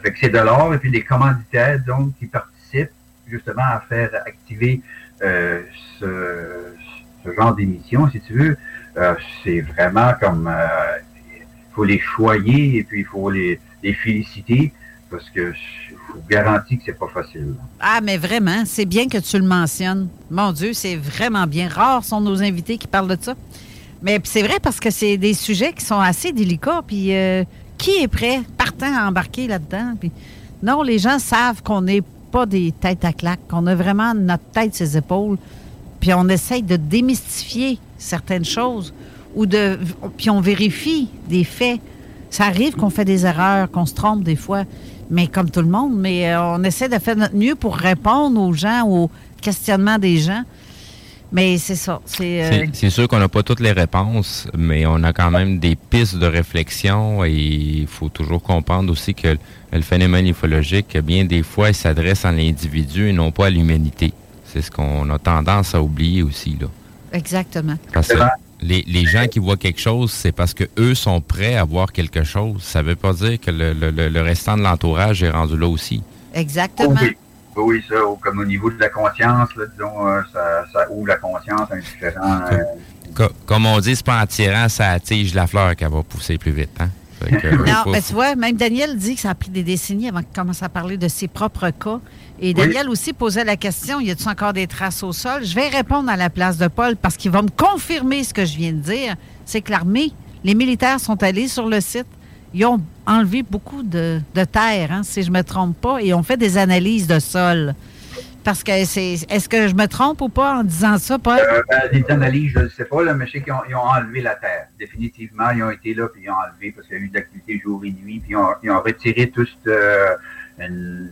Speaker 6: Fait que c'est de l'or, et puis des commanditaires, donc, qui participent justement à faire activer euh, ce, genre d'émission, si tu veux. Euh, c'est vraiment comme... Il faut les choyer, et puis il faut les, les féliciter, parce que garantis que c'est pas facile.
Speaker 3: Ah, mais vraiment, c'est bien que tu le mentionnes. Mon Dieu, c'est vraiment bien. Rares sont nos invités qui parlent de ça. Mais c'est vrai parce que c'est des sujets qui sont assez délicats. Puis euh, qui est prêt, partant à embarquer là-dedans? Non, les gens savent qu'on n'est pas des têtes à claque, qu'on a vraiment notre tête, ses épaules. Puis on essaye de démystifier certaines choses ou de. Puis on vérifie des faits. Ça arrive qu'on fait des erreurs, qu'on se trompe des fois mais comme tout le monde, mais euh, on essaie de faire notre mieux pour répondre aux gens, aux questionnements des gens. Mais c'est ça. C'est
Speaker 4: euh, sûr qu'on n'a pas toutes les réponses, mais on a quand même des pistes de réflexion et il faut toujours comprendre aussi que le phénomène ufologique, bien des fois, il s'adresse à l'individu et non pas à l'humanité. C'est ce qu'on a tendance à oublier aussi. Là.
Speaker 3: Exactement.
Speaker 4: Parce que les, gens qui voient quelque chose, c'est parce que eux sont prêts à voir quelque chose. Ça ne veut pas dire que le, restant de l'entourage est rendu là aussi.
Speaker 3: Exactement.
Speaker 6: oui. oui, ça, comme au niveau de la conscience, disons, euh, ça, ouvre la conscience à un différent.
Speaker 4: Euh, comme on dit, c'est pas en tirant ça tige la fleur qu'elle va pousser plus vite. Hein?
Speaker 3: Non, mais tu vois, même Daniel dit que ça a pris des décennies avant qu'il commence à parler de ses propres cas. Et Daniel aussi posait la question, y a-t-il encore des traces au sol? Je vais répondre à la place de Paul parce qu'il va me confirmer ce que je viens de dire. C'est que l'armée, les militaires sont allés sur le site. Ils ont enlevé beaucoup de, terre, hein, si je ne me trompe pas, et ont fait des analyses de sol. Parce que c'est. Est-ce que je me trompe ou pas en disant ça, Paul?
Speaker 6: Euh, ben, analyses, je ne sais pas, là, mais je sais qu'ils ont, enlevé la terre. Définitivement, ils ont été là, puis ils ont enlevé parce qu'il y a eu de l'activité jour et nuit, puis ils ont, retiré tout euh, une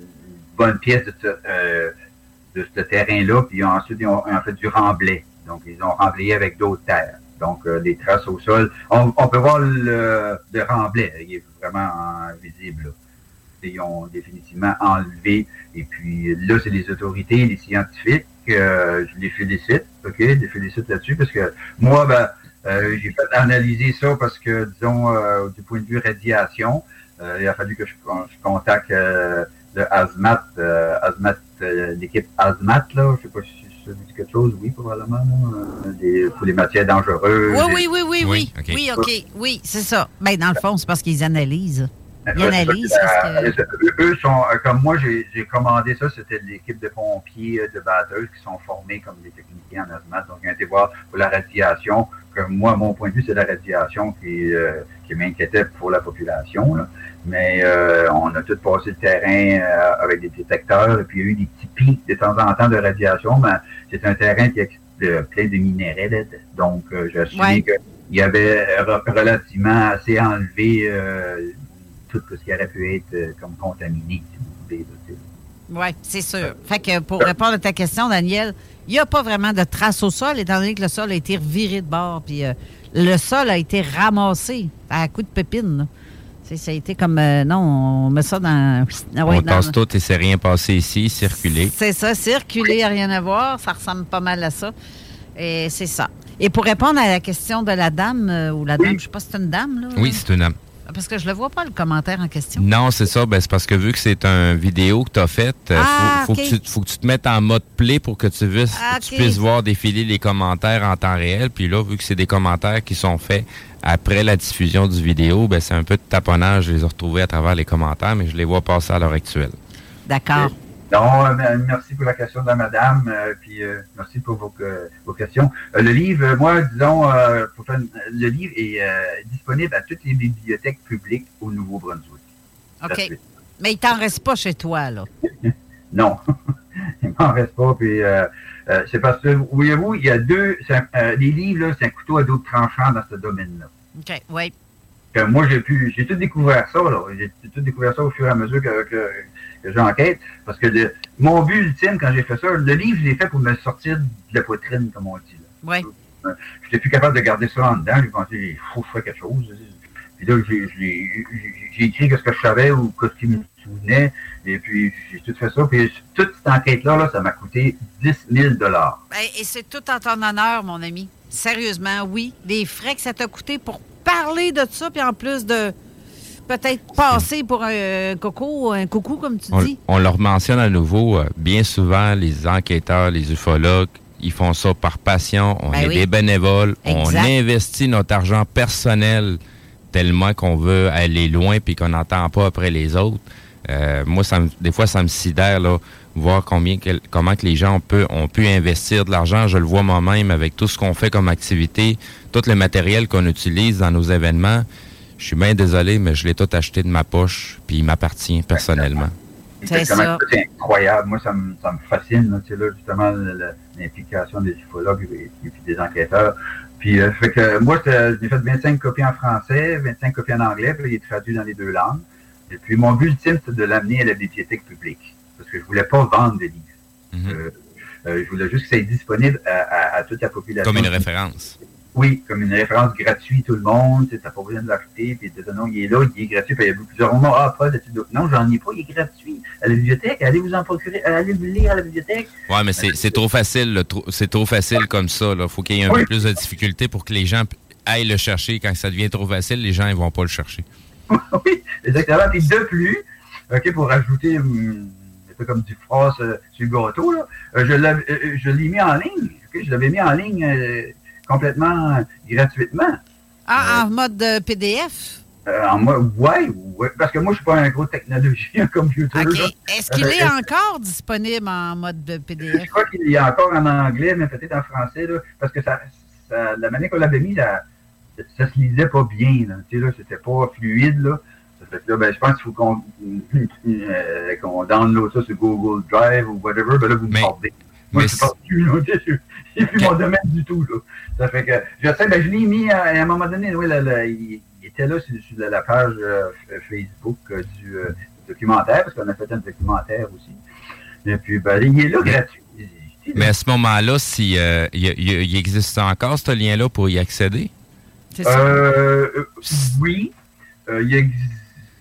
Speaker 6: bonne pièce de ce, euh, terrain-là, puis ensuite ils ont, fait du remblai. Donc, ils ont remblayé avec d'autres terres. Donc, des traces au sol. On, peut voir le, le remblai, il est vraiment visible. Là ils ont définitivement enlevé. Et puis là, c'est les autorités, les scientifiques. Euh, je les félicite, OK? Je les félicite là-dessus parce que moi, ben, euh, j'ai fait analyser ça parce que, disons, euh, du point de vue radiation, il a fallu que je, contacte le Azmat, Azmat l'équipe Azmat, là, je sais pas si ça dit quelque chose, oui, probablement, pour les matières dangereuses.
Speaker 3: Oui, oui, oui, oui, oui, oui, OK, oui, c'est ça. Mais ben, dans le fond, c'est parce qu'ils analysent.
Speaker 6: Euh, eux sont, euh, comme moi, j'ai commandé ça, c'était l'équipe de pompiers de batteurs qui sont formés comme des techniciens en asthme. Donc, ils ont été voir pour la radiation. Que moi, mon point de vue, c'est la radiation qui, qui m'inquiétait pour la population. Mais on a tout passé le terrain avec des détecteurs, et puis il y a eu des petits pics de temps en temps de radiation, mais c'est un terrain qui est plein de minéraux. Donc, j'ai assumé qu'il y avait relativement assez enlevé tout ce qui aurait pu être euh, comme contaminé, si vous voulez.
Speaker 3: Oui, c'est sûr. Fait que pour répondre à ta question, Daniel, il n'y a pas vraiment de traces au sol, étant donné que le sol a été reviré de bord, puis euh, le sol a été ramassé à coup de pépine. Ça a été comme, euh, non, on met ça dans...
Speaker 4: Ah on tasse tout et c'est rien passé ici, circuler.
Speaker 3: C'est ça, circuler, rien à voir, ça ressemble pas mal à ça. Et c'est ça. Et pour répondre à la question de la dame, ou la dame, je ne sais pas si c'est une dame, là?
Speaker 4: Oui, c'est une dame.
Speaker 3: Parce que je ne le vois pas, le commentaire en question.
Speaker 4: Non, c'est ça. Ben, c'est parce que vu que c'est une vidéo que tu as faite, il euh, ah, faut, que tu, te mettes en mode play pour que tu, ah, tu puisses voir défiler les commentaires en temps réel. Puis là, vu que c'est des commentaires qui sont faits après la diffusion du vidéo, ben, c'est un peu de taponnage. Je les ai retrouvés à travers les commentaires, mais je les vois passer à l'heure actuelle.
Speaker 3: D'accord.
Speaker 6: Non, euh, merci pour la question de la madame, euh, puis euh, merci pour vos, vos questions. le livre, moi, disons, pour le livre est disponible à toutes les bibliothèques publiques au Nouveau-Brunswick.
Speaker 3: OK. Mais il t'en reste pas chez toi, là? <laughs>
Speaker 6: non, <laughs> il m'en reste pas, puis c'est parce que, voyez-vous, il y a deux, les livres, là, c'est un couteau à double tranchant dans ce domaine-là.
Speaker 3: OK, oui.
Speaker 6: moi, j'ai pu, j'ai tout découvert ça, là. J'ai tout découvert ça au fur et à mesure que, que que j'enquête. Parce que mon but ultime, quand j'ai fait ça, le livre, je l'ai fait pour me sortir de la poitrine, comme on dit.
Speaker 3: Oui.
Speaker 6: Je n'étais plus capable de garder ça en dedans. J'ai pensé, il faut faire quelque chose. Puis là, j'ai écrit ce que je savais ou ce qui me souvenait. Et puis, j'ai tout fait ça. Puis, toute cette enquête-là, là, ça m'a coûté 10 000 ben,
Speaker 3: Et c'est tout en ton honneur, mon ami. Sérieusement, oui. Les frais que ça t'a coûté pour parler de ça, puis en plus de peut-être passer pour un coco, un coucou, comme tu dis.
Speaker 4: On leur mentionne à nouveau, euh, bien souvent, les enquêteurs, les ufologues, ils font ça par passion. On ben est des bénévoles. On investit notre argent personnel tellement qu'on veut aller loin puis qu'on n'entend pas après les autres. Euh, moi, ça des fois, ça me sidère, là, voir combien, comment que les gens ont pu, ont pu investir de l'argent. Je le vois moi-même avec tout ce qu'on fait comme activité, tout le matériel qu'on utilise dans nos événements. Je suis bien désolé, mais je l'ai tout acheté de ma poche, puis il m'appartient personnellement.
Speaker 6: C'est incroyable. Moi, ça me, ça me fascine, là, là justement, l'implication des ufologues et, des enquêteurs. Puis, euh, fait que moi, j'ai fait 25 copies en français, 25 copies en anglais, puis il est traduit dans les deux langues. Et puis, mon but ultime, c'est de l'amener à la bibliothèque publique. Parce que je voulais pas vendre des livres. Mm-hmm. Euh, euh, je voulais juste que ça soit disponible à, toute la population.
Speaker 4: Comme une référence.
Speaker 6: Oui, comme une référence gratuite, tout le monde, tu n'as pas besoin de l'acheter, puis non, il est là, il est gratuit, puis il y a plusieurs moments, ah, pas de Non, j'en ai pas, il est gratuit. À la bibliothèque, allez vous en procurer, allez le lire à la bibliothèque.
Speaker 4: Oui, mais c'est trop facile, c'est trop facile comme ça. Il faut qu'il y ait un peu plus de difficulté pour que les gens aillent le chercher. Quand ça devient trop facile, les gens ne vont pas le chercher. <laughs>
Speaker 6: oui, exactement. Puis de plus, OK, pour rajouter hum, un peu comme du froisse euh, sur le gâteau, là, euh, euh, je l'ai mis en ligne. Je l'avais mis en ligne complètement gratuitement.
Speaker 3: Ah, en euh, mode euh, PDF?
Speaker 6: Euh, en mode, ouais, ouais, parce que moi, je suis pas un gros technologie, <laughs> un computer.
Speaker 3: Est-ce qu'il est encore disponible en mode PDF?
Speaker 6: Je crois qu'il a encore en anglais, mais peut-être en français, là, parce que ça, la manière qu'on l'avait mis, ça, ça se lisait pas bien. Là, tu sais, là, c'était pas fluide. Là. Ça fait que là, ben, je pense qu'il faut qu'on qu'on download ça sur Google Drive ou whatever. Ben là, vous me parlez. Moi, je suis pas plus, <laughs> c'est plus mon domaine du tout, là. Ça fait que, je sais, ben, je l'ai mis à, un moment donné, oui, il, était là sur, la page euh, Facebook euh, du euh, documentaire, parce qu'on a fait un documentaire aussi. Et puis, ben, il est là gratuit.
Speaker 4: Mais à ce moment-là, si, il, existe encore ce lien-là pour y accéder?
Speaker 6: oui. il,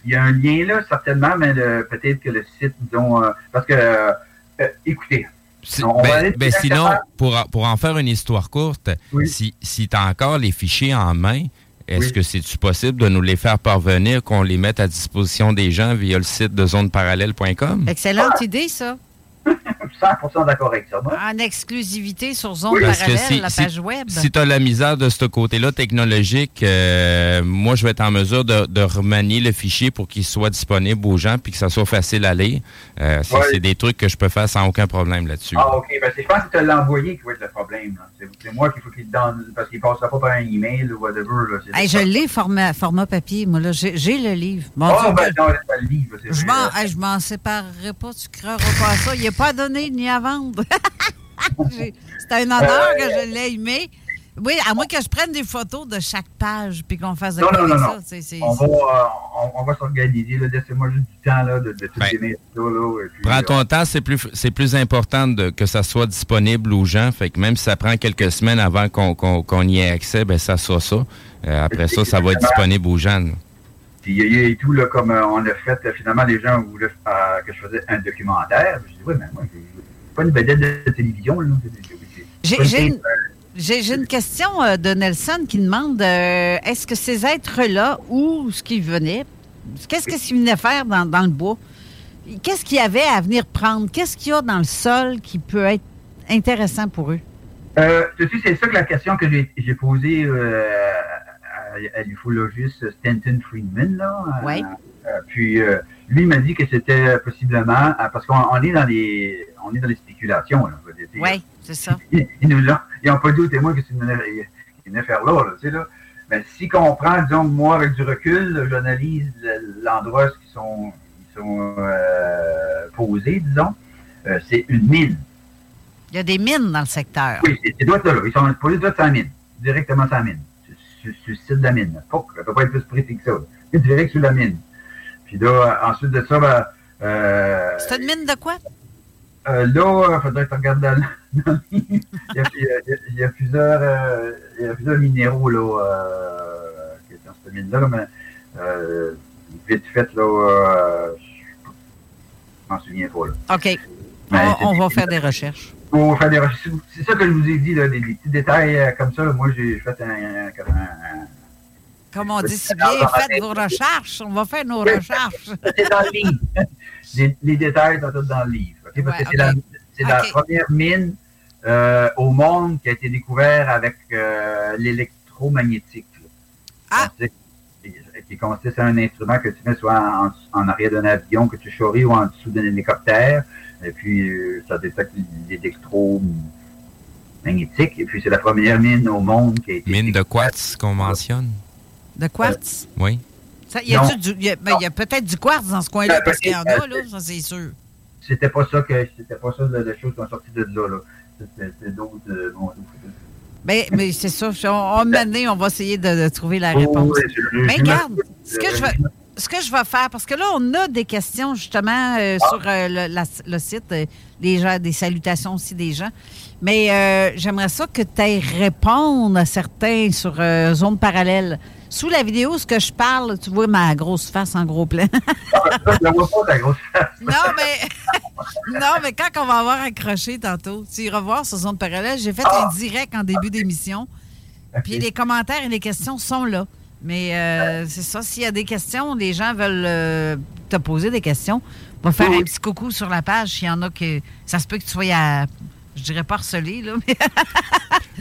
Speaker 6: y a, un lien là, certainement, mais peut-être que le site, disons, parce que, écoutez,
Speaker 4: ben, ben sinon, pour, pour en faire une histoire courte, si, si tu as encore les fichiers en main, est-ce que c'est possible de nous les faire parvenir, qu'on les mette à disposition des gens via le site de zoneparallèle.com?
Speaker 3: Excellente idée, ça. <laughs>
Speaker 6: 100% d'accord avec ça. moi.
Speaker 3: En exclusivité sur Zone
Speaker 4: Oui, parce que
Speaker 3: Parallèle,
Speaker 4: si-
Speaker 3: la
Speaker 4: si-
Speaker 3: page web.
Speaker 4: Si tu as la misère de ce côté-là technologique, euh, moi, je vais être en mesure de, de remanier le fichier pour qu'il soit disponible aux gens puis que ça soit facile à lire. Euh, ça. C'est des trucs que je peux faire sans aucun problème là-dessus.
Speaker 6: Ah, OK. Ben, c'est- je pense que c'est l'envoyé qui va être le problème. C'est moi qu'il faut qu'il le donne, parce qu'il ne passera pas par un email ou whatever. Là. C'est
Speaker 3: Hey, je l'ai format, format papier, moi, là. J'ai le livre. Mon
Speaker 6: Ah,
Speaker 3: Dieu,
Speaker 6: ben
Speaker 3: que-
Speaker 6: non, laisse pas le livre.
Speaker 3: je m'en séparerai pas, tu croiras pas à ça. Il n'est pas à donner ni à vendre. <laughs> C'est un honneur
Speaker 6: Euh,
Speaker 3: que je l'ai aimé. Oui, à moins que je prenne des photos de chaque page puis qu'on fasse de
Speaker 6: Non, non, non,
Speaker 3: ça. c'est- c'est-
Speaker 6: On va, euh, on, on va s'organiser. là. Laissez-moi juste du temps là, de, de tout
Speaker 4: Ben,
Speaker 6: aimer ça. Là, et puis,
Speaker 4: Prends ton temps, c'est plus c'est plus important de- que ça soit disponible aux gens. Fait que même si ça prend quelques semaines avant qu'on qu'on- qu'on y ait accès, ben ça soit ça. Euh, après ça, ça va être disponible aux gens.
Speaker 6: Puis il y a eu et tout, là, comme euh, on a fait, euh, finalement, les gens voulaient euh, que je faisais un documentaire. Je dis, oui, mais moi, je suis pas une vedette de télévision. là.
Speaker 3: J'ai-
Speaker 6: une
Speaker 3: question euh, de Nelson qui demande euh, est-ce que ces êtres-là, où ce qu'ils venaient, qu'est-ce qu'ils venaient faire dans, dans le bois? Qu'est-ce qu'il y avait à venir prendre? Qu'est-ce qu'il y a dans le sol qui peut être intéressant pour eux?
Speaker 6: C'est ça que la question que j'ai j'ai posée euh, à l'ufologiste Stanton Friedman. Là,
Speaker 3: Ouais.
Speaker 6: Euh, puis euh, lui il m'a dit que c'était possiblement euh, parce qu'on on est dans les on est dans les spéculations.
Speaker 3: Oui, c'est ça.
Speaker 6: Ils, ils nous n'ont pas dit au témoin que c'est une, une affaire là, là, tu sais, là. Mais si qu'on prend, disons, moi, avec du recul, j'analyse le- l'endroit où ils sont, ils sont euh, posés, disons, euh, c'est une mine.
Speaker 3: Il y a des mines dans le secteur.
Speaker 6: Oui, c'est doit être là. Ils sont posés doit être sur la mine. Directement sur la mine. Sur, sur- le site de la mine. Ça peut pas être plus précis que ça. C'est direct sur la mine. Puis là, euh, ensuite de ça, ben, euh,
Speaker 3: C'est une mine de quoi?
Speaker 6: Euh, là, il faudrait que tu regardes dans, <laughs> dans. Il y a, il y a- plusieurs, euh, il y a plusieurs minéraux là, euh, qui sont dans cette mine-là, là, mais euh, vite fait, là, euh, je m'en souviens pas. Là.
Speaker 3: OK.
Speaker 6: Mais
Speaker 3: On,
Speaker 6: c'est-
Speaker 3: on va faire des recherches.
Speaker 6: Faire des recherches. C'est ça que je vous ai dit, là, des, des petits détails euh, comme ça. là. Moi, j'ai fait un, comme un- un-
Speaker 3: Comme on dit si bien, faites vos recherches. On va faire nos recherches.
Speaker 6: C'est dans le livre. Les, les détails sont tous dans le livre. Parce que c'est la, la première mine euh, au monde qui a été découverte avec euh, l'électromagnétique.
Speaker 3: Ah!
Speaker 6: Qui consiste à un instrument que tu mets soit en, en arrière d'un avion que tu charries ou en dessous d'un hélicoptère. Et puis, euh, ça détecte l'électromagnétique. Et puis, c'est la première mine au monde qui a été
Speaker 4: Mine de quartz qu'on mentionne.
Speaker 3: De quartz?
Speaker 4: Oui.
Speaker 3: Ça, y a-tu
Speaker 6: Non.
Speaker 3: du- y a, ben, y a peut-être du quartz dans ce coin-là, parce qu'il y en a, là, ça c'est sûr.
Speaker 6: c'était pas ça que c'était pas ça la, la chose qui ont sorti de là. là. C'était d'autres. euh, bon,
Speaker 3: Ben, mais c'est ça. On, on, on va essayer de, de trouver la réponse.
Speaker 6: Oh, ouais, je- je-
Speaker 3: Mais
Speaker 6: je-
Speaker 3: regarde, ce que je vais, ce que je vais faire, parce que là, on a des questions justement euh,
Speaker 6: Ah.
Speaker 3: sur euh, le, la- le site, euh, des gens, des salutations aussi des gens. Mais euh, j'aimerais ça que tu ailles répondre à certains sur Zone Parallèle. Sous la vidéo, ce que je parle, tu vois ma grosse face en gros plan. <laughs> Non, mais <laughs> non, mais quand on va avoir accroché tantôt, tu iras voir sur Zone Parallèle, j'ai fait
Speaker 6: Ah.
Speaker 3: un direct en début d'émission. Puis les commentaires et les questions sont là. Mais euh, c'est ça, s'il y a des questions, les gens veulent euh, te poser des questions, va faire un petit coucou sur la page. S'il y en a que. Ça se peut que tu sois à. Je dirais pas harcelé, là, mais. <laughs>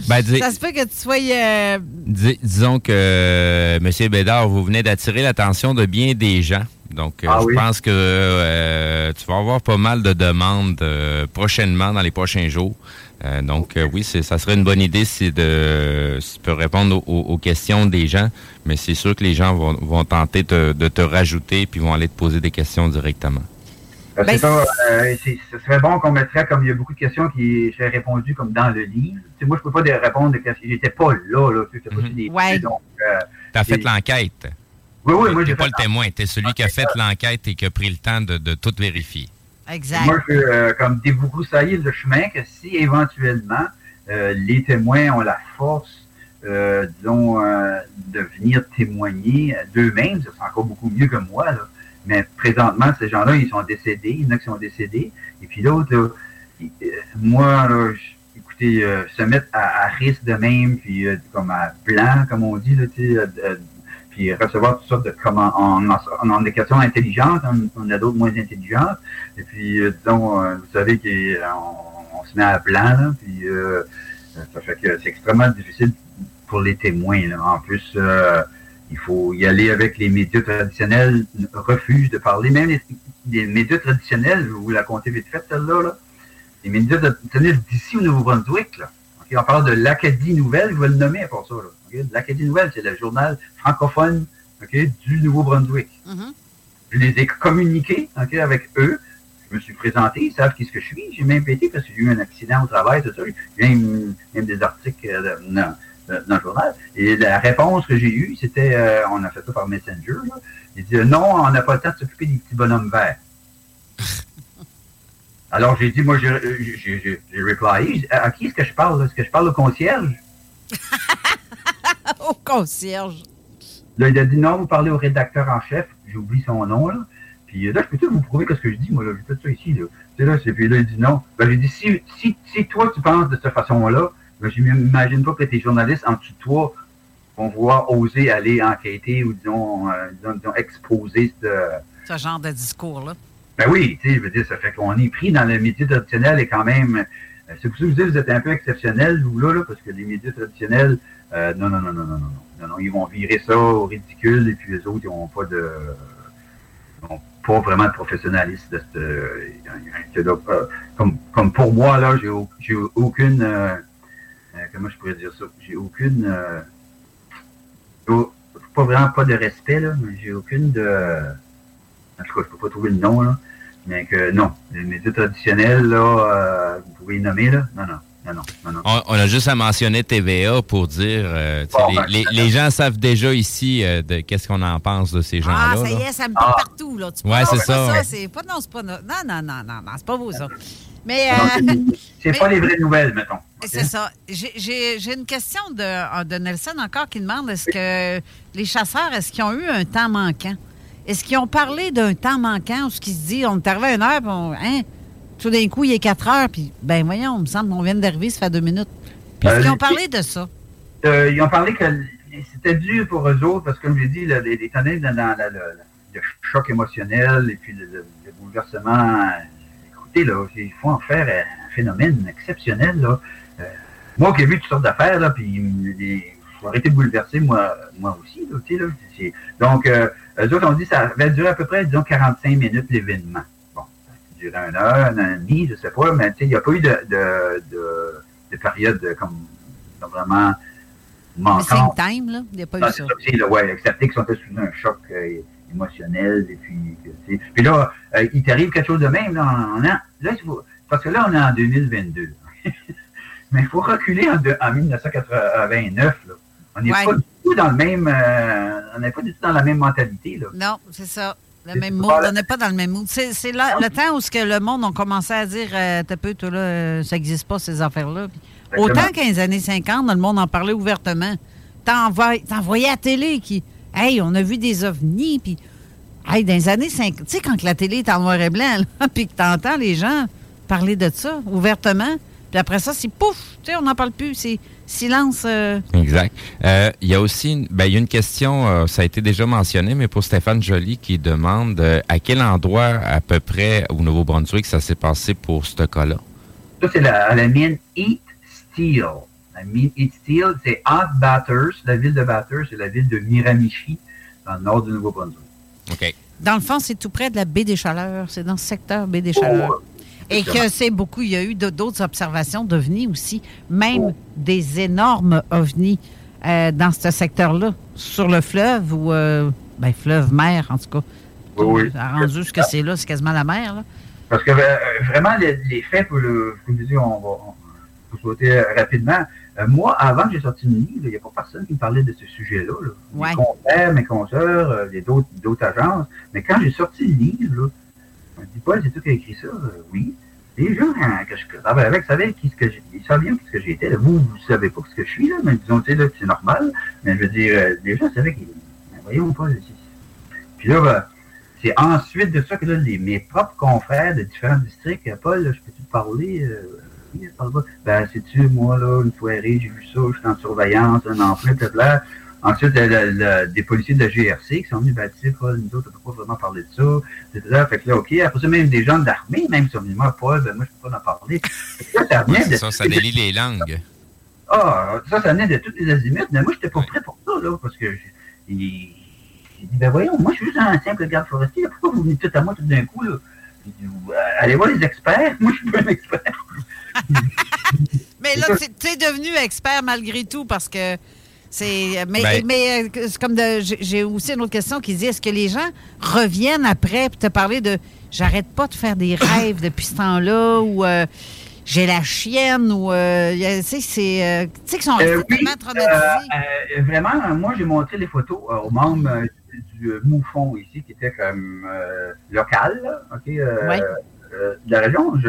Speaker 4: Ben, dis-
Speaker 3: ça se peut que tu sois. euh,
Speaker 4: Dis- disons que, euh, M. Bédard, vous venez d'attirer l'attention de bien des gens. Donc, euh,
Speaker 6: Ah
Speaker 4: je
Speaker 6: oui.
Speaker 4: pense que euh, tu vas avoir pas mal de demandes euh, prochainement, dans les prochains jours. Euh, donc, euh, oui, ça serait une bonne idée si, de, si tu peux répondre aux, aux questions des gens. Mais c'est sûr que les gens vont, vont tenter te- de te rajouter puis vont aller te poser des questions directement.
Speaker 6: Euh,
Speaker 3: Ben,
Speaker 6: c'est ça, euh, ce serait bon qu'on mettrait, comme il y a beaucoup de questions qui j'ai répondu comme dans le livre. Tu sais, moi, je peux pas de répondre de questions. J'étais pas là, là. Tu sais, pas des
Speaker 3: Ouais.
Speaker 6: donc, euh,
Speaker 4: as fait l'enquête.
Speaker 6: Oui, oui, moi,
Speaker 4: Tu
Speaker 6: j'ai
Speaker 4: pas
Speaker 6: fait
Speaker 4: le témoin. Tu es celui qui a fait l'enquête et qui a pris le temps de, de tout vérifier.
Speaker 3: Exact.
Speaker 6: Moi, je euh, comme débroussailler le chemin que si éventuellement euh, les témoins ont la force, euh, disons, euh, de venir témoigner d'eux-mêmes, ça serait encore beaucoup mieux que moi. Là. Mais présentement, ces gens-là, ils sont décédés. Il y en a qui sont décédés. Et puis l'autre, euh, moi, là, écoutez, euh, se mettre à, à risque de même, puis comme à blanc, comme on dit, là, euh, euh, puis recevoir toutes sortes de comment on, on a des questions intelligentes, on, a d'autres moins intelligentes. Et puis, euh, disons, euh, vous savez qu'on on se met à blanc, là, puis ça fait que c'est extrêmement difficile pour les témoins. En plus, il faut y aller avec les médias traditionnels, refusent de parler. Même les, médias traditionnels, vous la comptez vite fait, celle-là, là, les médias traditionnels d'ici au Nouveau-Brunswick, on parle de l'Acadie Nouvelle, je vais le nommer pour ça. L'Acadie Nouvelle, c'est le journal francophone du Nouveau-Brunswick. Mm-hmm. Je les ai communiqués avec eux. Je me suis présenté, ils savent qui ce que je suis. J'ai même pété parce que j'ai eu un accident au travail, tout ça. J'ai même, même des articles euh, dans, le journal. Et la réponse que j'ai eue, c'était, euh, on a fait ça par Messenger. Il dit, non, on n'a pas le temps de s'occuper des petits bonhommes verts. Alors, j'ai dit, moi, j'ai reply. À qui est-ce que je parle? Est-ce que je parle au concierge? <laughs>
Speaker 3: au concierge.
Speaker 6: Là, il a dit, non, vous parlez au rédacteur en chef. J'oublie son nom, là. Puis là, je peux vous prouver ce que je dis, moi, là. J'ai fait ça ici, là. là, puis là, il dit non. Ben, j'ai dit, si, si, si, toi, tu penses de cette façon-là, ben, je m'imagine pas que tes journalistes en dessous de toi vont vouloir oser aller enquêter ou, disons, euh, disons, exposer
Speaker 3: ce genre de discours-là.
Speaker 6: Ben oui, tu sais, je veux dire, ça fait qu'on est pris dans le métier traditionnel et quand même, euh, c'est pour ça que je dis, vous êtes un peu exceptionnel, vous, là, parce que les médias traditionnels, euh, non, non, non, non, non, non, non, non, ils vont virer ça au ridicule et puis les autres, ils n'ont pas de, ils n'ont pas vraiment de professionnalisme de cette, euh, comme, comme pour moi, là, j'ai, j'ai aucune, comment je pourrais dire ça, j'ai aucune, pas vraiment pas de respect, là, mais j'ai aucune de, en tout cas, je peux pas trouver le nom, là. Mais que non, les médias traditionnels, là, euh, vous pouvez les nommer, là. Non, non. Non, non, non,
Speaker 4: On, a juste à mentionner TVA pour dire, euh, ben, les, les, gens savent déjà ici euh, de qu'est-ce qu'on en pense de ces gens-là.
Speaker 3: Ah, ça y est, ça me tombe ah. partout. Là.
Speaker 4: Tu ouais, c'est ça.
Speaker 3: ça c'est pas, non, c'est pas, non, non, non, non, non, c'est pas vous, ça. Mais.
Speaker 6: c'est pas les vraies nouvelles, mettons.
Speaker 3: C'est ça. J'ai une question de, de Nelson encore qui demande est-ce que les chasseurs, est-ce qu'ils ont eu un temps manquant? Est-ce qu'ils ont parlé d'un temps manquant ou ce qui se dit, on est arrivé à une heure, puis on, hein, tout d'un coup, il est quatre heures, puis ben voyons, il me semble qu'on vient d'arriver, ça fait deux minutes. Puis est-ce qu'ils ont parlé de ça?
Speaker 6: Euh, ils ont parlé que c'était dû pour eux autres, parce que comme je l'ai dit, les, les tonnes dans, le, choc émotionnel et puis le, bouleversement. Écoutez, là, il faut en faire un phénomène exceptionnel. Là. Euh, moi qui ai vu toutes sortes d'affaires, là, puis faut arrêter de bouleverser, moi, moi aussi. Là, là, donc, euh, eux autres ont dit que ça va durer à peu près, disons, 45 minutes l'événement. Bon, ça a duré une heure, un an et demi, je ne sais pas, mais il n'y a pas eu de, de, de, de période comme, vraiment manquante.
Speaker 3: time, là, il n'y a pas eu ça.
Speaker 6: Oui, excepté qu'ils sont sous un choc euh, émotionnel, et puis, puis là, euh, il t'arrive quelque chose de même, là, en, là parce que là, on est en 2022. <laughs> mais il faut reculer en, en 1989, là. On n'est pas du tout dans le même, euh, on n'est pas du tout dans la même mentalité. Là.
Speaker 3: Non, c'est ça. Le même mood. On n'est pas dans le même mood. C'est, le temps où ce que le monde a commencé à dire euh, T'as peu, toi, là, euh, ça n'existe pas, ces affaires-là. autant qu'en les années 50, le monde en parlait ouvertement. T'envoyais à la télé qui Hey, on a vu des ovnis, puis hey, dans les années 50, tu sais, quand la télé est en noir et blanc, <laughs> puis que t'entends les gens parler de ça ouvertement, puis après ça, c'est pouf, tu sais, on n'en parle plus. C'est silence. Euh.
Speaker 4: Exact. Euh, il y a aussi ben, il y a une question, euh, ça a été déjà mentionné, mais pour Stéphane Joly qui demande à quel endroit à peu près au Nouveau-Brunswick ça s'est passé pour ce cas-là?
Speaker 6: Ça, c'est la, la, mine Eat Steel. La mine Eat Steel, c'est entre Bathurst, la ville de Bathurst, c'est la ville de Miramichi, dans le nord du Nouveau-Brunswick.
Speaker 4: OK.
Speaker 3: Dans le fond, c'est tout près de la baie des Chaleurs. C'est dans ce secteur baie des Chaleurs. Oh, et que c'est beaucoup, il y a eu d'autres observations d'ovnis aussi, même des énormes ovnis euh, dans ce secteur-là, sur le fleuve ou, euh, ben, fleuve-mer en tout cas.
Speaker 6: Oui, oui.
Speaker 3: rendu ce que c'est là, c'est quasiment la mer. Là.
Speaker 6: Parce que euh, vraiment, les, faits, pour le, je dis, on va on, sauter rapidement. moi, avant que j'ai sorti le livre, il n'y a pas personne qui me parlait de ce sujet-là. Là.
Speaker 3: Ouais.
Speaker 6: Mes confrères, mes consoeurs, d'autres agences. Mais quand j'ai sorti le livre, là, Paul, c'est toi qui as écrit ça? Euh, oui. Les gens hein, que je travaille avec savaient qui ce que. Ils savaient bien ce que j'étais. Vous, vous ne savez pas ce que je suis, là, mais disons, tu sais, là, c'est normal. Mais je veux dire, euh, les gens savaient qu'ils. Ben, voyons pas. Puis là, ben, c'est ensuite de ça que là, les, mes propres confrères de différents districts, euh, Paul, je peux-tu te parler? Euh, parle pas. Ben, c'est-tu, moi, là, une soirée, j'ai vu ça, je suis en surveillance, un emploi, là. Ensuite, le- le- des policiers de la GRC qui sont venus bâtir, Paul, nous autres, on peut pas vraiment parler de ça. etc. Fait que là, OK. Après ça, même des gens de l'armée, même, qui sont venus, moi, Paul, ben, moi, je peux pas en parler. Là, ça <laughs>
Speaker 4: Ouais,
Speaker 6: de
Speaker 4: ça, ça délie les langues.
Speaker 6: ah, ça, ça venait de toutes les azimuts, mais moi, j'étais pas prêt pour ça, là, parce que j'ai dit, ben voyons, moi, je suis juste un simple garde forestier, là, pourquoi vous venez tout à moi tout d'un coup, là? Dit, Euh, allez voir les experts, <laughs> moi, je suis pas un expert. <laughs>
Speaker 3: Mais là, tu es devenu expert malgré tout parce que c'est. Mais,
Speaker 6: Ben-
Speaker 3: mais euh, c'est comme de- j'ai- aussi une autre question qui dit est-ce que les gens reviennent après pour te parler de j'arrête pas de faire des <coughs> rêves depuis ce temps-là ou euh, j'ai la chienne ou. euh, tu sais, c'est. euh, tu sais, qu'ils sont
Speaker 6: Euh, oui,
Speaker 3: tellement traumatisés.
Speaker 6: euh, euh, vraiment, euh, moi, j'ai montré les photos euh, aux membres euh, du euh, Moufon ici, qui était comme euh, local, là, OK, euh,
Speaker 3: Ouais.
Speaker 6: Euh, de la région. Je,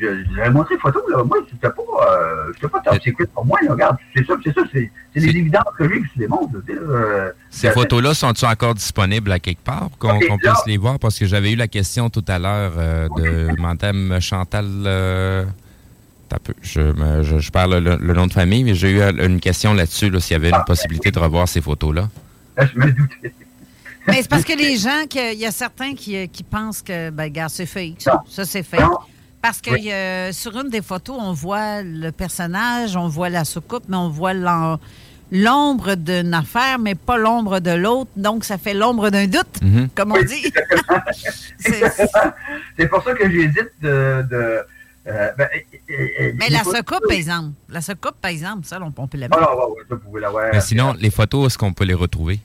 Speaker 6: je, ai montré les photos, là. Moi, c'était pas, euh, pas top secret pour moi, là. Regarde, c'est ça, c'est ça, c'est c'est des évidences que j'ai que je les montre, euh,
Speaker 4: Ces
Speaker 6: euh,
Speaker 4: photos-là sont-ils encore disponibles à quelque part, qu'on qu'on
Speaker 6: là-
Speaker 4: puisse les voir? Parce que j'avais eu la question tout à l'heure euh, de Madame Chantal. euh, je, me- je, je parle le, le nom de famille, mais j'ai eu euh, une question là-dessus, là, s'il y avait une possibilité de revoir ces photos-là.
Speaker 6: Là, je me doutais.
Speaker 3: Mais c'est parce que les gens, que- il y a certains qui, euh, qui pensent que, ben, gars, c'est fake. Ça, Ça, c'est fake. Parce que
Speaker 6: Oui.
Speaker 3: euh, sur une des photos, on voit le personnage, on voit la soucoupe, mais on voit l'ombre d'une affaire, mais pas l'ombre de l'autre. Donc, ça fait l'ombre d'un doute,
Speaker 4: Mhm.
Speaker 3: comme on dit. <laughs>
Speaker 6: C'est pour ça que j'hésite de. de euh, ben,
Speaker 3: mais la soucoupe, par exemple. La soucoupe, par exemple, ça, on, peut la
Speaker 6: Ah,
Speaker 3: mettre.
Speaker 6: ouais, ouais, ça, vous pouvez l'avoir.
Speaker 4: Mais sinon, les photos, est-ce qu'on peut les retrouver?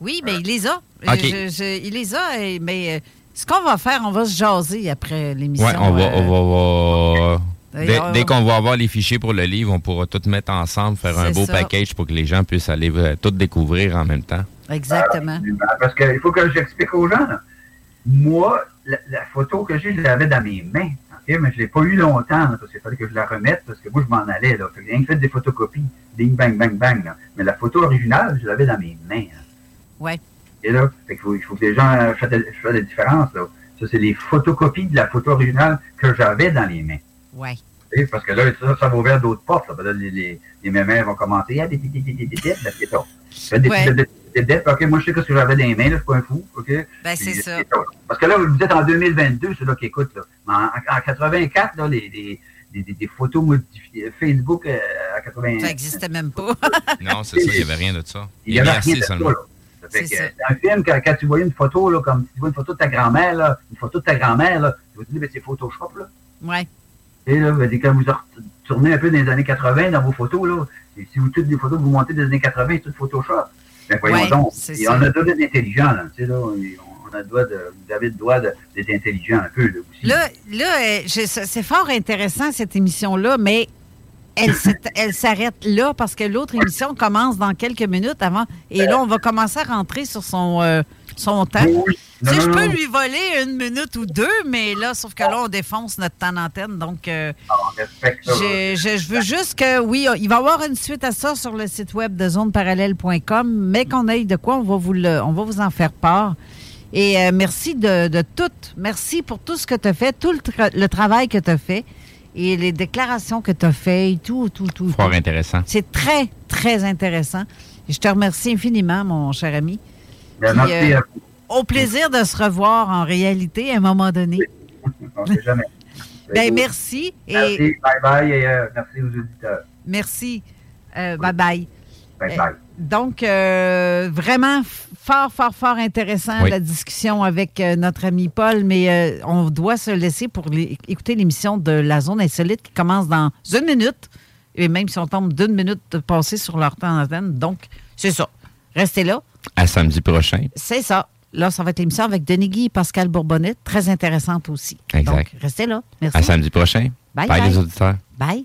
Speaker 3: Oui, mais il les a.
Speaker 4: OK.
Speaker 3: Je- je- il les a, et- mais euh, ce qu'on va faire, on va se jaser après l'émission.
Speaker 4: Oui, on va.
Speaker 3: euh,
Speaker 4: on va- on va- Dès, qu'on va avoir les fichiers pour le livre, on pourra tout mettre ensemble, faire un beau
Speaker 3: ça.
Speaker 4: package pour que les gens puissent aller euh, tout découvrir en même temps.
Speaker 3: Exactement.
Speaker 6: Parce qu'il faut que j'explique aux gens. là. Moi, la, la photo que j'ai, je l'avais dans mes mains. ok, Mais je ne l'ai pas eu longtemps, là, parce qu'il fallait que je la remette, parce que moi, je m'en allais. Là. Fait que j'ai rien que fait des photocopies. Bing, bang, bang, bang. là. Mais la photo originale, je l'avais dans mes mains. là.
Speaker 3: Ouais.
Speaker 6: Et là, fait qu'il faut, il faut que les gens euh, fassent la, fassent la différence. Là. Ça, c'est les photocopies de la photo originale que j'avais dans les mains. Sais, Parce que là, ça, ça va ouvrir d'autres portes. Là. Que les, les, les mémères vont commenter. Ah, des, des, des, des, des, des, des, ben, c'est ça. Faites des
Speaker 3: Ouais.
Speaker 6: des- des- des dettes. OK, moi, je sais ce que j'avais dans les mains. Là, je suis pas un fou. OK?
Speaker 3: Ben, c'est ça.
Speaker 6: Parce que là, vous êtes en 2022, ceux-là qui écoutent. Là. Mais En, en 84, là, les, les, les- des- des photos modifiées. Facebook euh, à 80.
Speaker 3: Ça n'existait même pas.
Speaker 4: Non, c'est ça, il n'y avait rien de ça.
Speaker 6: Il y avait rien de ça, là. Fait que, euh, un film, quand, quand tu voyais une photo, là, comme tu vois une photo de ta grand-mère, une photo de ta grand-mère, tu vas te dire, ben, c'est Photoshop, là.
Speaker 3: Ouais.
Speaker 6: Et là, ben, quand vous tournez un peu dans les années 80 dans vos photos, là, et si vous toutes les photos que vous montez des années 80, c'est tout Photoshop. Ben, voyons
Speaker 3: Ouais,
Speaker 6: donc. Et
Speaker 3: ça.
Speaker 6: on a le droit d'être intelligent, là. Tu sais, là, on, on a le droit de, vous avez le droit d'être intelligent un peu, là, aussi.
Speaker 3: Là, là euh, c'est fort intéressant, cette émission-là, mais elle, s'arrête là parce que l'autre émission commence dans quelques minutes avant. Et là, on va commencer à rentrer sur son, euh, son temps. Tu sais, je peux lui voler une minute ou deux, mais là, sauf que là, on défonce notre temps d'antenne. Donc, euh, je, je- je veux juste que, oui, il va y avoir une suite à ça sur le site web de zoneparallèle.com, mais qu'on aille de quoi, on va vous, le- on va vous en faire part. Et euh, merci de, de tout. Merci pour tout ce que tu as fait, tout le, tra- le travail que tu as fait et les déclarations que tu as fait et tout, tout, tout.
Speaker 4: Fort
Speaker 3: tout.
Speaker 4: intéressant.
Speaker 3: C'est très, très intéressant. Et je te remercie infiniment, mon cher ami.
Speaker 6: Ben,
Speaker 3: Puis,
Speaker 6: merci
Speaker 3: euh,
Speaker 6: à vous.
Speaker 3: au plaisir de se revoir en réalité à un moment donné.
Speaker 6: On sait jamais. <laughs>
Speaker 3: Ben, merci. Et
Speaker 6: Merci, bye bye, et euh, merci aux auditeurs.
Speaker 3: merci. Euh, bye bye.
Speaker 6: Bye
Speaker 3: Euh,
Speaker 6: bye.
Speaker 3: Donc, euh, vraiment fort, fort, fort intéressant
Speaker 4: Oui.
Speaker 3: la discussion avec euh, notre ami Paul, mais euh, on doit se laisser pour les- écouter l'émission de La Zone Insolite qui commence dans une minute, et même si on tombe d'une minute de passer sur leur temps d'antenne. Donc, c'est ça. Restez là.
Speaker 4: À samedi prochain.
Speaker 3: C'est ça. Là, ça va être l'émission avec Denis Guy et Pascal Bourbonnette, très intéressante aussi.
Speaker 4: Exact.
Speaker 3: Donc, restez là. Merci.
Speaker 4: À samedi prochain.
Speaker 3: Bye,
Speaker 4: bye
Speaker 3: bye.
Speaker 4: les auditeurs.
Speaker 3: Bye.